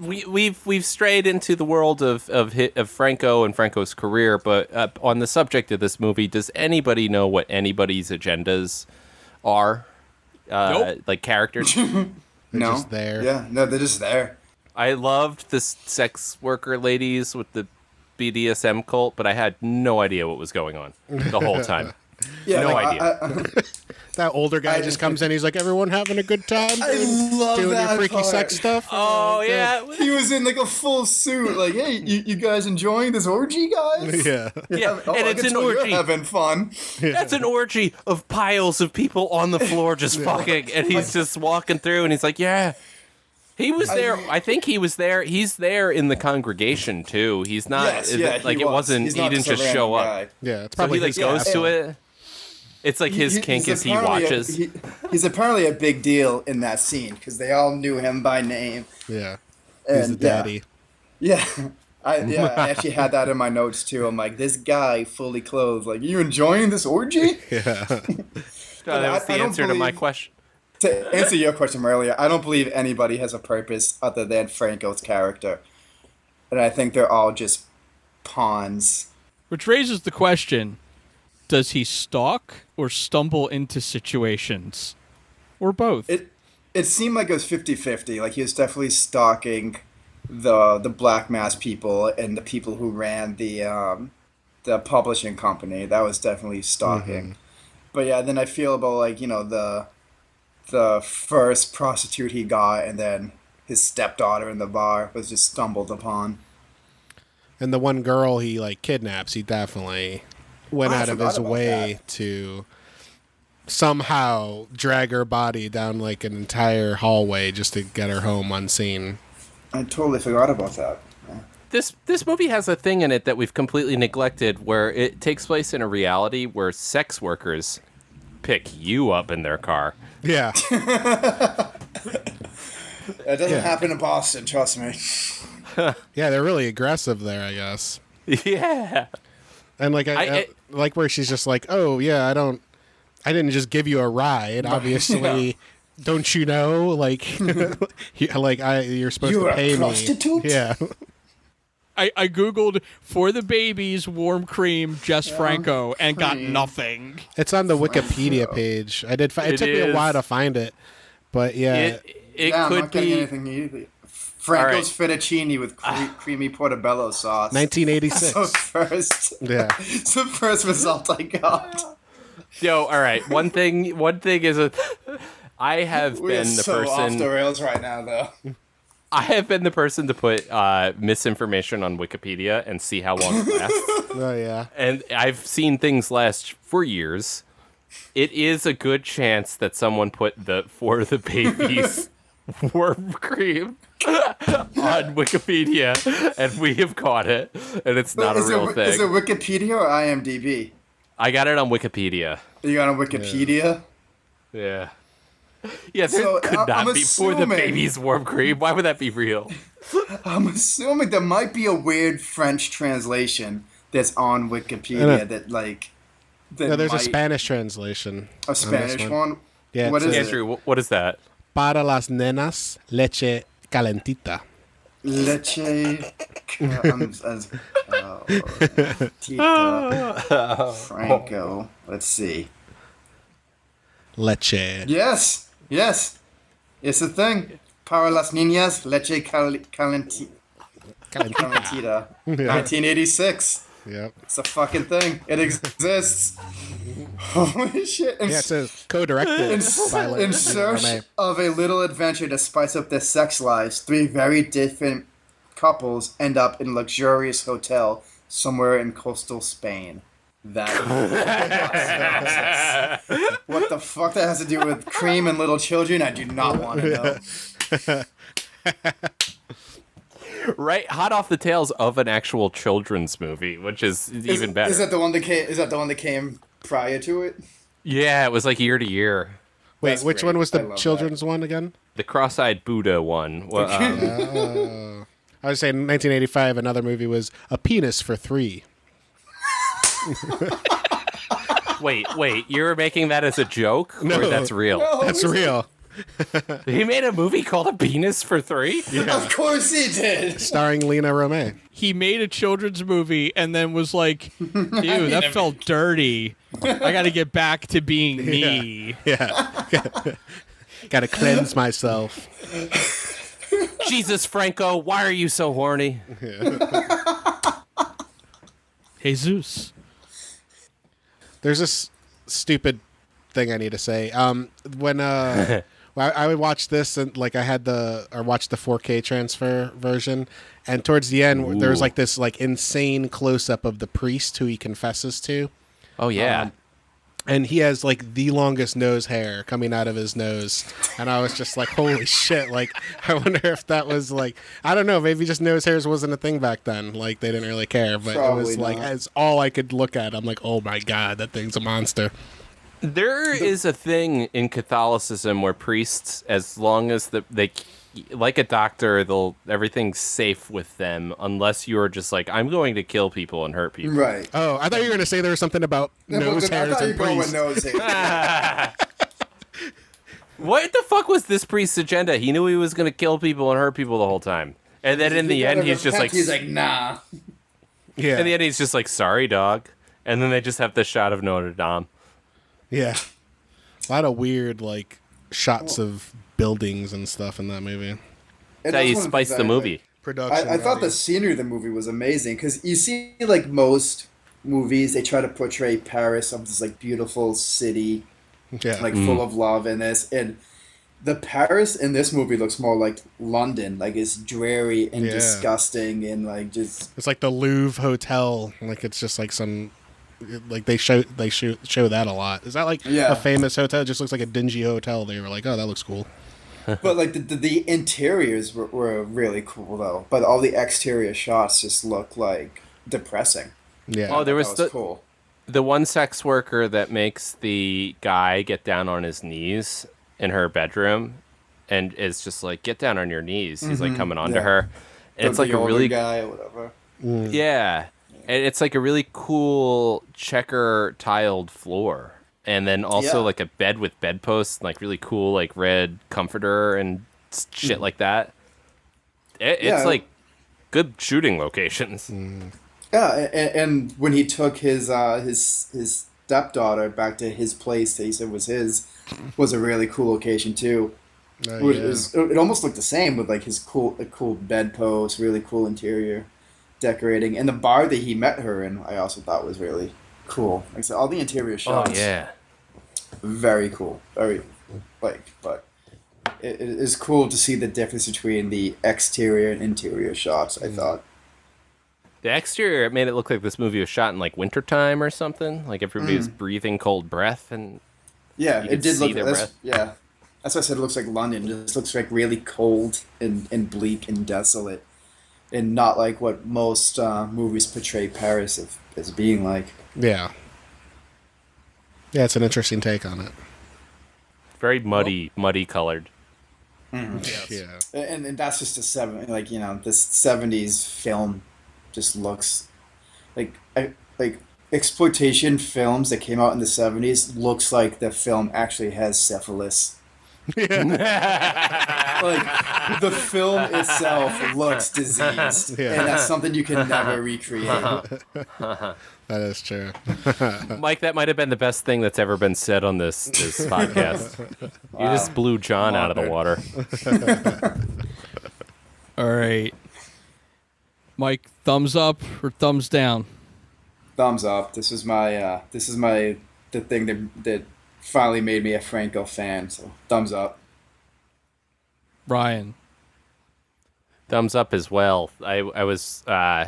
Speaker 6: we we've we've strayed into the world of of hit, of Franco and Franco's career, but uh, on the subject of this movie, does anybody know what anybody's agendas are? Uh,
Speaker 5: Nope.
Speaker 6: Like characters.
Speaker 7: They're
Speaker 12: no,
Speaker 7: just there.
Speaker 12: Yeah, no, they're just there.
Speaker 6: I loved the sex worker ladies with the BDSM cult, but I had no idea what was going on the whole time.
Speaker 12: Yeah,
Speaker 6: No
Speaker 12: like, I-
Speaker 6: idea.
Speaker 12: I-
Speaker 7: That older guy
Speaker 12: I-
Speaker 7: just comes in. He's like, "Everyone having a good time?
Speaker 12: I love
Speaker 7: doing your
Speaker 12: that
Speaker 7: freaky
Speaker 12: part.
Speaker 7: sex stuff."
Speaker 6: Oh, oh
Speaker 7: good.
Speaker 6: yeah,
Speaker 12: he was in like a full suit. Like, hey, you, you guys enjoying this orgy, guys?
Speaker 7: yeah.
Speaker 6: Yeah,
Speaker 12: Oh,
Speaker 6: and
Speaker 12: I
Speaker 6: it's an
Speaker 12: tell you're
Speaker 6: orgy.
Speaker 12: having fun.
Speaker 6: That's an orgy of piles of people on the floor just fucking, and he's just walking through, and he's like, "Yeah." He was there. I, think he was there. He's there in the congregation too. He's not
Speaker 12: Yes,
Speaker 6: it-
Speaker 12: yeah,
Speaker 6: like
Speaker 12: he
Speaker 6: it
Speaker 12: was.
Speaker 6: wasn't.
Speaker 12: He's
Speaker 6: he didn't
Speaker 12: just
Speaker 6: just show
Speaker 12: random
Speaker 6: up.
Speaker 12: guy.
Speaker 7: Yeah, it's
Speaker 6: So he
Speaker 7: probably
Speaker 6: like
Speaker 7: his
Speaker 6: goes
Speaker 7: guest.
Speaker 6: to it. It's like his
Speaker 12: He-
Speaker 6: kink
Speaker 12: he's
Speaker 6: as he
Speaker 12: apparently a-
Speaker 6: watches.
Speaker 12: he- he's apparently a big deal in that scene because they all knew him by name.
Speaker 7: Yeah, he's
Speaker 12: And,
Speaker 7: the
Speaker 12: yeah.
Speaker 7: daddy.
Speaker 12: Yeah. I, yeah, I actually had that in my notes too. I'm like, this guy fully clothed. Like, you enjoying this orgy?
Speaker 7: Yeah,
Speaker 6: Oh, that was
Speaker 12: I-
Speaker 6: the
Speaker 12: I don't
Speaker 6: answer to my question.
Speaker 12: To answer your question from earlier, I don't believe anybody has a purpose other than Franco's character. And I think they're all just pawns.
Speaker 5: Which raises the question: Does he stalk or stumble into situations, or both?
Speaker 12: It it seemed like it was 50-50. Like he was definitely stalking the the black mass people and the people who ran the um, the publishing company. That was definitely stalking. But yeah, then I feel about like, you know, the the first prostitute he got and then his stepdaughter in the bar was just stumbled upon.
Speaker 7: and the one girl he like kidnaps, he definitely went
Speaker 12: Oh, I
Speaker 7: out of his
Speaker 12: about
Speaker 7: way to somehow drag her body down like an entire hallway just to get her home unseen.
Speaker 12: I totally forgot about that.
Speaker 6: This this movie has a thing in it that we've completely neglected, where it takes place in a reality where sex workers pick you up in their car.
Speaker 7: Yeah,
Speaker 12: that doesn't
Speaker 7: Yeah.
Speaker 12: happen in Boston, trust me.
Speaker 7: yeah, they're really aggressive there, I guess.
Speaker 6: yeah.
Speaker 7: And like I,
Speaker 6: I-
Speaker 7: I- like where she's just like, "Oh yeah, I don't, I didn't just give you a ride. Obviously, don't you know? Like, you- like I, you're supposed
Speaker 12: You're
Speaker 7: to
Speaker 12: a
Speaker 7: pay
Speaker 12: prostitute?
Speaker 7: me. Yeah,
Speaker 5: I, I googled for the babies warm cream Jess Franco and got nothing.
Speaker 7: it's on the Wikipedia page. I did. Fi- it,
Speaker 6: It
Speaker 7: took me a while to find it, but yeah,
Speaker 6: It it
Speaker 12: yeah, I'm
Speaker 6: could
Speaker 12: not
Speaker 6: be.
Speaker 12: anything either. Franco's fettuccine with cre- ah. creamy portobello sauce.
Speaker 7: 1986.
Speaker 12: So first,
Speaker 7: Yeah.
Speaker 12: it's the first result I got.
Speaker 6: Yo, all right. One thing. One thing is a. I have
Speaker 12: We're
Speaker 6: been the
Speaker 12: so off the rails right now, though.
Speaker 6: I have been the person to put uh, misinformation on Wikipedia and see how long it lasts.
Speaker 7: oh yeah.
Speaker 6: and I've seen things last for years. It is a good chance that someone put the for the babies worm cream on Wikipedia, and we have caught it, and it's not a real
Speaker 12: it,
Speaker 6: thing.
Speaker 12: Is it Wikipedia or IMDb?
Speaker 6: I got it on Wikipedia.
Speaker 12: You got it on Wikipedia?
Speaker 6: Yeah. Yeah, there
Speaker 12: So,
Speaker 6: could not
Speaker 12: I'm
Speaker 6: be for the baby's warm cream. Why would that be real?
Speaker 12: I'm assuming there might be a weird French translation that's on
Speaker 7: I know.
Speaker 12: Wikipedia that like. That
Speaker 7: No, there's a Spanish translation.
Speaker 12: A
Speaker 7: on this
Speaker 12: Spanish one?
Speaker 7: Yeah.
Speaker 12: What
Speaker 7: it
Speaker 12: is
Speaker 7: says,
Speaker 12: it?
Speaker 6: What is that?
Speaker 7: Para las nenas, leche calentita.
Speaker 12: Leche. um, uh, Tita Franco. Let's see.
Speaker 7: Leche.
Speaker 12: Yes, yes, it's a thing. Para las niñas, leche cal- calenti- calentita.
Speaker 7: Yeah.
Speaker 12: 1986.
Speaker 7: Yep.
Speaker 12: It's a fucking thing. It exists. Holy shit! In,
Speaker 7: Yeah, it says co-directed
Speaker 12: in,
Speaker 7: by
Speaker 12: in search
Speaker 7: Romay.
Speaker 12: of a little adventure to spice up their sex lives, three very different couples end up in a luxurious hotel somewhere in coastal Spain. That what the fuck that has to do with cream and little children? I do not want to know.
Speaker 6: Right, hot off the tails of an actual children's movie, which is
Speaker 12: Is-
Speaker 6: even better.
Speaker 12: Is that the one that came? Is that the one that came prior to it?
Speaker 6: yeah, it was like year to year.
Speaker 7: Wait,
Speaker 12: That's
Speaker 7: which
Speaker 12: great.
Speaker 7: one was the
Speaker 12: love that.
Speaker 7: children's one again?
Speaker 6: The cross-eyed Buddha one. Well, um,
Speaker 7: Uh, I was saying 1985. Another movie was A Penis for Three.
Speaker 6: wait, wait, you're making that as a joke, or that's real?
Speaker 7: That's real.
Speaker 6: He made a movie called A Penis for Three.
Speaker 12: Of course he did.
Speaker 7: Starring Lina Romay.
Speaker 5: He made a children's movie and then was like, "Ew, that felt dirty. I got to get back to being me."
Speaker 7: Yeah. Got to cleanse myself.
Speaker 6: Jesus, Franco, why are you so horny?
Speaker 5: Jesus.
Speaker 7: There's this stupid thing I need to say. Um, when uh, I, I would watch this and like I had the or watched the 4K transfer version, and towards the end there was like this like insane close up of the priest who he confesses to.
Speaker 6: Oh yeah.
Speaker 7: Um, and he has like the longest nose hair coming out of his nose. And i was just like holy shit. Like i wonder if that was like i don't know. Maybe just nose hairs wasn't a thing back then. Like they didn't really care. But it was
Speaker 12: Probably
Speaker 7: like
Speaker 12: not.
Speaker 7: it's all i could look at i'm like oh my god that thing's a monster.
Speaker 6: There is a thing in Catholicism where priests, as long as the, they, like a doctor, they'll everything's safe with them unless you're just like, I'm going to kill people and hurt people.
Speaker 12: Right.
Speaker 7: oh i thought you were going to say there was something about
Speaker 12: Yeah,
Speaker 7: nose
Speaker 12: but I
Speaker 7: hairs
Speaker 12: thought you
Speaker 7: and
Speaker 12: going with
Speaker 7: priests
Speaker 12: nose hair.
Speaker 6: What the fuck was this priest's agenda? He knew he was going to kill people and hurt people the whole time, and then in the end, he's just like,
Speaker 12: he's like, nah.
Speaker 7: yeah
Speaker 6: in the end, he's just like, sorry, dog. And then they just have the shot of Notre Dame.
Speaker 7: yeah a lot of weird like shots of buildings and stuff in that movie
Speaker 12: And
Speaker 6: That's how you spice the movie.
Speaker 12: like,
Speaker 7: production
Speaker 12: I, I thought the scenery of the movie was amazing because you see, like most movies, they try to portray Paris of this like beautiful city,
Speaker 7: yeah
Speaker 12: like
Speaker 6: Mm.
Speaker 12: full of love in this, and the Paris in this movie looks more like London, like it's dreary and
Speaker 7: Yeah.
Speaker 12: disgusting and like just
Speaker 7: It's like the Louvre Hotel. Like it's just like some, like they show they show show that a lot. Is that like
Speaker 12: Yeah.
Speaker 7: a famous hotel? It just looks like a dingy hotel. They were like, oh, that looks cool.
Speaker 12: But like the, the, the interiors were, were really cool though, but all the exterior shots just look like depressing.
Speaker 7: Yeah.
Speaker 6: Oh, there
Speaker 12: That
Speaker 6: was,
Speaker 12: was
Speaker 6: the
Speaker 12: cool.
Speaker 6: the one sex worker that makes the guy get down on his knees in her bedroom, and is just like, get down on your knees. He's like
Speaker 12: Mhm,
Speaker 6: coming onto
Speaker 12: yeah.
Speaker 6: her, and it's like a really
Speaker 12: guy or whatever.
Speaker 6: Yeah. And it's like a really cool checker tiled floor. And then also
Speaker 12: Yeah.
Speaker 6: like a bed with bedposts, like really cool like red comforter and shit like that. It,
Speaker 12: Yeah.
Speaker 6: It's like good shooting locations.
Speaker 12: Yeah, and, and when he took his uh, his his stepdaughter back to his place that he said was his, was a really cool location too.
Speaker 7: Oh,
Speaker 12: It, was- it almost looked the same with like his cool a cool bedpost, really cool interior decorating, and the bar that he met her in. I also thought was really cool. Like I said, all the interior shots.
Speaker 6: Oh
Speaker 12: shots,
Speaker 6: yeah.
Speaker 12: Very cool, very like, but. It, it is cool to see the difference between the exterior and interior shots.
Speaker 7: Mm.
Speaker 12: I thought.
Speaker 6: The exterior it made it look like this movie was shot in like wintertime or something. Like everybody
Speaker 12: Mm.
Speaker 6: was breathing cold breath and
Speaker 12: Yeah, it did look.
Speaker 6: their
Speaker 12: That's,
Speaker 6: breath.
Speaker 12: yeah, that's why I said it looks like London. It just looks like really cold and, and bleak and desolate, and not like what most uh, movies portray Paris as, as being like.
Speaker 7: Yeah. Yeah, it's an interesting take on it.
Speaker 6: very muddy, muddy colored. Mm-hmm.
Speaker 7: Yeah.
Speaker 12: and, and that's just a seven like you know this 70s film just looks like I, like exploitation films that came out in the 70s looks like the film actually has syphilis like the film itself looks diseased
Speaker 7: Yeah.
Speaker 12: and that's something you can never recreate
Speaker 7: that is true.
Speaker 6: Mike, that might have been the best thing that's ever been said on this this podcast. You just blew John out of the water.
Speaker 5: All right. Mike, thumbs up or thumbs down?
Speaker 12: thumbs up this is my uh this is my the thing that that finally made me a franco fan so thumbs up
Speaker 5: Ryan.
Speaker 6: Thumbs up as well. I I was uh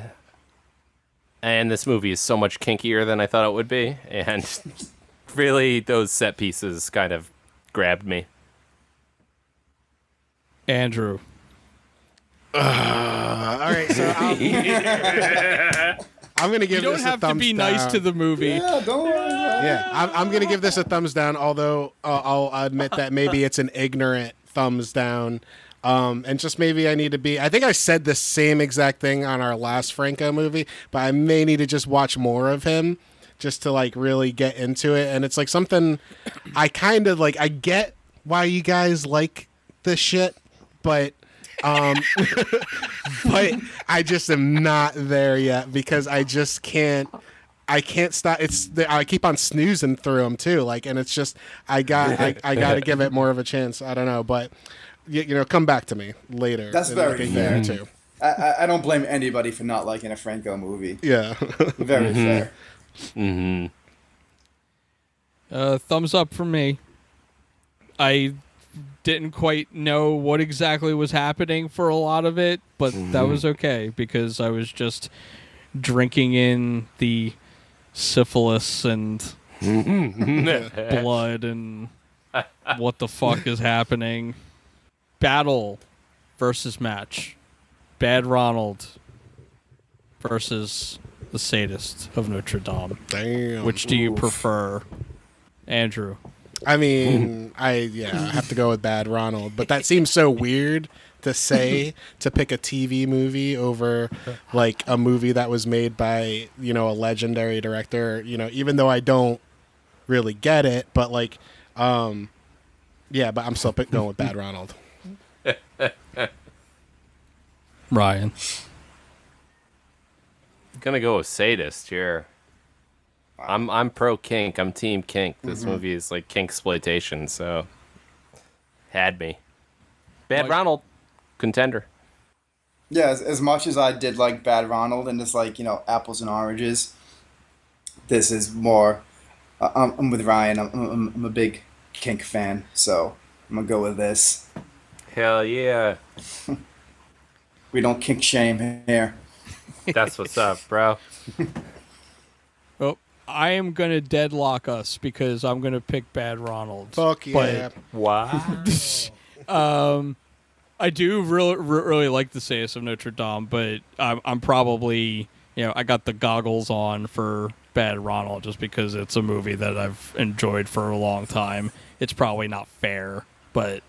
Speaker 6: and this movie is so much kinkier than I thought it would be and really those set pieces kind of grabbed me.
Speaker 5: Andrew.
Speaker 7: Uh, all right, so I'll, I'm gonna give
Speaker 5: You don't have to be
Speaker 7: thumbs
Speaker 5: nice to the movie.
Speaker 12: yeah don't worry about it.
Speaker 7: Yeah, I'm, I'm gonna give this a thumbs down. Although uh, I'll admit that maybe it's an ignorant thumbs down, um, and just maybe I need to be. I think I said the same exact thing on our last Franco movie, but I may need to just watch more of him just to like really get into it. And it's like something I kind of like. I get why you guys like this shit, but. Um, but I just am not there yet because I just can't. I can't stop. It's I keep on snoozing through them too. Like, and it's just I got I, I got to give it more of a chance. I don't know, but you, you know, come back to me later.
Speaker 12: That's
Speaker 7: in
Speaker 12: very
Speaker 7: like
Speaker 12: fair.
Speaker 7: too.
Speaker 12: I, I, I don't blame anybody for not liking a Franco movie.
Speaker 7: Yeah.
Speaker 12: Very fair.
Speaker 6: Mm-hmm.
Speaker 5: Uh, thumbs up from me. I didn't quite know what exactly was happening for a lot of it, but that was okay because I was just drinking in the syphilis and mm-hmm. blood and what the fuck is happening. Battle versus match. Bad Ronald versus the sadist of Notre Dame.
Speaker 7: Damn.
Speaker 5: Which do you
Speaker 7: Oof.
Speaker 5: prefer, Andrew?
Speaker 7: I mean, I yeah, I have to go with Bad Ronald, but that seems so weird to say to pick a TV movie over like a movie that was made by you know a legendary director. You know, even though I don't really get it, but like, um, yeah, but I'm still going with Bad Ronald.
Speaker 5: Ryan.
Speaker 6: Gonna go with sadist here. I'm I'm pro kink. I'm team kink. This
Speaker 12: Mhm.
Speaker 6: movie is like kink exploitation, so had me. Bad
Speaker 5: Like-
Speaker 6: Ronald, contender.
Speaker 12: Yeah, as, as much as I did like Bad Ronald and it's like, you know, apples and oranges, this is more. Uh, I'm, I'm with Ryan. I'm, I'm, I'm a big kink fan, so I'm going to go with this.
Speaker 6: Hell yeah.
Speaker 12: We don't kink shame here.
Speaker 6: That's what's up, bro.
Speaker 5: Well, I am gonna deadlock us because I'm gonna pick Bad Ronald.
Speaker 7: Fuck yeah.
Speaker 6: Wow.
Speaker 5: um, I do really really like the Sadist of Notre Dame, but I'm I'm probably you know I got the goggles on for Bad Ronald just because it's a movie that I've enjoyed for a long time. It's probably not fair, but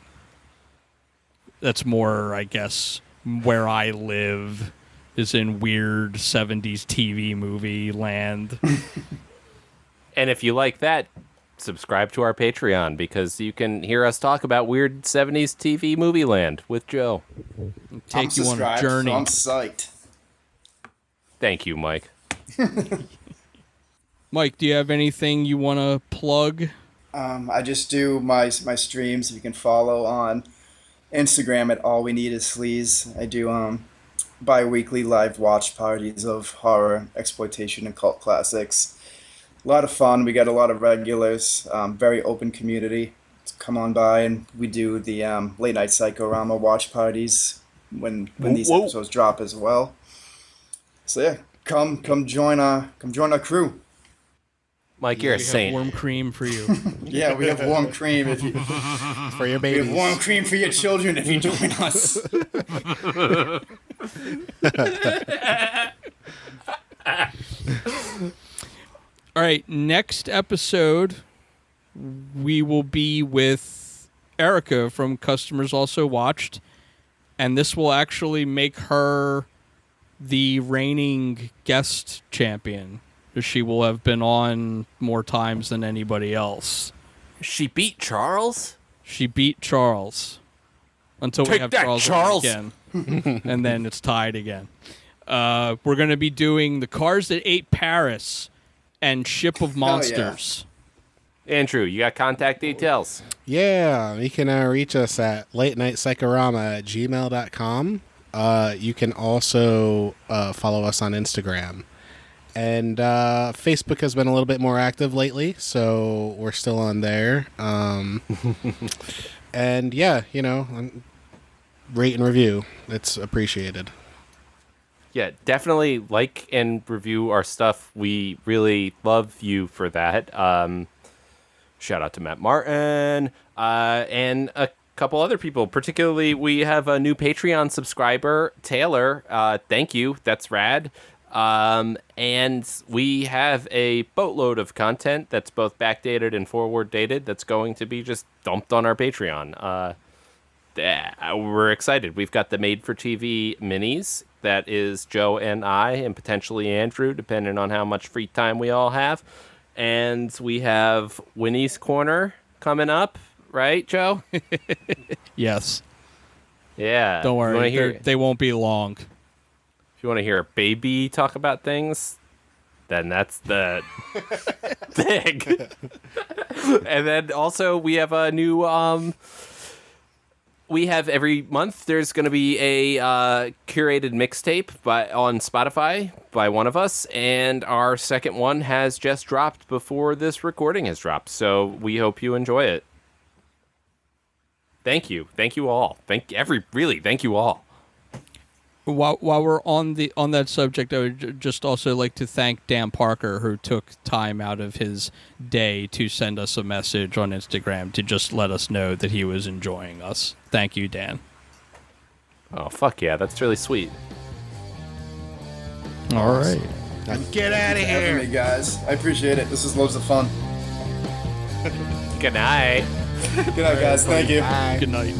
Speaker 5: that's more I guess where I live is in weird 70s TV movie land.
Speaker 6: And if you like that, subscribe to our Patreon because you can hear us talk about weird 70s TV movie land with Joe.
Speaker 5: Take
Speaker 12: I'm
Speaker 5: you on a
Speaker 12: subscribed, so
Speaker 5: journey.
Speaker 12: I'm psyched.
Speaker 6: Thank you, Mike.
Speaker 5: Mike, do you have anything you want to plug?
Speaker 12: Um, I just do my my streams. You can follow on Instagram at All We Need Is Sleaze. I do um, bi-weekly live watch parties of horror, exploitation, and cult classics. A lot of fun. We got a lot of regulars. Um, very open community. Come on by, and we do the um, late night psychorama watch parties when when these
Speaker 6: Whoa.
Speaker 12: episodes drop as well. So yeah, come come join our come join our crew.
Speaker 6: Mike, you're a
Speaker 5: We have
Speaker 6: saint.
Speaker 5: warm cream for you.
Speaker 12: Yeah, we have warm cream if you
Speaker 7: For your
Speaker 12: We
Speaker 7: babies.
Speaker 12: have warm cream for your children if you join us.
Speaker 5: All right, next episode we will be with Erica from Customers Also Watched, and this will actually make her the reigning guest champion. She will have been on more times than anybody else.
Speaker 6: She beat Charles.
Speaker 5: She beat Charles until we have
Speaker 6: that,
Speaker 5: Charles,
Speaker 6: Charles.
Speaker 5: again, and then it's tied again. Uh, we're going to be doing the Cars That Ate Paris and Ship of Monsters.
Speaker 6: Andrew, you got contact details.
Speaker 7: Yeah, you can uh, reach us at late night psychorama at gmail.com. Uh, you can also uh, follow us on Instagram. And uh, Facebook has been a little bit more active lately, so we're still on there. Um, and yeah, you know, um, rate and review. It's appreciated.
Speaker 6: Yeah, definitely like and review our stuff. We really love you for that. Um, shout out to Matt Martin uh, and a couple other people. Particularly, we have a new Patreon subscriber, Taylor. Uh, thank you. That's rad. Um, and we have a boatload of content that's both backdated and forward dated that's going to be just dumped on our Patreon. Uh, we're excited. We've got the made for TV minis. That is Joe and I, and potentially Andrew, depending on how much free time we all have. And we have Winnie's Corner coming up, right, Joe?
Speaker 5: Yes.
Speaker 6: Yeah.
Speaker 5: Don't worry.
Speaker 6: hear-
Speaker 5: They won't be long.
Speaker 6: If you want to hear a baby talk about things, then that's the thing. and then also we have a new um we have every month there's going to be a uh, curated mixtape by on Spotify by one of us and our second one has just dropped before this recording has dropped. So we hope you enjoy it. Thank you. Thank you all. Thank every really thank you all.
Speaker 5: While, while we're on the on that subject, I would just also like to thank Dan Parker who took time out of his day to send us a message on Instagram to just let us know that he was enjoying us. Thank you, Dan.
Speaker 6: Oh fuck yeah, that's really sweet.
Speaker 5: All right.
Speaker 7: Get out of
Speaker 12: here, me, guys. I appreciate it. This is loads of fun.
Speaker 6: Good night.
Speaker 12: Good night, guys. Thank you.
Speaker 5: Good night.